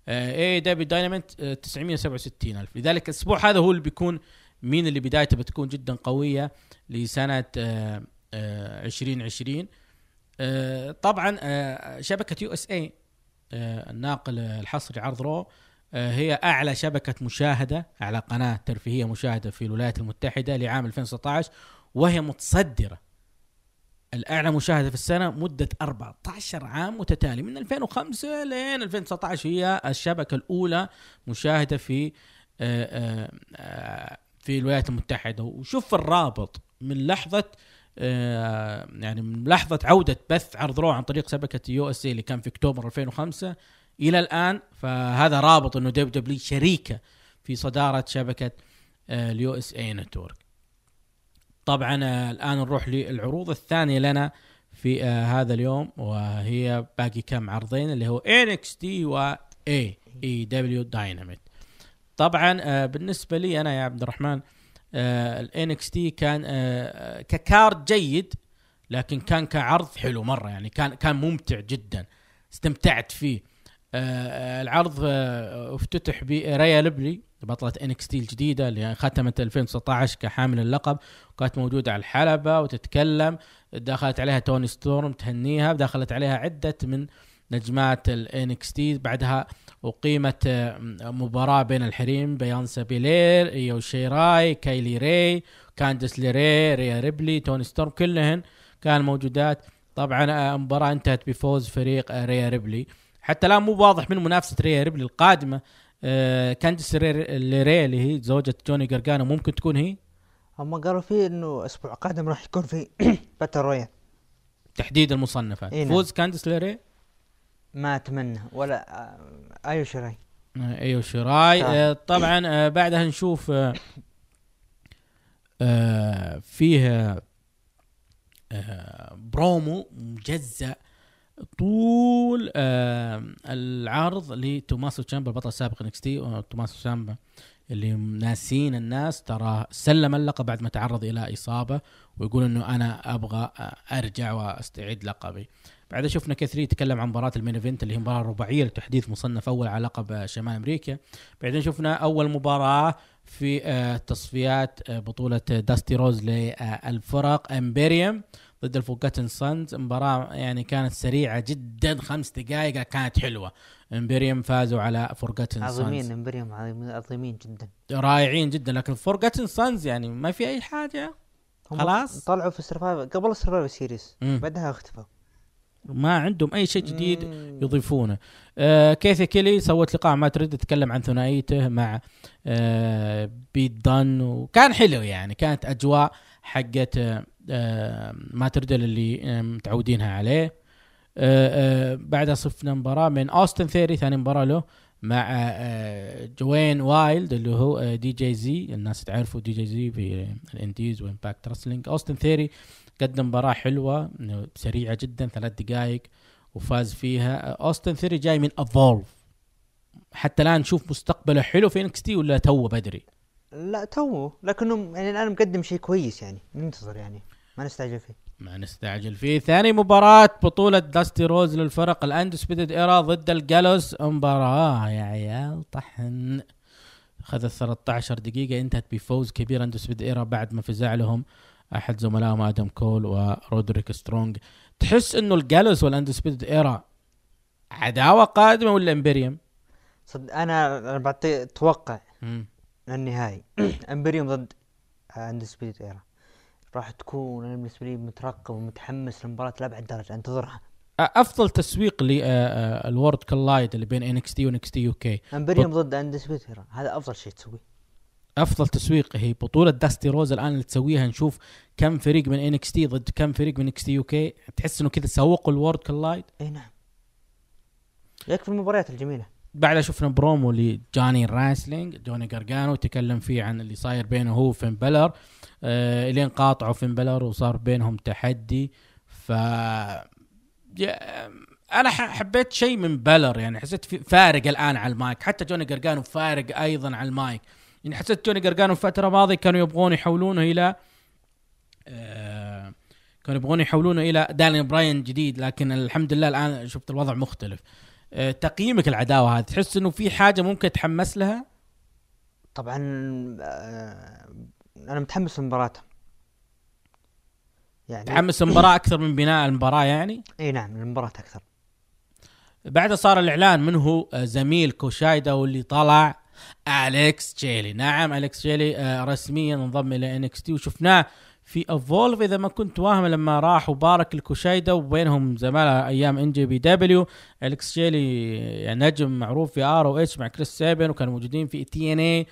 AEW Dynamite 967 ألف. لذلك الأسبوع هذا هو اللي بيكون مين اللي بدايته بتكون جدا قوية لسنة آه، آه، 2020 آه، طبعا آه، شبكة USA الناقل الحصري عرض Raw آه، هي أعلى شبكة مشاهدة أعلى قناة ترفيهية مشاهدة في الولايات المتحدة لعام 2016 وهي متصدرة. الأعلى مشاهدة في السنة مدة 14 عام متتالي. من 2005 لين 2019 هي الشبكة الأولى مشاهدة في آه، آه، آه، في الولايات المتحدة. وشوف الرابط من لحظة آه، يعني من لحظة عودة بث عرض Raw عن طريق شبكة USA اللي كان في أكتوبر 2005 إلى الآن فهذا رابط إنه WWE شريكة في صدارة شبكة آه، ال USA Network. طبعا آه، الآن نروح للعروض الثانية لنا في آه، هذا اليوم وهي باقي كم عرضين اللي هو NXT و AEW Dynamite طبعا بالنسبة لي أنا يا عبد الرحمن ال NXT كان ك card جيد لكن كان كعرض حلو مرة يعني كان كان ممتع جدا. استمتعت فيه. العرض آه، افتتح بريا ريبلي بطلة NXT الجديدة اللي ختمت 2019 كحامل اللقب وكانت موجودة على الحلبة وتتكلم. دخلت عليها توني ستورم تهنيها دخلت عليها عدة من نجمات ال NXT. بعدها أقيمت آه، مباراة بين الحريم بيانسا بيلير ايو شيراي كايلي ري كانديس ليري ريا ريبلي توني ستورم كلهن كان موجودات. طبعا آه، المباراة انتهت بفوز فريق آه، ريا ريبلي. حتى الآن مو واضح من منافسة ريا ريبلي القادمه آه، كانديس ري- ليري اللي هي زوجة جوني جرجانو ممكن تكون هي؟ هم قالوا فيه إنه الأسبوع القادم راح يكون في battle royal تحديد المصنفات. إيه نعم. فوز كانديس ليري ما أتمنى ولا آه، أيو شيراي. آه، أيو شيراي. صح. آه، طبعا آه، بعدها نشوف آه، آه، فيه آه، برومو مجزأ طول آه، العرض لتوماسو تشامبا البطل السابق NXT توماسو تشامبا اللي ناسين الناس ترى سلم اللقب بعد ما تعرض إلى إصابة ويقول إنه أنا أبغى آه، أرجع وأستعيد لقبي. بعدها شفنا كيث لي يتكلم عن مباراة ال main event اللي هي مباراة رباعية لتحديد مصنف أول على لقب آه، شمال أمريكا. بعدين شفنا أول مباراة في آه، تصفيات آه، بطولة داستي روز للفرق Imperium ضد ال Forgotten Sons مباراة يعني كانت سريعة جدا خمس دقائق كانت حلوة. Imperium فازوا على عظيمين Sons Imperium عظيمين عظيمين جدا. رائعين جدا لكن Forgotten Sons يعني ما في أي حاجة. خلاص. طلعوا في ال Survivor قبل ال Survivor Series. بعدها اختفوا. ما عندهم أي شيء جديد. يضيفونه. آه كاثي كيلي سوت لقاء مع تريد تتكلم عن ثنائيته مع آه بيت دان وكان حلو يعني كانت أجواء حقت آه مات ريدل اللي آه متعودينها عليه. آه آه بعدها شفنا مباراة من اوستن ثيري ثاني مباراة له مع آه جوين وايلد اللي هو آه DJZ الناس تعرفوا DJZ في ال indies و Impact Wrestling اوستن ثيري قدم مباراة حلوة سريعة جدا ثلاث دقائق وفاز فيها. اوستن ثيري جاي من Evolve حتى الآن نشوف مستقبله حلو في NXT ولا تو بدري؟ لا تو لكنه يعني الآن مقدم شيء كويس يعني ننتظر يعني. ما نستعجل فيه. ما نستعجل فيه. ثاني مباراة بطولة داستي روز للفرق. ال Undisputed Era ضد ال Gallus. مباراة يا عيال طحن. اخذت 13 دقيقة. انتهت بفوز كبير. Undisputed Era بعد ما فزع لهم أحد زملائهم آدم كول ورودريك سترونج تحس إنه ال Gallus وال Undisputed Era عداوة قادمة ولا Imperium؟ صد أنا بعطي أتوقع النهائي Imperium ضد Undisputed Era. راح تكون أنا بالنسبة لي مترقب ومتحمس للمباراه لابعد درجة أنتظرها. أفضل تسويق لل Worlds Collide اللي بين NXT و NXT UK. Imperium ضد Undisputed Era هذا أفضل شيء تسويه. أفضل تسويق. هي بطولة داستي روز الآن اللي تسويها نشوف كم فريق من NXT ضد كم فريق من NXT UK. تحس إنه كذا سوقوا ال Worlds Collide إي نعم. يكفي المباريات الجميلة. بعدها شفنا برومو لجوني راسلينج جوني جارجانو تكلم فيه عن اللي صاير بينه هو وفين بالور آه إلين قاطعوا فين بالور وصار بينهم تحدي. ف أنا حبيت شيء من بالور يعني حسيت فارق الآن على المايك. حتى جوني جارجانو فارق أيضا على المايك. يعني حسيت جوني جارجانو في فتره ماضيه كانوا يبغون يحولونه إلى آه كانوا يبغون يحولونه إلى دانيال براين جديد لكن الحمد لله الآن شفت الوضع مختلف. آه، تقييمك العداوة هذه تحس إنه في حاجة ممكن تحمس لها؟ طبعا آه، أنا متحمس لمباراتهم يعني تحمس المباراه أكثر من بناء المباراة يعني؟ إي نعم المباراة أكثر. بعدها صار الإعلان من هو آه، زميل كوشايدا واللي طلع أليكس شيلي. نعم أليكس شيلي آه، رسميا انضم إلى NXT وشفناه في Evolve إذا ما كنت واهم لما راح وبارك لكوشايدا وبينهم زمالة أيام NJPW إليكس شيلي يعني نجم معروف في ROH مع كريس سيبن وكانوا موجودين في TNA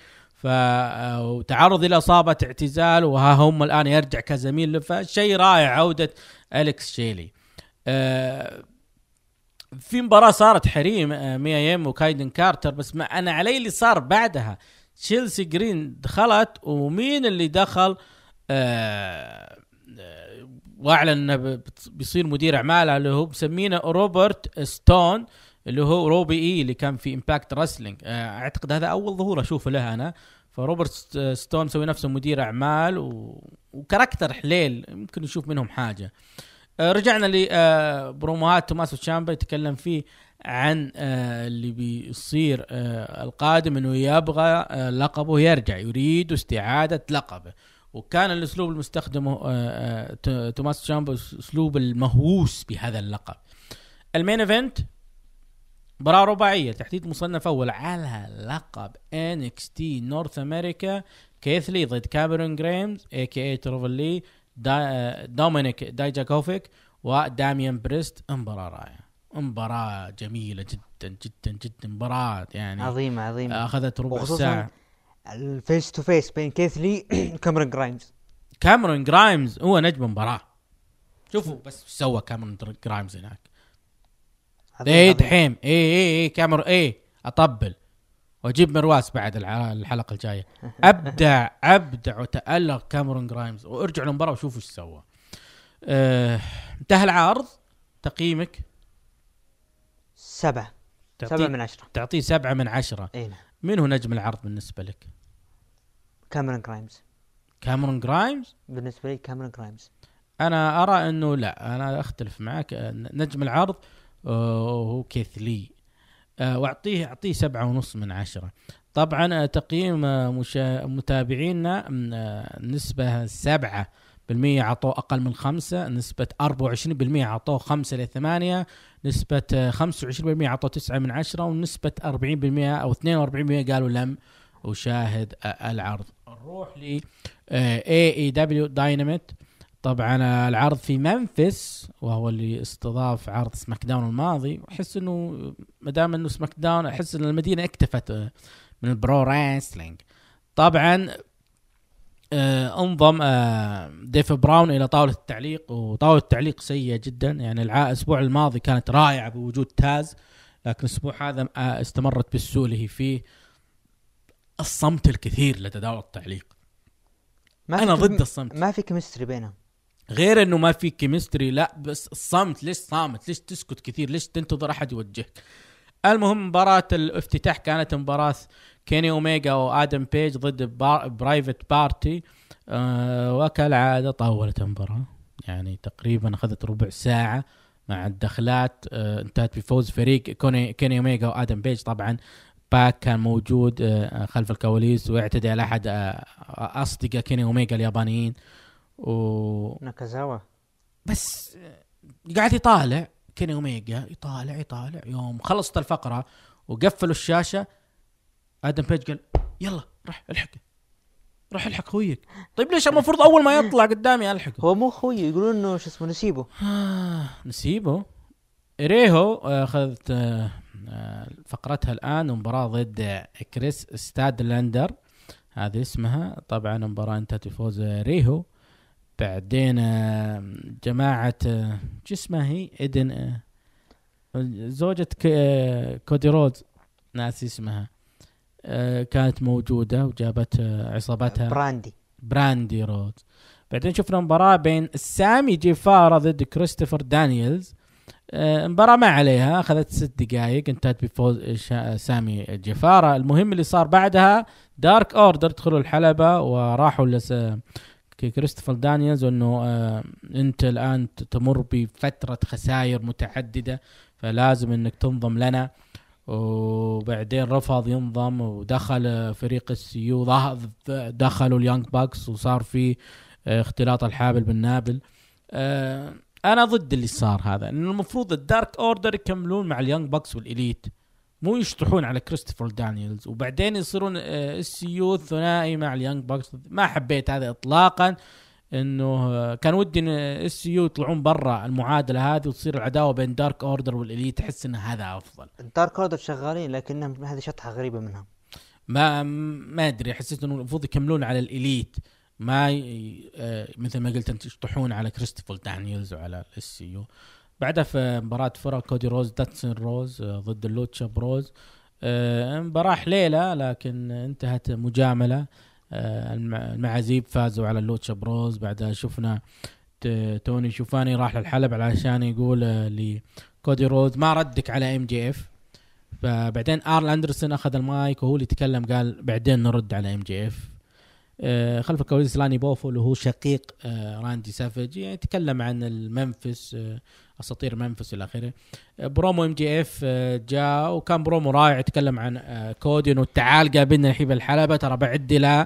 آه، وتعرض إلى إصابة اعتزال وها هم الآن يرجع كزميل. فشيء رائع عودة إليكس شيلي. آه، في مباراة صارت حريم آه، ميا يم وكايدن كارتر بس ما أنا علي اللي صار بعدها. تشيلسي جرين دخلت ومين اللي دخل؟ آه، واعلن إنه ب- بت- بيصير مدير اعمالها اللي هو مسمينه روبرت ستون اللي هو روبي إي اللي كان في Impact Wrestling آه أعتقد هذا أول ظهور أشوفه له أنا. فروبرت ست- ستون مسوي نفسه مدير أعمال و... و character حليو يمكن نشوف منهم حاجة. آه، رجعنا لبروموهات توماسو تشامبا يتكلم فيه عن آه، اللي بيصير آه، القادم إنه يبغى آه، لقبه يرجع يريد استعادة لقبه. وكان الأسلوب المستخدمه آه، آه، ت- توماسو تشامبا أسلوب المهووس بهذا اللقب. ال main event مباراة رباعية تحديد مصنف أول على لقب NXT North America كيثلي ضد كاميرون جريمز a.k.a. تريفور لي ضد دومينيك دايجاكوفيك وداميان بريست. مباراة رائعة. مباراة جميلة جدا جدا جدا. مباراة يعني عظيمة عظيمة. آخذت ربع ساعة ال face to face بين كيثلي وكاميرون جرايمز. كاميرون جرايمز هو نجم المباراة. شوفوا بس إيش سوى كاميرون جرايمز هناك. إيه. دحيم. إيه إيه إيه كاميرون إيه أطبل. وأجيب مرواس بعد الحلقة الجاية. أبدع أبدع وتألق كاميرون جرايمز. وارجعوا للمباراة وشوفوا إيش سوى. آه، انتهى العرض. تقييمك؟ سبعة. سبعة من عشرة. تعطيه سبعة من عشرة. اي نعم. من هو نجم العرض بالنسبة لك؟ كاميرون جرايمز كاميرون جرايمز بالنسبة لي كاميرون جرايمز أنا أرى إنه لا أنا أختلف معك. آه، نجم العرض آه، هو كيث لي آه، وأعطيه أعطيه سبعة ونص من عشرة. طبعا تقييم مشا... متابعينا نسبة سبعة بالمية عطوه أقل من خمسة نسبة أربعة وعشرين بالمية عطوه خمسة لثمانية نسبة خمسة وعشرين بالمية عطوه تسعة من عشرة ونسبة أربعين بالمية أو اثنين وأربعين بالمية قالوا لم أشاهد العرض. نروح ل AEW Dynamite طبعا العرض في ممفيس وهو اللي استضاف عرض SmackDown الماضي. أحس إنه ما دام إنه SmackDown أحس إن المدينة اكتفت آه، من ال pro wrestling طبعا آه انضم آه ديف براون إلى طاولة التعليق وطاولة التعليق سيئة جدا. يعني الأسبوع الماضي كانت رائعة بوجود تاز لكن الأسبوع هذا استمرت بالسوء اللي هي فيه. الصمت الكثير دورة التعليق. ما أنا ضد الصمت. ما في chemistry بينهم. غير إنه ما في chemistry لا بس الصمت ليش صامت؟ ليش تسكت كثير؟ ليش تنتظر أحد يوجهك؟ المهم مباراة الافتتاح كانت مباراة كيني اوميجا وآدم بيج ضد بار Private Party. آه وكالعادة طولت المباراة. يعني تقريبا أخذت ربع ساعة مع الدخلات. آه انتهت بفوز فريق كوني كيني اوميجا وآدم بيج طبعا. باك كان موجود آه خلف الكواليس واعتدى على أحد آه أصدقاء كيني اوميجا اليابانيين. و ناكازاوا. بس قاعد يطالع كيني اوميجا يطالع يطالع. يوم خلصت الفقرة وقفلوا الشاشة آدم بيج قال يلا رح ألحق روح ألحق خويك طيب ليش المفروض أول ما يطلع قدامي ألحقه؟ هو مو خوي يقولون إنه شو اسمه نسيبه. آه، نسيبه. ريهو آه، أخذت آه، آه، فقرتها الآن مباراة ضد آه، كريس ستاتلاندر هذه اسمها. طبعا المباراة انتهت بفوز ريهو. بعدين آه، جماعة آه، شو اسمها هي؟ إيدن آه، زوجة آه، كودي رودز. ناسي اسمها. آه، كانت موجودة وجابت آه، عصابتها. براندي. براندي رودز. بعدين شفنا مباراة بين سامي جيفارا ضد كريستوفر دانييلز. آه، مباراة ما عليها أخذت ست دقائق انتهت بفوز سامي جيفارا المهم اللي صار بعدها Dark Order دخلوا الحلبة وراحوا لس كريستوفر دانييلز انه آه، انت الآن تمر بفترة خسائر متعددة فلازم إنك تنضم لنا. وبعدين رفض ينضم ودخل آه، فريق ال SCU دخلوا ال Young Bucks وصار في آه، اختلاط الحابل بالنابل. آه، أنا ضد اللي صار هذا لأنه المفروض ال Dark Order يكملون مع ال Young Bucks وال Elite مو يشطحون على كريستوفر دانييلز وبعدين يصيرون ال SCU ثنائي مع ال Young Bucks ما حبيت هذا اطلاقا إنه آه، كان ودي إن ال SCU يطلعون برا المعادلة هذه وتصير العداوة بين Dark Order وال Elite أحس إن هذا أفضل. ال Dark Order شغالين لكنهم هذه شطحة غريبة منهم. ما ما أدري حسيت إنه المفروض يكملون على ال Elite ما. آه، مثل ما قلت أنت يشطحون على كريستوفر دانييلز وعلى ال SCU بعدها في مباراة فرق كودي روز داستن روز آه، ضد ال Lucha Bros. آه، مباراة حليوة لكن انتهت مجاملة. الم- المعازيب فازوا على ال Lucha Bros. بعدها شفنا توني شيفاني راح للحلبة علشان يقول لكودي روز ما ردك على MJF فبعدين آرن أندرسون أخذ المايك وهو اللي يتكلم قال بعدين نرد على MJF خلف الكواليس لاني بوفو اللي هو شقيق آه، راندي سافيج يعني يتكلم عن المنفس آه، أساطير منفس إلى آخره. آه، promo MJF آه، جاء وكان برومو رائع يتكلم عن آه، كودي انه تعال قابلنا الحين بالحلبة. ترى بعد إلى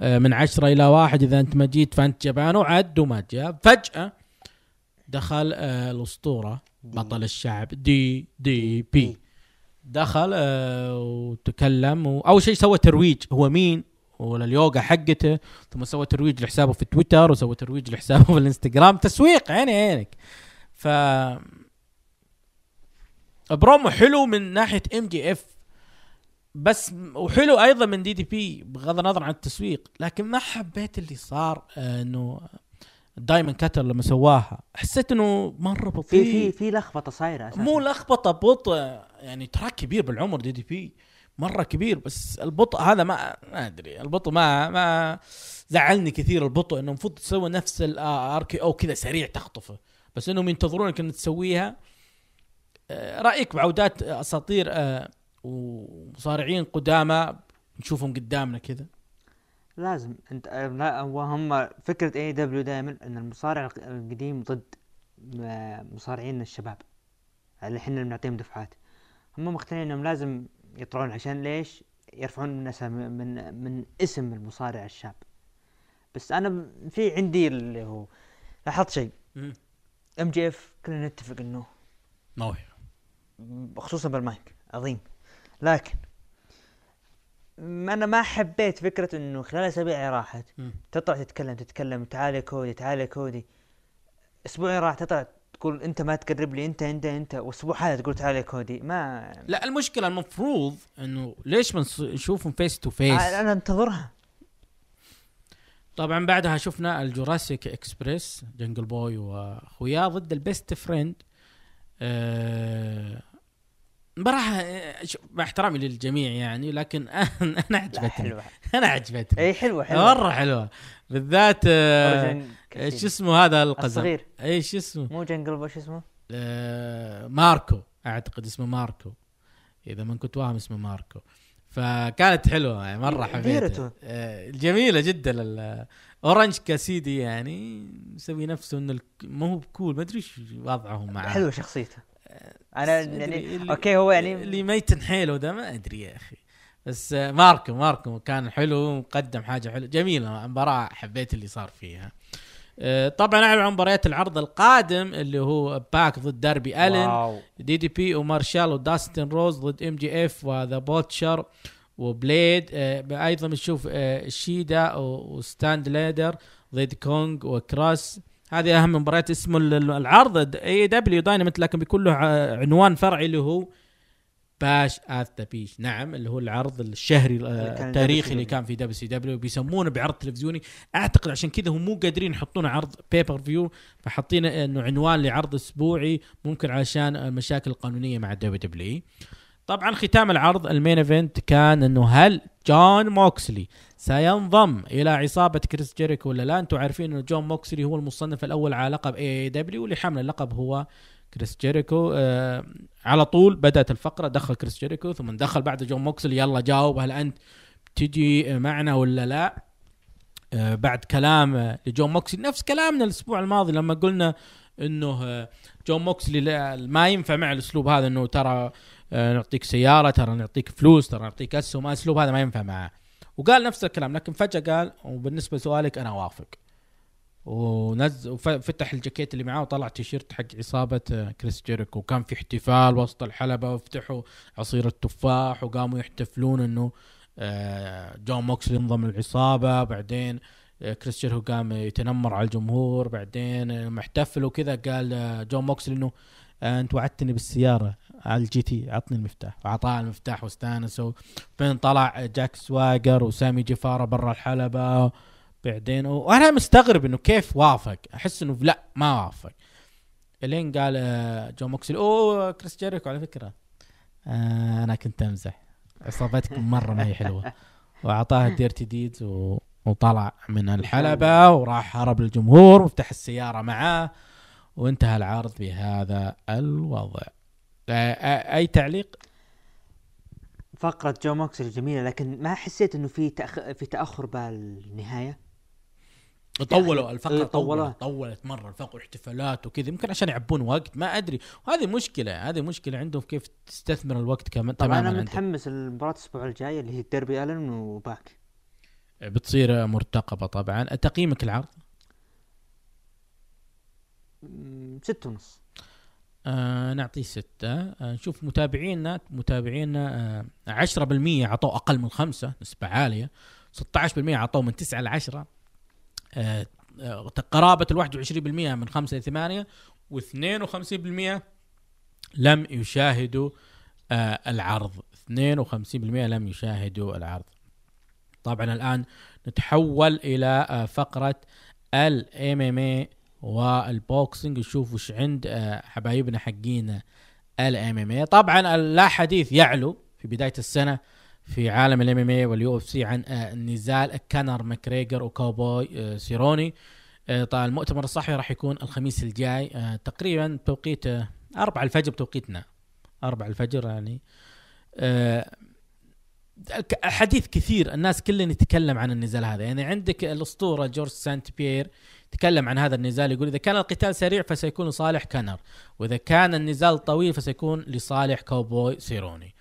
آه، من عشرة إلى واحد. إذا أنت ما جيت فأنت جبان وعد وما جاء فجأة دخل آه، الأسطورة بطل الشعب DDP دخل آه، وتكلم واول شيء سوى ترويج. هو مين؟ ولليوغا حقته ثم سوى ترويج لحسابه في تويتر وسوى ترويج لحسابه في الانستغرام. تسويق عيني عينك. ف برومو حلو من ناحية MJF بس وحلو أيضا من DDP بغض النظر عن التسويق. لكن ما حبيت اللي صار إنه Diamond Cutter لما سواها. حسيت إنه مرة بطيء في في في لخبطة صايرة أساسا. مو لخبطة بطء يعني تراه كبير بالعمر DDP مرة كبير بس البطء هذا ما ما أدري البطء ما ما زعلني كثير البطء إنه المفروض تسوي نفس ال RKO كذا سريع تخطفه. بس إنهم ينتظرونك إنك تسويها. آه، رأيك بعودات أساطير آه، ومصارعين قدامى نشوفهم قدامنا كذا؟ لازم. أنت آه، لا وهم فكرة AEW دائما إن المصارع الق- القديم ضد م- مصارعين الشباب. اللي إحنا بنعطيهم دفعات. هم مقتنعين إنهم لازم يطلعون عشان ليش؟ يرفعون من اسم من من اسم المصارع الشاب. بس أنا في عندي اللي هو لاحظت شيء. MJF كلنا نتفق إنه موهبه خصوصا بالمايك. عظيم. لكن ما أنا ما حبيت فكرة إنه خلال اسابيع راحت. تطلع تتكلم تتكلم تعال يا كودي تعال يا كودي. أسبوعين راح تطلع تقول أنت ما تقرب لي أنت أنت أنت. وأسبوع هذا تقول تعال يا كودي. ما لا المشكلة المفروض إنه ليش ما نشوفهم face to face أنا أنتظرها. طبعا بعدها شفنا ال Jurassic Express جنجل بوي واخوياه ضد ال Best Friends. آه، مباراة آه، مع احترامي للجميع يعني لكن أنا عجبتني أنا عجبتني اي حلوة حلوة. مرة حلوة. بالذات آه،. شو اسمه هذا القزم؟ الصغير. اي شو اسمه؟ مو جنجل وش اسمه؟ آه، ماركو. أعتقد اسمه ماركو. إذا ما كنت واهم اسمه ماركو. فكانت حلوة يعني مرة حبيتها. آه، جميلة جدا. أورنج كاسيدي يعني مسوي نفسه إنه ما هو ب cool. ما أدري إيش وضعهم معاه. حلوة شخصيته. أنا ما أدري يعني اللي- okay هو يعني اللي ميتن حيله ده ما أدري يا أخي. بس آه، ماركو ماركو كان حلو وقدم حاجة حلوة. جميلة مباراة حبيت اللي صار فيها. آه، طبعا اعلن عن مباريات العرض القادم اللي هو باك ضد داربي ألين و. DDP ومارشال وداستن روز ضد MJF و The Butcher و Blade. آه أيضا بنشوف آه شيدا وستاتلاندر ضد كونغ وكراس. هذه أهم مباريات. ال- العرض AEW Dynamite لكن بيكون له عنوان فرعي اللي هو Bash at the Beach نعم اللي هو العرض الشهري آه، التاريخي WCW. اللي كان في W. CW بيسمونه بعرض تلفزيوني. أعتقد عشان كذا هم مو قادرين يحطونه عرض pay-per-view فحاطين انه عنوان لعرض أسبوعي ممكن علشان المشاكل القانونيه مع ال WWE. طبعا ختام العرض ال main event كان إنه هل جون موكسلي سينضم إلى عصابة كريس جيريكو ولا لا؟ أنتم عارفين إنه جون موكسلي هو المصنف الأول على لقب AEW لحمل اللقب هو كريس جيريكو آه على طول بدأت الفقرة دخل كريس جيريكو ثم دخل بعد جون موكسلي يلا جاوب هل أنت تجي معنا ولا لا؟ آه بعد كلام آه، لجون موكسلي نفس كلامنا الأسبوع الماضي لما قلنا إنه آه، جون موكسلي ما ينفع مع الأسلوب هذا إنه ترى آه، نعطيك سيارة ترى نعطيك فلوس ترى نعطيك أسهم الاسلوب هذا ما ينفع معاه وقال نفس الكلام لكن فجأة قال وبالنسبة لسؤالك أنا أوافق. ونز وفتح الجاكيت اللي معاه وطلع تيشيرت حق عصابه آه، كريس جيريكو. وكان في احتفال وسط الحلبة وفتحوا عصير التفاح وقاموا يحتفلون إنه آه، جون موكسلي انضم للعصابة. بعدين آه، كريس جيريكو قام يتنمر على الجمهور. بعدين لما احتفلوا كذا قال جون موكسلي إنه أنت وعدتني بالسيارة على ال GT عطني المفتاح. واعطاه المفتاح واستانسوا. بعدين طلع جاك سواجر وسامي جفاره برا الحلبة. بعدين وأنا مستغرب إنه كيف وافق. أحس إنه لا ما وافق. إلين قال آه، جون موكسلي أوه كريس جيريكو على فكرة. آه أنا كنت أمزح. عصابتكم مرة ما هي حلوة. وأعطاها Dirty Deeds و... وطلع من الحلبة وراح هرب للجمهور وفتح السيارة معاه. وانتهى العرض بهذا الوضع. آه، آه، أي تعليق؟ فقرة جو موكسلي جميلة لكن ما حسيت إنه في تأخ... في تأخر بالنهاية؟ طولوا إيه، الفقره. طولت طولت مرة الفقره احتفالات وكذا يمكن عشان يعبون وقت ما أدري. وهذه مشكلة هذه مشكلة عندهم كيف تستثمر الوقت كمان طبعا أنا. متحمس للمباراة الأسبوع الجاي اللي هي ديربي ألن وباك. بتصير مرتقبة طبعا. تقييمك العرض؟ ستة ونص. آه نعطيه ستة. آه نشوف متابعينا متابعينا آه 10% عطوا أقل من خمسة نسبة عالية. 16% عطوا من 9 ل 10 آه آه قرابة ال 21% من 5 ل 8 و52% لم يشاهدوا آه العرض. 52% لم يشاهدوا العرض. طبعا الآن نتحول إلى آه فقرة ال MMA وال boxing نشوف وش عند حبايبنا حقين ال MMA طبعا لا حديث يعلو في بداية السنة في عالم ال MMA وال UFC عن آه، نزال كانر ماكريجر وكوبوي آه، سيروني. آه، طبعا المؤتمر الصحفي راح يكون الخميس الجاي. تقريبا توقيت آه، 4 الفجر بتوقيتنا 4 الفجر يعني. حديث كثير. الناس كلهم يتكلم عن النزال هذا. يعني عندك الأسطورة جورج سانت بيير تكلم عن هذا النزال يقول إذا كان القتال سريع فسيكون لصالح كنر وإذا كان النزال طويل فسيكون لصالح كوبوي سيروني.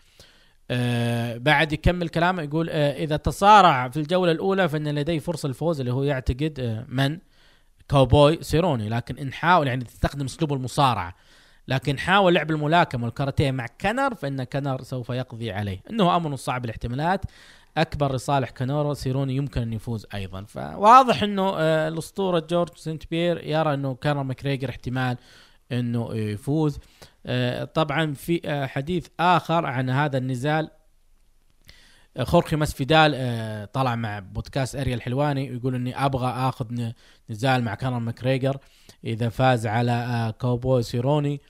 آه بعد يكمل كلامه يقول آه إذا تصارع في الجولة الأولى فإن لديه فرصة للفوز اللي هو يعتقد آه من؟ كوبوي سيروني. لكن إن حاول يعني تستخدم أسلوب المصارعة. لكن حاول لعب الملاكمة والكاراتيه مع كنر فإن كنر سوف يقضي عليه. إنه أمر صعب الاحتمالات. أكبر لصالح كانر وسيروني يمكن أن يفوز أيضا. فواضح إنه آه، الأسطورة جورج سنت بيير يرى إنه كانر ماكريجر احتمال إنه يفوز. آه، طبعا في آه، حديث آخر عن هذا النزال. آه، خورخي ماسفيدال آه، طلع مع بودكاست اريا الحلواني يقول إني أبغى آخذ نزال مع كانر ماكريجر إذا فاز على كوبوي سيروني.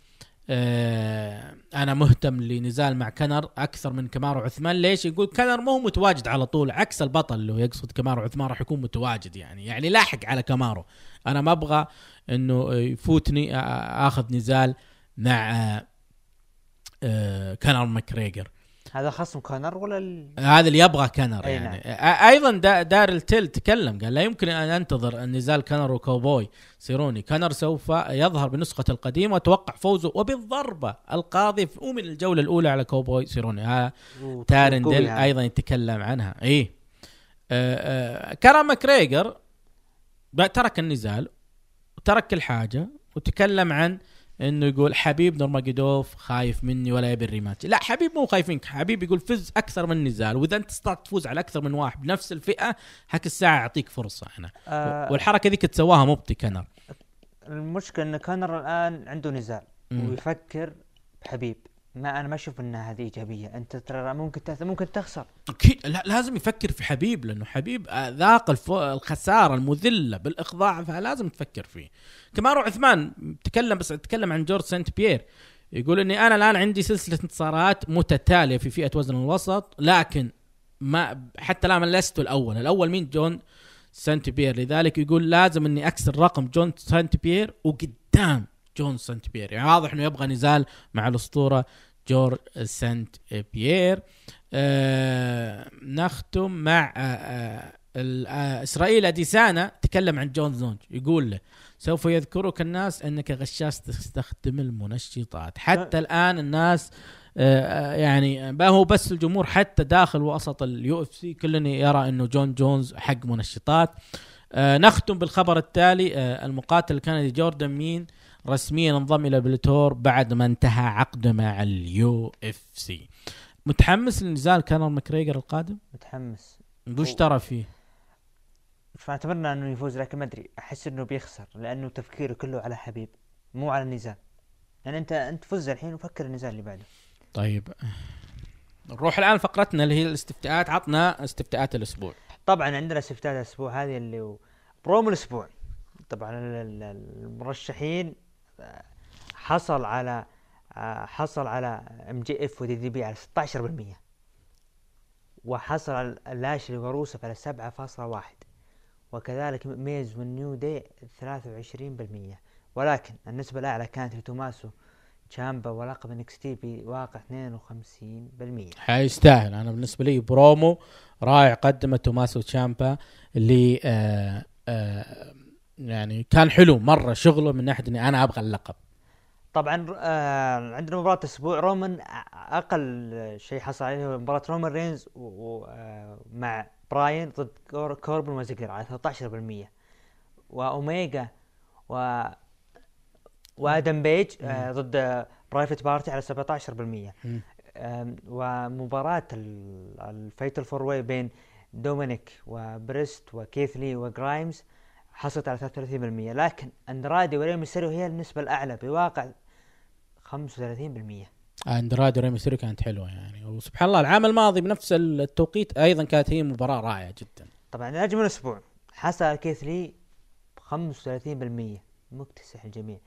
أنا مهتم لنزال مع كنر أكثر من كمارو عثمان ليش؟ يقول كنر مو متواجد على طول عكس البطل اللي هو يقصد كمارو عثمان راح يكون متواجد يعني. يعني لاحق على كمارو أنا ما أبغى إنه يفوتني آه، آخذ نزال مع آه، آه، كنر ماكريجر. هذا خصم كونر ولا ال... هذا اللي يبغى كنر أي يعني. آه، أيضا دارن تل تكلم قال لا يمكن أن أنتظر النزال كنر وكوبوي سيروني كنر سوف يظهر بنسخة القديمة واتوقع فوزه. وبالضربة القاضية ومن الجولة الأولى على كوبوي سيروني هذا دارن تل وقوي هذا. أيضا يتكلم عنها. إي. آه آه كنر ماكريجر ترك النزال وترك كل حاجة وتكلم عن إنه يقول حبيب نورماجيدوف خايف مني ولا يبي ال rematch. لا حبيب مو خايف منك حبيب يقول فز أكثر من نزال. وإذا أنت استطعت تفوز على أكثر من واحد بنفس الفئة هك الساعة أعطيك فرصة أنا. آه والحركة ذيك تسواها مبطي كنر المشكلة إن كونر الآن عنده نزال. مم. ويفكر بحبيب. ما أنا ما أشوف إنها هذه إيجابية. أنت ترى ممكن تأث- ممكن تخسر. أكيد. لا لازم يفكر في حبيب لأنه حبيب آه، ذاق. الخسارة المذلة بالاخضاع فلازم تفكر فيه. كمان روح عثمان تكلم بس تكلم عن جورج سانت بيير. يقول إني أنا الآن عندي سلسلة انتصارات متتالية في فئة وزن الوسط لكن ما حتى الآن لست الأول. الأول مين؟ جورج سانت بيير. لذلك يقول لازم إني أكسر رقم جورج سانت بيير وقدام جون سانت بيير. يعني واضح إنه يبغى نزال مع الأسطورة جورج سانت بيير. آه نختم مع آه آه آه إسرائيل أديسانيا تكلم عن جون جونز يقول له سوف يذكرك الناس أنك غشاش تستخدم المنشطات. حتى الآن الناس آه، آه، يعني ما هو بس الجمهور حتى داخل وسط ال UFC كلنا يرى إنه جون جونز حق منشطات. نختم بالخبر التالي المقاتل الكندي جوردن مين رسميا انضم إلى بيلاتور بعد ما انتهى عقده مع ال UFC. متحمس لنزال كانر ماكريجر القادم؟ متحمس. وش ترى فيه؟ فاتمنى أنه يفوز لكن ما أدري. أحس أنه بيخسر لأنه تفكيره كله على حبيب مو على النزال. يعني أنت أنت فز الحين وفكر النزال اللي بعده. طيب. نروح الآن فقرتنا اللي هي الاستفتاءات. عطنا استفتاءات الأسبوع. طبعا عندنا استفتاء الأسبوع هذه اللي هو برومو الأسبوع. طبعا ال- ال- المرشحين حصل على آه، حصل على MJF و DDP على 16% وحصل على لاشلي وروسف على 7.1 وكذلك ميز وال New Day 23% ولكن النسبة الأعلى كانت لتوماسو تشامبا ولقب NXT بواقع 52% يستاهل أنا بالنسبة لي برومو رائع قدمه توماسو تشامبا اللي آه آه يعني كان حلو مرة شغله من ناحية إني أنا أبغى اللقب. طبعا آه عندنا مباراة أسبوع رومان أقل شيء حصل عليه مباراة رومان رينز و- و- آه مع براين ضد كور- كوربن وزيجلر على 13% وأوميجا و وآدم بيج آه ضد Private Party على 17% مم. آم، ومباراة ال- ال Fatal Four Way بين دومينيك وبريست وكيث لي وجرايمز. حصلت على 33% لكن اندرادي وري ميستيريو هي النسبة الأعلى بواقع 35% اندرادي وري ميستيريو كانت حلوة يعني. وسبحان الله العام الماضي بنفس التوقيت أيضا كانت هي مباراة رائعة جدا. طبعا نجم الأسبوع حصل كيث لي ب 35% مكتسح الجميع.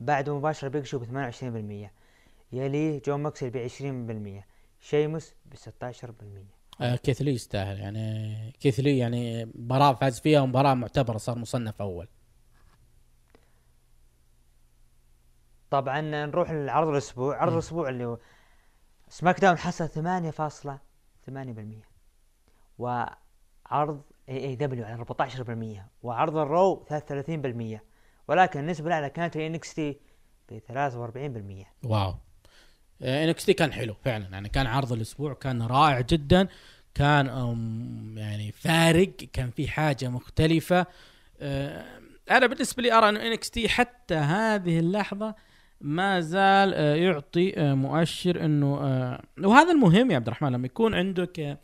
بعد مباشرة بيج شو ب 28% يليه جون ماكسل ب 20% شيموس ب 16% آه كيثلي يستاهل. يعني كيثلي يعني مباراة فاز فيها ومباراة معتبرة صار مصنف أول. طبعا نروح لعرض الأسبوع. عرض الأسبوع اللي هو سماك داون حصل 8.8% وعرض اي اي دبليو على 14% وعرض الرو 33% ولكن النسبة الأعلى كانت لانكس تي ب 43% واو. انكس تي كان حلو فعلا. يعني كان عرض الأسبوع كان رائع جدا. كان يعني فارق. كان في حاجة مختلفة. آه، أنا بالنسبة لي أرى إنه إنكس تي حتى هذه اللحظة ما زال آه، يعطي آه، مؤشر إنه آه، وهذا المهم يا عبد الرحمن لما يكون عندك آه،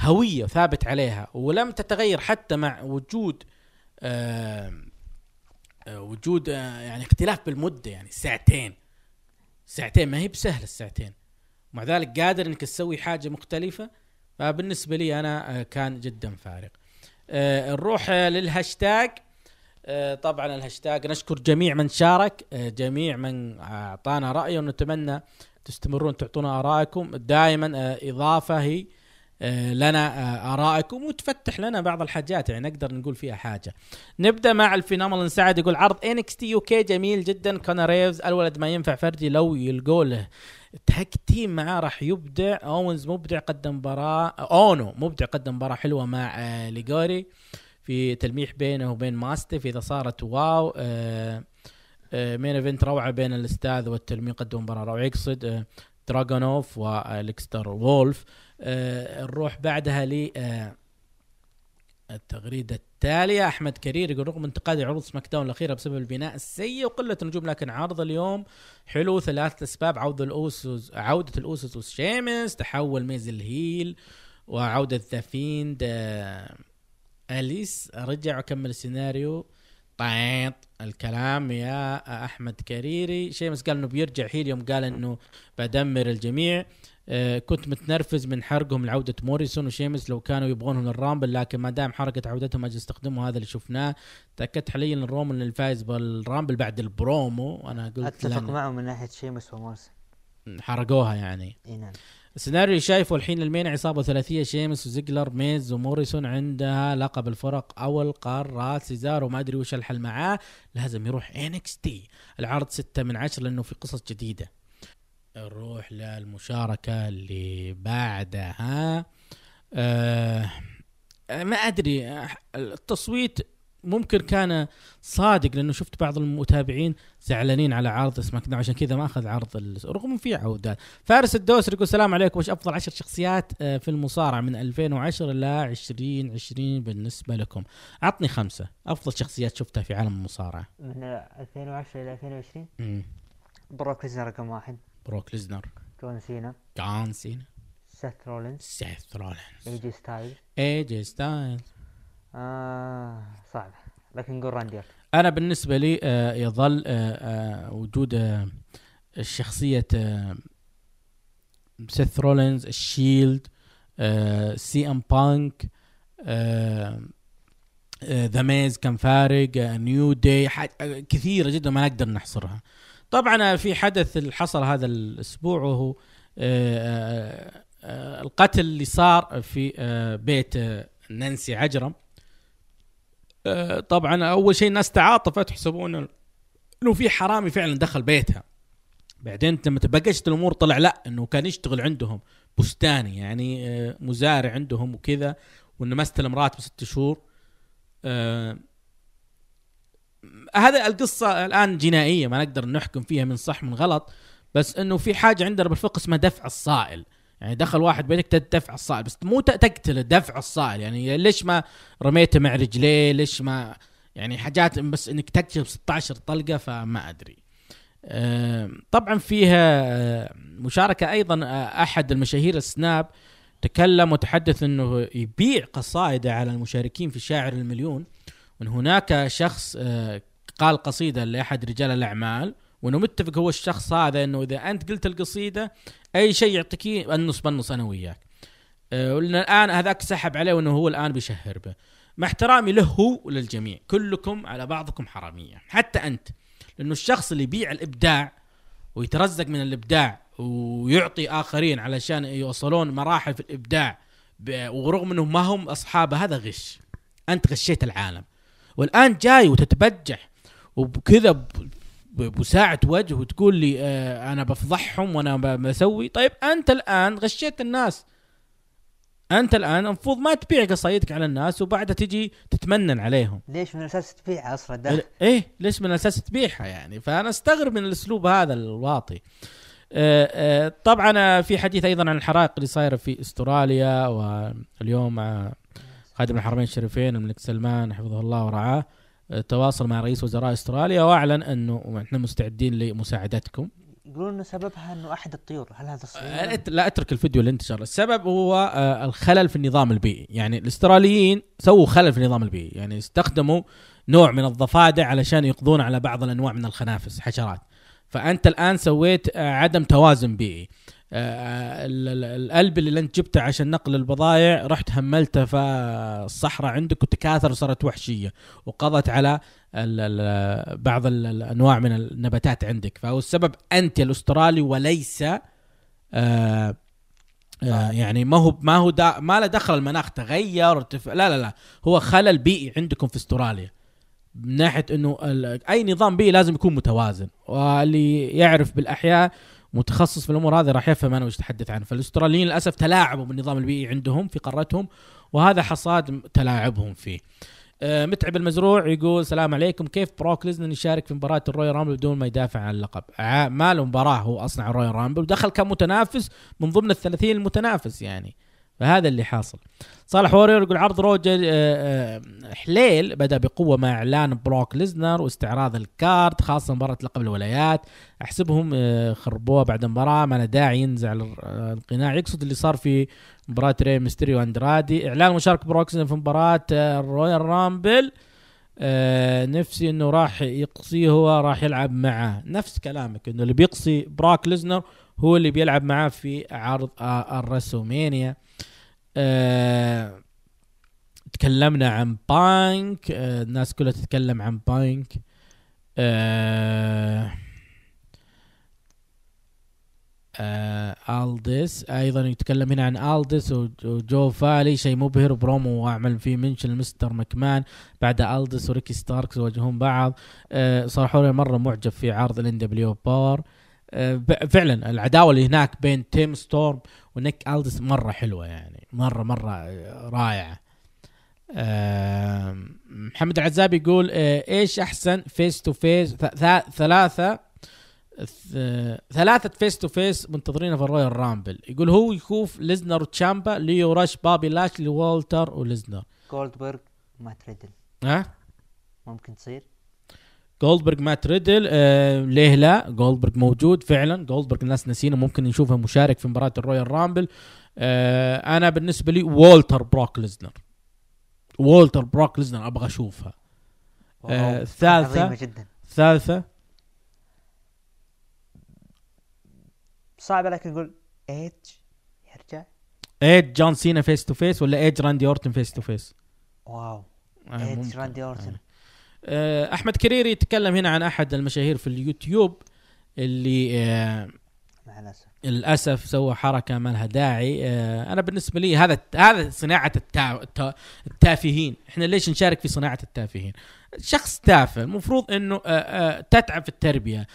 هوية ثابت عليها ولم تتغير حتى مع وجود آه، آه، وجود آه، يعني اختلاف بالمدة يعني ساعتين ساعتين ما هي بسهل الساعتين. مع ذلك قادر إنك تسوي حاجة مختلفة. فبالنسبة لي أنا آه، كان جدا فارق. آه، نروح آه، للهاشتاج. طبعا الهاشتاج نشكر جميع من شارك. جميع من أعطانا رايه ونتمنى تستمرون تعطونا آرائكم. دائما إضافة هي لنا آه، آرائكم وتفتح لنا بعض الحاجات يعني نقدر نقول فيها حاجة. نبدأ مع الفينومال سعد يقول عرض انكس تي يو كي جميل جدا. كونر ريفز الولد ما ينفع فردي لو يلقوا له tag team معاه راح يبدع. اونز مبدع قدم مباراة أونو مبدع قدم مباراة حلوة مع آه ليجوري في تلميح بينه وبين ماستف إذا صارت واو آه آه main event روعة بين الأستاذ والتلميذ قدم مباراة روعة يقصد آه دراجونوف والكساندر وولف آه نروح بعدها ل آه التغريدة التالية. أحمد كرير يقول رغم انتقاد عروض سماك داون الأخيرة بسبب البناء السيء وقلة النجوم لكن عرض اليوم حلو. ثلاثة أسباب عودة الأوسوس عودة الأوسوس وشيمس تحول ميز ال heel وعودة ذا فيند آه، أليس. رجع وكمل السيناريو. طيب الكلام يا أحمد كريري. شيمس قال إنه بيرجع heel يوم قال إنه بدمر الجميع. آه كنت متنرفز من حرقهم لعودة موريسون وشيمس لو كانوا يبغونهم للرامبل لكن ما دام حركة عودتهم أجل استخدموا هذا اللي شفناه. تأكدت حاليا إن رومان الفايز بالرامبل بعد البرومو. أنا قلت اتفق معه من ناحية شيمس وموريسون حرقوها يعني. إي نعم. السيناريو اللي شايفه الحين المين عصابة ثلاثية شيمس وزيجلر ميز وموريسون عندها لقب الفرق أو القارات سيزارو ما أدري وش الحل معاه. لازم يروح إنكس تي. العرض ستة من عشرة لأنه في قصص جديدة. نروح للمشاركة اللي بعدها. آه ما أدري آه، التصويت ممكن كان صادق لأنه شفت بعض المتابعين زعلانين على عرض سماك داون عشان كذا ما أخذ عرض رغم في عودات فارس الدوسري يقول السلام عليكم وش أفضل عشر شخصيات آه، في المصارعة من 2010 ل 2020 بالنسبة لكم؟ عطني خمسة أفضل شخصيات شفتها في عالم المصارعة. من 2010 إلى 2020 مم. بروك رقم واحد. بروك ليزنر جون سينا جون سينا سيث رولينز سيث رولينز اي جي ستايلز اي جي ستايلز آه صعبه لكن نقول راندي. أنا بالنسبة لي آه، يظل آه، آه، وجود آه، الشخصية آه، سيث رولينز الشيلد آه، سي ام بانك ذا ميز كان فارق آه، نيو آه، كثيرة جدا ما نقدر نحصرها. طبعا في حدث اللي حصل هذا الأسبوع وهو آه، آه، آه، القتل اللي صار في بيت نانسي عجرم. طبعا أول شيء الناس تعاطفت يحسبون إنه في حرامي فعلا دخل بيتها. بعدين لما تبقشت الأمور طلع لا إنه كان يشتغل عندهم بستاني يعني مزارع عندهم وكذا وإنه ما استلم راتب ست شهور. هذا القصة الآن جنائية ما نقدر نحكم فيها من صح من غلط بس إنه في حاجة عندنا بالفقه اسمها دفع الصائل. يعني دخل واحد بيتك تدفع الصائل بس مو تقتله دفع الصائل. يعني ليش ما رميته مع رجليه؟ ليش ما يعني حاجات بس إنك تكتشف 16 طلقة فما أدري. طبعا فيها مشاركة أيضا آه، أحد المشاهير السناب تكلم وتحدث إنه يبيع قصائده على المشاركين في شاعر المليون. وان هناك شخص آه، قال قصيدة لأحد رجال الأعمال وأنه متفق هو الشخص هذا إنه إذا أنت قلت القصيدة أي شيء يعطيك النص بالنص أنا وياك. آه، ولأن الآن هذاك سحب عليه وأنه هو الآن بيشهر به. مع احترامي له هو وللجميع كلكم على بعضكم حرامية حتى أنت. لأنه الشخص اللي يبيع الإبداع ويترزق من الإبداع ويعطي آخرين علشان يوصلون مراحل في الإبداع ورغم إنهم ما هم اصحابه هذا غش. أنت غشيت العالم. والآن جاي وتتبجح وبكذا بساعة وجه وتقول لي آه أنا بفضحهم وأنا بسوي. طيب أنت الآن غشيت الناس. أنت الآن المفروض ما تبيع قصايدك على الناس وبعدها تجي تتمنن عليهم. ليش من الأساس تبيع أصلا؟ ده إيه ليش من الأساس تبيعها يعني؟ فأنا أستغرب من الأسلوب هذا الواطي. آه، آه، طبعا آه، في حديث أيضا عن الحرائق اللي صايرة في أستراليا واليوم مع خادم الحرمين الشريفين الملك سلمان حفظه الله ورعاه تواصل مع رئيس وزراء استراليا واعلن انه إحنا مستعدين لمساعدتكم. يقولون إنه سببها إنه أحد الطيور هل هذا صحيح؟ أت- لا أترك الفيديو اللي انتشر السبب هو آه، الخلل في النظام البيئي. يعني الإستراليين سووا خلل في النظام البيئي. يعني استخدموا نوع من الضفادع علشان يقضون على بعض الأنواع من الخنافس حشرات. فأنت الآن سويت آه، عدم توازن بيئي. القلب اللي أنت جبته عشان نقل البضائع رحت هملته في الصحراء عندك وتكاثر وصارت وحشية وقضت على ال ال بعض ال- الانواع من النباتات عندك. فهو السبب أنت الأسترالي وليس آه آه يعني ما هو ما هو ما له دخل المناخ تغير لا لا لا هو خلل بيئي عندكم في أستراليا من ناحية إنه ال- أي نظام بيئي لازم يكون متوازن واللي يعرف بالأحياء متخصص في الأمور هذه راح يفهم أنا وش اتحدث عنه. فالأستراليين للأسف تلاعبوا بالنظام البيئي عندهم في قارتهم وهذا حصاد تلاعبهم فيه. آه، متعب المزروع يقول السلام عليكم كيف بروك ليزنر يشارك في مباراة الرويال رامبل بدون ما يدافع عن اللقب؟ ع- ما له مباراة هو على الرويال رامبل ودخل كمتنافس من ضمن الثلاثين المتنافس يعني. فهذا اللي حاصل. صالح وورير يقول عرض روجر آه، آه، حليل بدأ بقوة مع إعلان بروك ليزنر واستعراض ال card خاصة مباراة لقب الولايات. أحسبهم آه، خربوها بعد المباراة ما له داعي ينزع ال- القناع يقصد اللي صار في مباراة ري ميستيريو واندرادي إعلان مشاركه بروك في مباراة الرويال رامبل. نفسي إنه راح يقصيه هو راح يلعب معاه نفس كلامك إنه اللي بيقصي بروك ليزنر هو اللي بيلعب معاه في عرض الرسومينيا. آه تكلمنا عن بانك. آه الناس كلها تتكلم عن بانك. آه آه الدس أيضا يتكلم هنا عن الدس وج- وجو فالي. شيء مبهر برومو وأعمل فيه منشن لمستر مكمان بعد الدس وريكي ستاركس يواجهون بعض. صراحة أنا مرة معجب في عرض ال NWA Power آه فعلا العداوة اللي هناك بين تيم ستورم ونيك ألدس مرة حلوة يعني مره مرة آه، رائعة. آه محمد العزابي يقول آه إيش أحسن face to face ثلاثة ثلاثة face to face منتظرينها في ال Royal Rumble. يقول هو يشوف ليزنر وتشامبا ليو راش بابي لاشلي والتر وليزنر. جولدبرغ مات ريدل ها؟ ممكن تصير؟ جولدبرغ مات ريدل آه ليه لا؟ جولدبرغ موجود فعلا. جولدبرغ الناس نسينا ممكن نشوفه مشارك في مباراة ال Royal Rumble آه أنا بالنسبة لي والتر بروك ليزنر والتر بروك ليزنر أبغى أشوفها. آه،. عظيمة جدا. ثالثة. صعب لكن نقول ايج يرجع. ايج جون سينا face to face ولا ايج راندي اورتن face to face واو. ايج. راندي اورتن أحمد كريري يتكلم هنا عن أحد المشاهير في اليوتيوب اللي آه، مع الأسف. للأسف سوى حركة ما لها داعي. آه، أنا بالنسبة لي هذا هذا صناعة التا- التا- التافهين. إحنا ليش نشارك في صناعة التافهين؟ شخص تافه المفروض إنه آه، آه، تتعب في التربية. آه،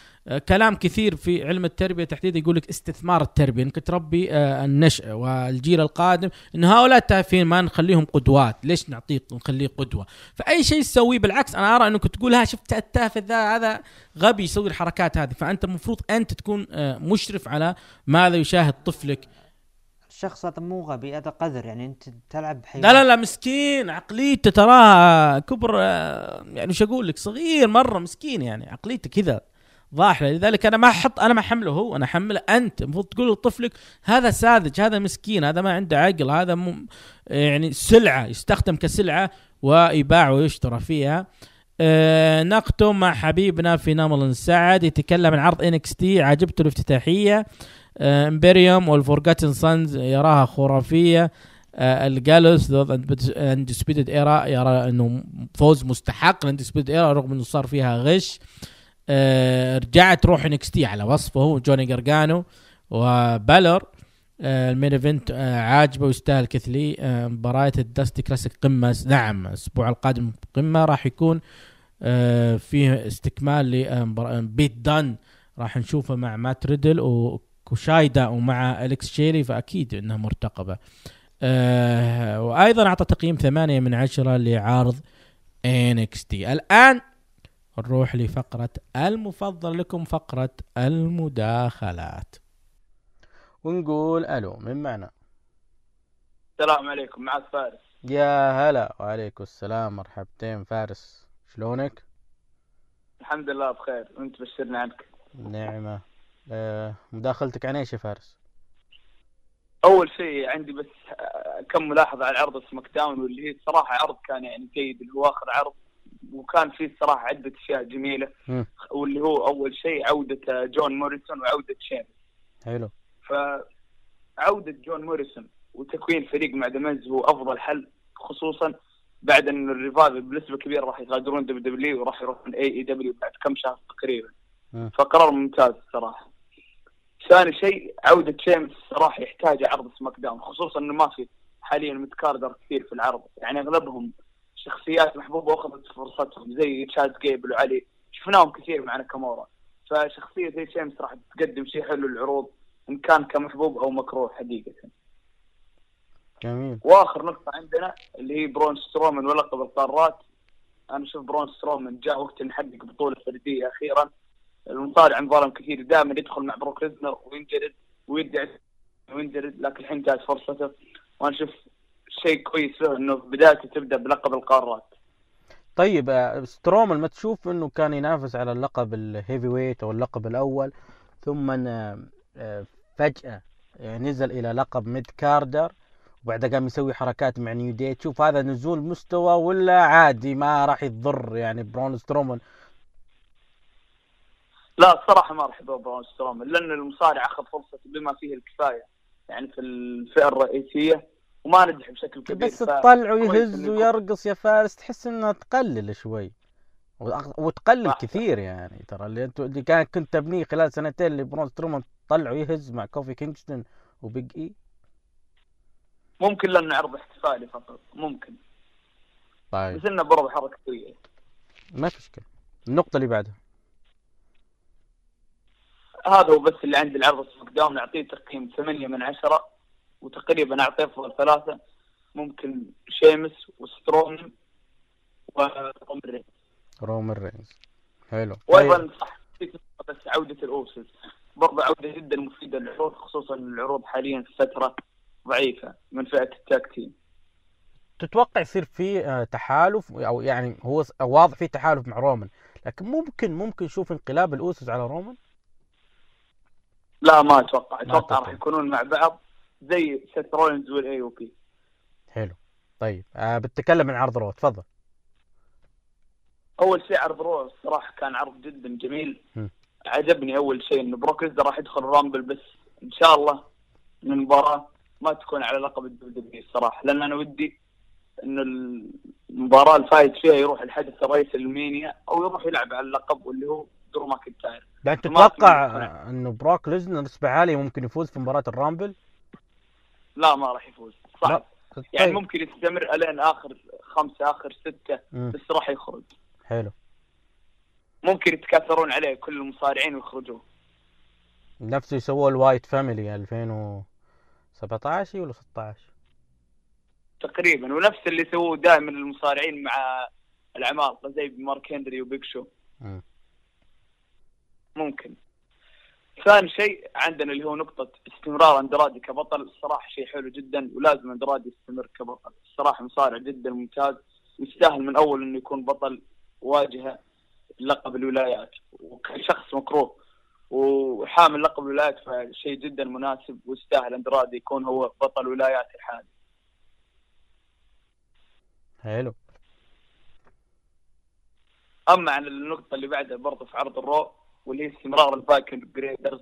كلام كثير في علم التربية تحديدا يقول لك استثمار التربية إنك تربي آه، النشء والجيل القادم إن هؤلاء التافهين ما نخليهم قدوات. ليش نعطيه نخليه قدوة؟ فأي شيء تسويه بالعكس أنا أرى إنك تقول ها شفت التافه ذا هذا غبي يسوي الحركات هذه. فأنت المفروض أنت تكون آه، مشرف على ماذا يشاهد طفلك. الشخص هذا مو غبي هذا قذر يعني أنت تلعب بحيوان لا لا لا مسكين عقليته تراها كبر آه، يعني وش أقول لك صغير مرة مسكين يعني عقليته كذا. ضاحلة. لذلك أنا ما أحط أنا ما أحمله هو أنا أحمله أنت. المفروض تقول لطفلك هذا ساذج هذا مسكين هذا ما عنده عقل هذا م... يعني سلعة يستخدم كسلعة ويباع ويشترى فيها. آه نختم مع حبيبنا في نمل سعد يتكلم عن عرض NXT عجبته الافتتاحية. آه Imperium وال Forgotten Sons يراها خرافية. آه ال Gallus ضد Undisputed Era يرى إنه فوز مستحق. ال Undisputed Era رغم إنه صار فيها غش. آه رجعت روح NXT على وصفه هو جوني جرجانو وبالر. آه ال main event آه عاجبه ويستاهل كيث لي. مباراة ال Dusty Classic قمة نعم الأسبوع القادم قمة راح يكون فيه استكمال لبيت دان راح نشوفه مع مات ريدل وكوشايدا ومع أليكس شيري فأكيد إنها مرتقبة. وأيضا أعطى تقييم ثمانية من عشرة لعرض NXT الآن نروح لفقرة المفضل لكم فقرة المداخلات. ونقول ألو من معنا؟ السلام عليكم معك فارس. يا هلا وعليكم السلام مرحبتين. فارس شلونك؟ الحمد لله بخير وانت بشرنا عنك. نعمة. آه مداخلتك عن إيش يا فارس؟ أول شيء عندي بس كم ملاحظة على عرض SmackDown واللي هي الصراحه عرض كان يعني جيد اللي هو آخر عرض وكان فيه الصراحة عدة أشياء جميلة. مم. واللي هو أول شيء عودة آه، جون موريسون وعودة شيمس. حلو. فعوده جون موريسون وتكوين فريق مع دمز هو أفضل حل خصوصا بعد إن ال Revival بنسبه كبيره راح يغادرون WWE وراح يروحون AEW بعد كم شهر تقريبا. مم. فقرار ممتاز الصراحة. ثاني شيء عودة شيمس الصراحة يحتاج عرض SmackDown خصوصا إنه ما في حاليا mid-carder كثير في العرض يعني أغلبهم شخصيات محبوبة وأخذت فرصتهم زي تشاد جيبل وعلي. شفناهم كثير مع ناكامورا فشخصية زي شيمس راح تقدم شيء حلو للعروض إن كان كمحبوب أو مكروه حقيقة. جميل. وآخر نقطة عندنا اللي هي برون سترومان ولقب القارات. أنا أشوف برون سترومان جاء وقت نحقق بطولة فردية أخيرا. المصارع انظلم كثير دائما يدخل مع بروك ليزنر وينجلد ويدعي وينجلد لكن الحين جات فرصته. وأنا أشوف شيء كويس له إنه بدايته تبدأ بلقب القارات. طيب آه، سترومان ما تشوف إنه كان ينافس على اللقب ال heavyweight أو اللقب الأول ثم آه، آه، يعني نزل إلى لقب mid-carder وبعدها قام يسوي حركات مع New Day تشوف هذا نزول مستوى ولا عادي؟ ما راح يضر يعني برون سترومان لا الصراحة ما راح يضر برون سترومان لأن المصارع أخذ فرصته بما فيه الكفاية. يعني في الفئة الرئيسية وما نجح بشكل كبير بس تطلع ويهز ويرقص يا فارس تحس إنها تقلل شوي. وتقلل صح. كثير يعني ترى اللي أنتوا اللي كان كنت تبنيه خلال سنتين اللي برون سترومان طلع ويهز مع كوفي كينغستون وبيج إي. ممكن لأنه عرض احتفالي فقط ممكن. طيب. بس إنه برضه حركة قوية. ما في مشكله النقطة اللي بعدها. هذا هو بس اللي عندي العرض SmackDown نعطيه تقييم 8 من 10 وتقريبا أعطيه افضل ثلاثة ممكن شيمس وسترومان ورومان رينز. رومان رينز. حلو. طيب. وأيضا صح في بس عودة ال Usos برضه عودة جدا مفيدة للعروض خصوصا العروض حاليا في فترة ضعيفة من فئة ال tag team. تتوقع يصير في آه، تحالف؟ أو يعني هو واضح في تحالف مع رومان لكن ممكن ممكن نشوف انقلاب ال Usos على رومان لا ما أتوقع. أتوقع أتوقع. راح يكونون مع بعض. زي سيث رولينز وال AOP حلو. طيب آه بتتكلم عن عرض Raw تفضل. أول شيء عرض Raw الصراحه كان عرض جدا جميل. م. عجبني أول شيء انه بروك راح يدخل Rumble بس إن شاء الله من المباراة ما تكون على لقب ال WWE الصراحه لأن أنا ودي إنه المباراة الفايز فيها يروح الحدث الرئيسي المينيا أو يروح يلعب على اللقب واللي هو درو ماكنتاير ما تتوقع إنه بروك ليزنر نسبة عالية ممكن يفوز في مباراة ال Rumble؟ لا ما راح يفوز. صعب لا. يعني طيب. ممكن يستمر إلين آخر خمسة آخر ستة مم. بس راح يخرج. حلو. ممكن يتكاثرون عليه كل المصارعين ويخرجوه نفسه يسووه ال Wyatt Family 2017 ولا 16 تقريبا. ونفس اللي سووه دائما المصارعين مع العمالقة زي مارك هنري و Big Show. مم. ممكن. ثاني شيء عندنا اللي هو نقطة استمرار اندرادي كبطل. الصراحة شيء حلو جدا ولازم اندرادي يستمر كبطل. الصراحة مصارع جدا ممتاز. ويستاهل من أول إنه يكون بطل واجهة لقب الولايات. وكشخص مكروه وحامل لقب الولايات فشيء جدا مناسب ويستاهل اندرادي يكون هو بطل ولايات الحالي. حلو. أما عن النقطة اللي بعدها برضه في عرض ال Raw واللي هي استمرار ال Viking Raiders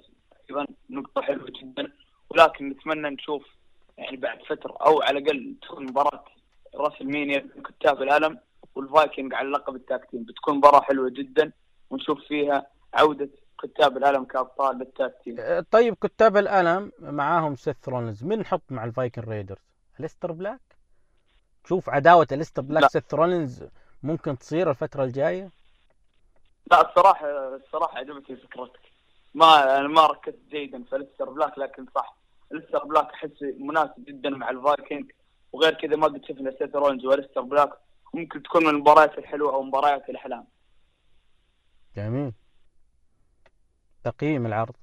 أيضا نقطة حلوة جدا ولكن نتمنى نشوف يعني بعد فترة أو على الأقل تكون مباراة راسلمينيا كتاب الالم والفايكنج على لقب ال tag team بتكون مباراة حلوة جدا ونشوف فيها عودة كتاب الالم كأبطال لل tag team آه، طيب كتاب الألم معاهم سيث رولنز من نحط مع ال Viking Raiders؟ أليستر بلاك؟ تشوف عداوة أليستر بلاك لا. سيث رولنز ممكن تصير الفترة الجاية؟ لا الصراحة الصراحة عجبتني فكرتك. ما أنا ما ركزت جيدا في أليستر بلاك لكن صح أليستر بلاك أحس مناسب جدا مع الفايكنج. وغير كذا ما قد شفنا سيث رولنز وأليستر بلاك ممكن تكون من المباريات الحلوة أو مباريات الأحلام. جميل. تقييم العرض؟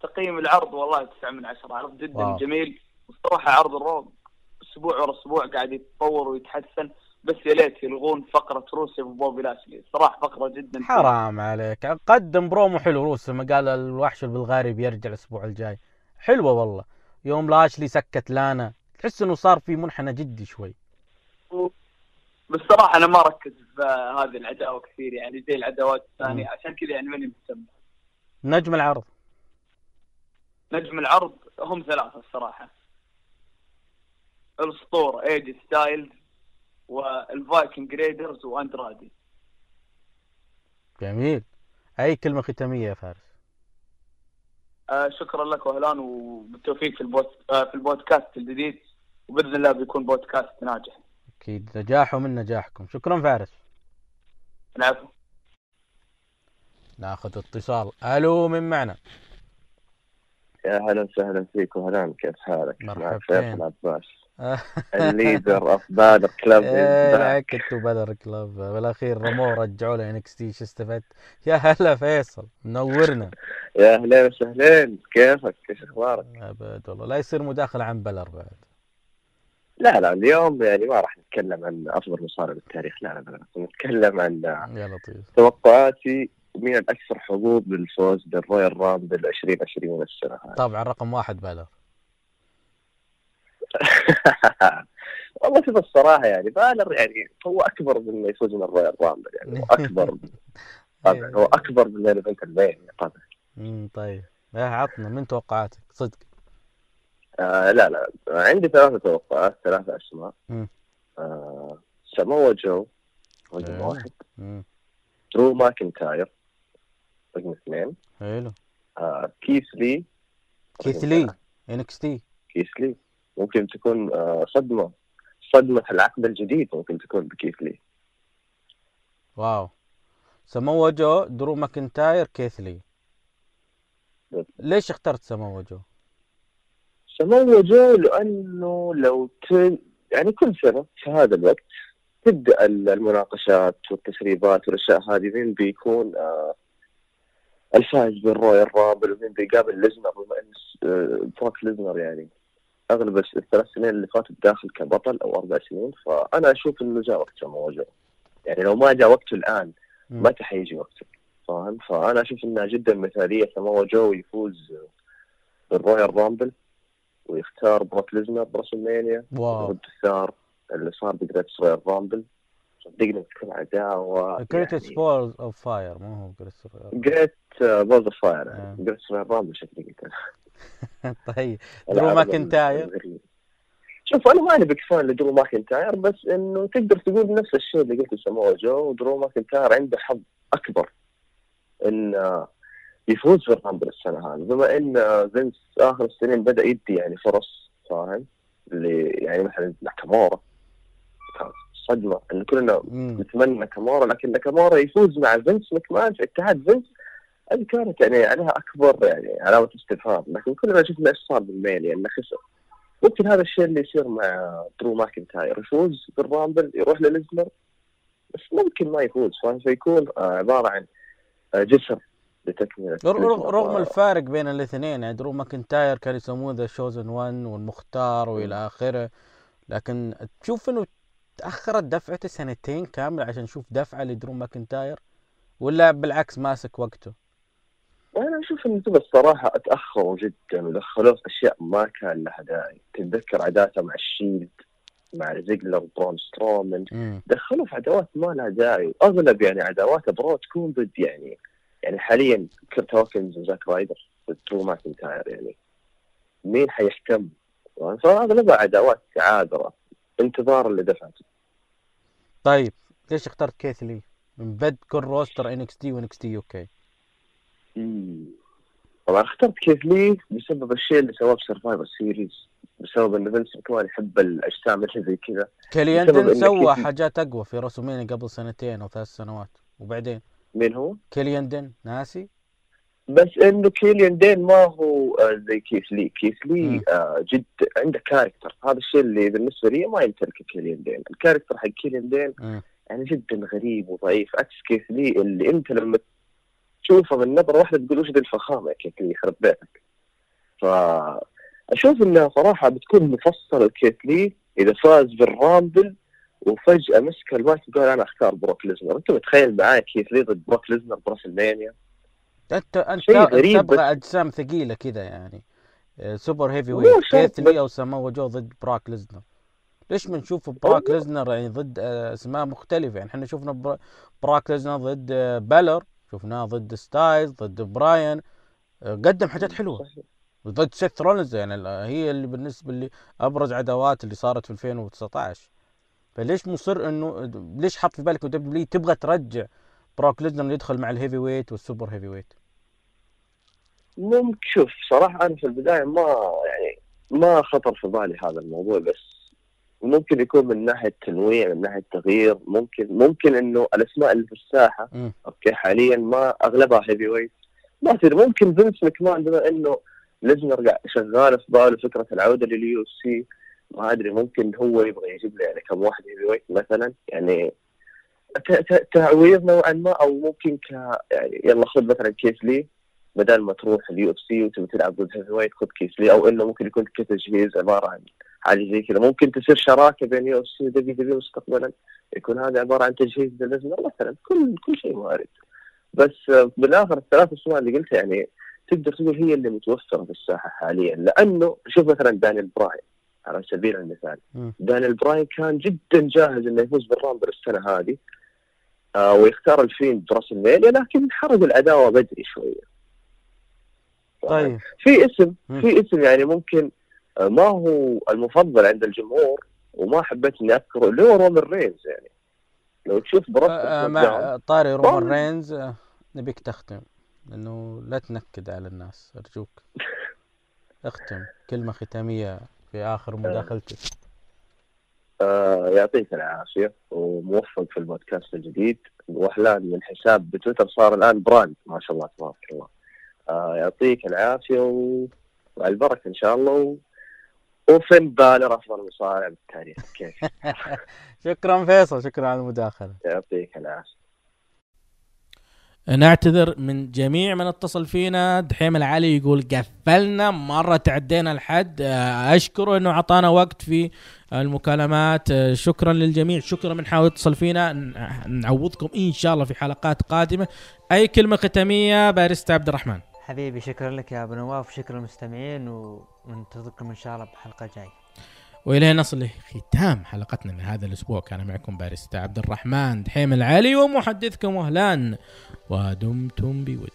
تقييم العرض والله 9 من 10 عرض جدا. واو. جميل. والصراحه عرض ال Raw أسبوع ورا أسبوع قاعد يتطور ويتحسن. بس يا ليت يلغون فقرة روسيف وبوبي لاشلي. صراحة فقرة جدا حرام عليك. قدم برومو حلو روسيف لما قال الوحش البلغاري بيرجع الأسبوع الجاي. حلوة والله. يوم لاشلي سكت لانا. تحس إنه صار في منحنى جدي شوي. بس صراحة أنا ما اركز في هذه العداوة كثير يعني زي العداوات الثانية. عشان كذا يعني ماني مهتم. نجم العرض. نجم العرض هم ثلاثة الصراحة. الأسطورة اي جي ستايلز وال Viking Raiders وأندرادي. جميل. أي كلمة ختامية يا فارس؟ آه شكرا لك وهلان وبالتوفيق في البوست آه في البودكاست الجديد وبإذن الله بيكون بودكاست ناجح. أكيد. نجاحه من نجاحكم. شكرا فارس. العفو. ناخذ اتصال. ألو من معنا؟ يا هلا وسهلا فيك وهلا كيف حالك؟ معك فيصل عباس ال leader of Balor Club إيه كنت Balor Club بالأخير رموه رجعوا ل NXT شو استفدت؟ يا هلا فيصل منورنا. يا اهلين وسهلين كيفك؟ إيش أخبارك؟ أبد والله. لا يصير مداخلة عن بالور بعد. لا لا اليوم يعني ما راح نتكلم عن افضل مصارع بالتاريخ. لا لا لا نتكلم عن يا لطيف. توقعاتي مين الأكثر حظوظ للفوز بال Royal Rumble 2020 السنة هذه. طبعا رقم واحد بالور والله شوف الصراحة يعني بالور يعني هو أكبر من إنه يفوز من ال Royal Rumble يعني هو أكبر. طبعا هو أكبر من ال event ال main طبعا. امم طيب. يا عطنا من توقعاتك؟ صدق. آه لا لا. عندي ثلاثة توقعات ثلاثة أسماء. مم. آه ساموا جو رقم حلو. واحد. مم. درو ماكنتاير رقم اثنين. حلو. آه كيث لي كيث لي. NXT كيث لي. ممكن تكون آه صدمة صدمة العقد الجديد ممكن تكون بكيث لي. واو. سمو جو درو ماكنتاير كيث لي. ليش اخترت سمو جو؟ سمو جو لأنه لو ت... يعني كل سنة في هذا الوقت تبدأ المناقشات والتسريبات والأشياء هذه مين بيكون آه الفائز بال Royal Rumble ومين بيقابل ليزنر بما إن آه بروك ليزنر يعني. أغلب الثلاث سنين اللي فاتت داخل كبطل أو أربع سنين فأنا أشوف إنه جاء وقت سمو جو يعني لو ما جاء وقته الآن. متى حيجي وقته فاهم؟ فأنا أشوف إنها جدا مثالية سمو جو يفوز بال Royal Rumble ويختار بروك ليزنر براسلمينيا. واو. ضد الثأر اللي صار ب Greatest Royal Rumble. صدقني بتكون عداوة Greatest Balls of Fire مو هو Great Balls of Fire آه. Greatest Royal Rumble شكلي قلت طيب. درو ماكنتاير. شوف أنا ماني big fan لدرو ماكنتاير بس إنه تقدر تقول نفس الشيء اللي قلته سموه جو ودرو ماكنتاير عنده حظ أكبر إن آه، يفوز في ال Rumble السنة هذه. بما إن آه، فينس آخر السنين بدأ يدي يعني فرص فاهم؟ اللي يعني مثلا ناكامورا كانت صدمة انه كلنا. نتمنى ناكامورا لكن ناكامورا يفوز مع فينس مكمان في اتحاد فينس هذه كانت يعني عليها أكبر يعني علامة استفهام. لكن كلنا شفنا إيش صار بال Mania انه خسر. ممكن هذا الشيء اللي يصير مع درو ماكنتاير. يفوز بال Rumble يروح لليزنر بس ممكن ما يفوز. فيكون عبارة عن جسر لتكملة. رغم الفارق بين الاثنين يعني درو ماكنتاير كان يسموه The Chosen One والمختار والى آخره لكن تشوف إنه تأخرت دفعته سنتين كاملة عشان نشوف دفعة لدرو ماكنتاير؟ ولا بالعكس ماسك وقته؟ أنا أشوف إنه تبى الصراحه اتاخروا جدا ودخلوه في أشياء ما كان لها داعي. تتذكر عداته مع الشيلد مع زيجلر برون سترومان مم. دخلوه في عداوات ما لها داعي. واغلب يعني عداوات درو تكون ضد يعني يعني حاليا كرت هوكنز وزاك رايدر ضد درو ماكنتاير يعني. مين حيهتم فأغلبها عداوات عابره انتظارا لدفعته طيب ليش اخترت كيث لي من بين كل roster NXT و NXT UK طبعا اخترت كيث لي بسبب الشيء اللي سواه ب Survivor Series بسبب إن فينس كمان يحب الأجسام اللي زي كذا. إن سوى حاجات أقوى في راسلمانيا قبل سنتين أو ثلاث سنوات وبعدين؟ مين هو؟ كيليان دين ناسي؟ بس إنه كيليان دين ما هو آه، زي كيث لي مم. لي آه، جد عنده character هذا الشيء اللي بالنسبة لي ما يمتلكه كيليان دين. ال character حق كيليان دين مم. يعني جدا غريب وضعيف. عكس كيث لي اللي أنت لما تشوفه من نظره واحدة تقول وش ذي الفخامة يا كيث لي يخرب بيتك. فاشوف إنها صراحة بتكون مفصلة لكيث لي إذا فاز بال Rumble وفجأة مسك المايك وقال أنا أختار بروك ليزنر. أنت متخيل معايا كيث لي ضد بروك ليزنر براسلمانيا؟ أنت أنت تبغى أجسام ثقيلة كذا يعني. آه، super heavyweight كيث لي سمو جو ضد براك ليزنر. ليش بنشوف براك والله. ليزنر يعني ضد آه، أسماء مختلفة؟ يعني إحنا شفنا برا- براك ليزنر ضد آه، بالر شفناه ضد ستايلز ضد براين آه، قدم حاجات حلوة. ضد سيث رولنز يعني هي اللي بالنسبة لي أبرز عداوات اللي صارت في 2019 فليش مصر إنه ليش حط في بالك W تبغى ترجع براك ليزنر يدخل مع ال heavyweight وال super heavyweight ممكن شوف صراحة أنا في البداية ما يعني ما خطر في بالي هذا الموضوع بس ممكن يكون من ناحية تنويع من ناحية تغيير ممكن ممكن إنه الأسماء اللي في الساحة مم. okay حاليا ما أغلبها heavyweight ما تدري ممكن فينس مكمان بما إنه ليزنر شغال في باله فكرة العودة لل UFC ما أدري ممكن هو يبغى يجيب له يعني كم واحد heavyweight مثلا يعني تعويض نوعا ما أو ممكن ك يعني يلا خذ مثلا كيث لي بدل ما تروح ال UFC وتبي تلعب ضد heavyweight خذ كيث لي أو إنه ممكن يكون كتجهيز عبارة عن حاجة زي كذا. ممكن تصير شراكة بين يو اف سي ودبليو دبليو مستقبلا. يكون هذا عبارة عن تجهيز لليزنر مثلا. كل كل شيء وارد. بس بالآخر الثلاث اسماء اللي قلتها يعني تقدر تقول هي اللي متوفرة في الساحه حاليا. لأنه شوف مثلا دانيال براين على سبيل المثال. دانيال براين كان جدا جاهز إنه يفوز بال Rumble السنة هذه آه ويختار ال Fiend براسلمانيا لكن حرق العداوة بدري شوية. طيب. في اسم. في اسم يعني ممكن آه، ما هو المفضل عند الجمهور وما حبيت اني أذكره اللي هو رومان رينز يعني. لو تشوف آه، براسل مع طاري رومان والله. رينز آه، نبيك تختم. لأنه لا تنكد على الناس أرجوك. اختم. كلمة ختامية في آخر مداخلتك. آه يعطيك العافية وموفق في البودكاست الجديد. واحلام من حساب بتويتر صار الآن brand. ما شاء الله تبارك الله. آه يعطيك العافية و... وعلى البركة إن شاء الله و... وفين بالر أفضل مصارع بالتاريخ كيف؟ شكرا فيصل شكرا على المداخلة. يعطيك العافية. نعتذر من جميع من اتصل فينا. دحيم العلي يقول قفلنا مرة تعدينا الحد. آه، أشكره أنه أعطانا وقت في المكالمات. آه، شكرا للجميع. شكرا من حاول يتصل فينا. نعوضكم إن شاء الله في حلقات قادمة. أي كلمة ختامية باريستا عبد الرحمن. حبيبي شكرا لك يا أبو نواف وشكرا للمستمعين وننتظركم إن شاء الله بحلقة جاية. وإلى نصل لختام حلقتنا من هذا الأسبوع. كان معكم باريستا عبد الرحمن دحيم العلي ومحدثكم وهلان ودمتم بود.